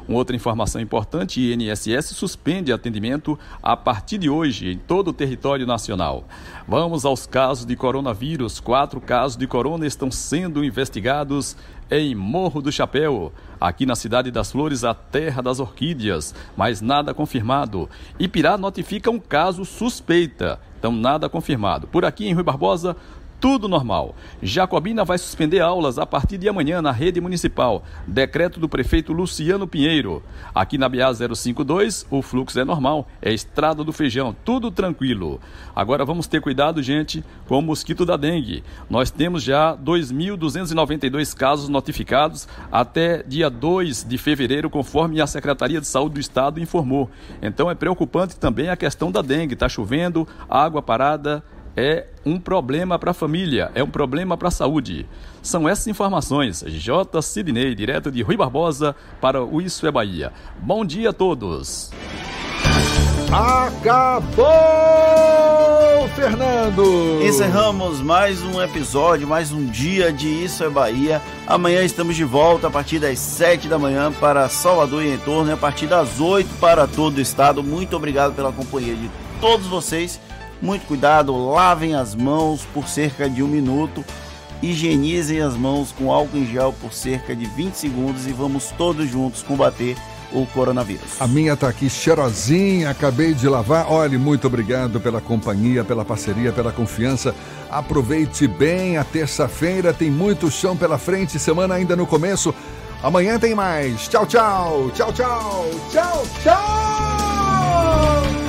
Uma outra informação importante: INSS suspende atendimento a partir de hoje em todo o território nacional. Vamos aos casos de coronavírus. Quatro casos de corona estão sendo investigados em Morro do Chapéu, aqui na cidade das Flores, a terra das orquídeas, mas nada confirmado. Ipirá notifica um caso suspeita, então nada confirmado. Por aqui em Rui Barbosa, tudo normal. Jacobina vai suspender aulas a partir de amanhã na rede municipal. Decreto do prefeito Luciano Pinheiro. Aqui na BA 052, o fluxo é normal, é estrada do feijão, tudo tranquilo. Agora vamos ter cuidado, gente, com o mosquito da dengue. Nós temos já 2.292 casos notificados até dia 2 de fevereiro, conforme a Secretaria de Saúde do Estado informou. Então é preocupante também a questão da dengue. Está chovendo, água parada, é um problema para a família, é um problema para a saúde. São essas informações. J. Sidney, direto de Rui Barbosa, para o Isso é Bahia. Bom dia a todos. Acabou! Fernando! Encerramos mais um episódio, mais um dia de Isso é Bahia. Amanhã estamos de volta a partir das 7 da manhã para Salvador e em torno e a partir das 8 para todo o estado. Muito obrigado pela companhia de todos vocês. Muito cuidado, lavem as mãos por cerca de um minuto, higienizem as mãos com álcool em gel por cerca de 20 segundos e vamos todos juntos combater o coronavírus. A minha tá aqui cheirosinha, acabei de lavar. Olhe, muito obrigado pela companhia, pela parceria, pela confiança. Aproveite bem a terça-feira, tem muito chão pela frente, semana ainda no começo. Amanhã tem mais. Tchau, tchau. Tchau, tchau. Tchau, tchau.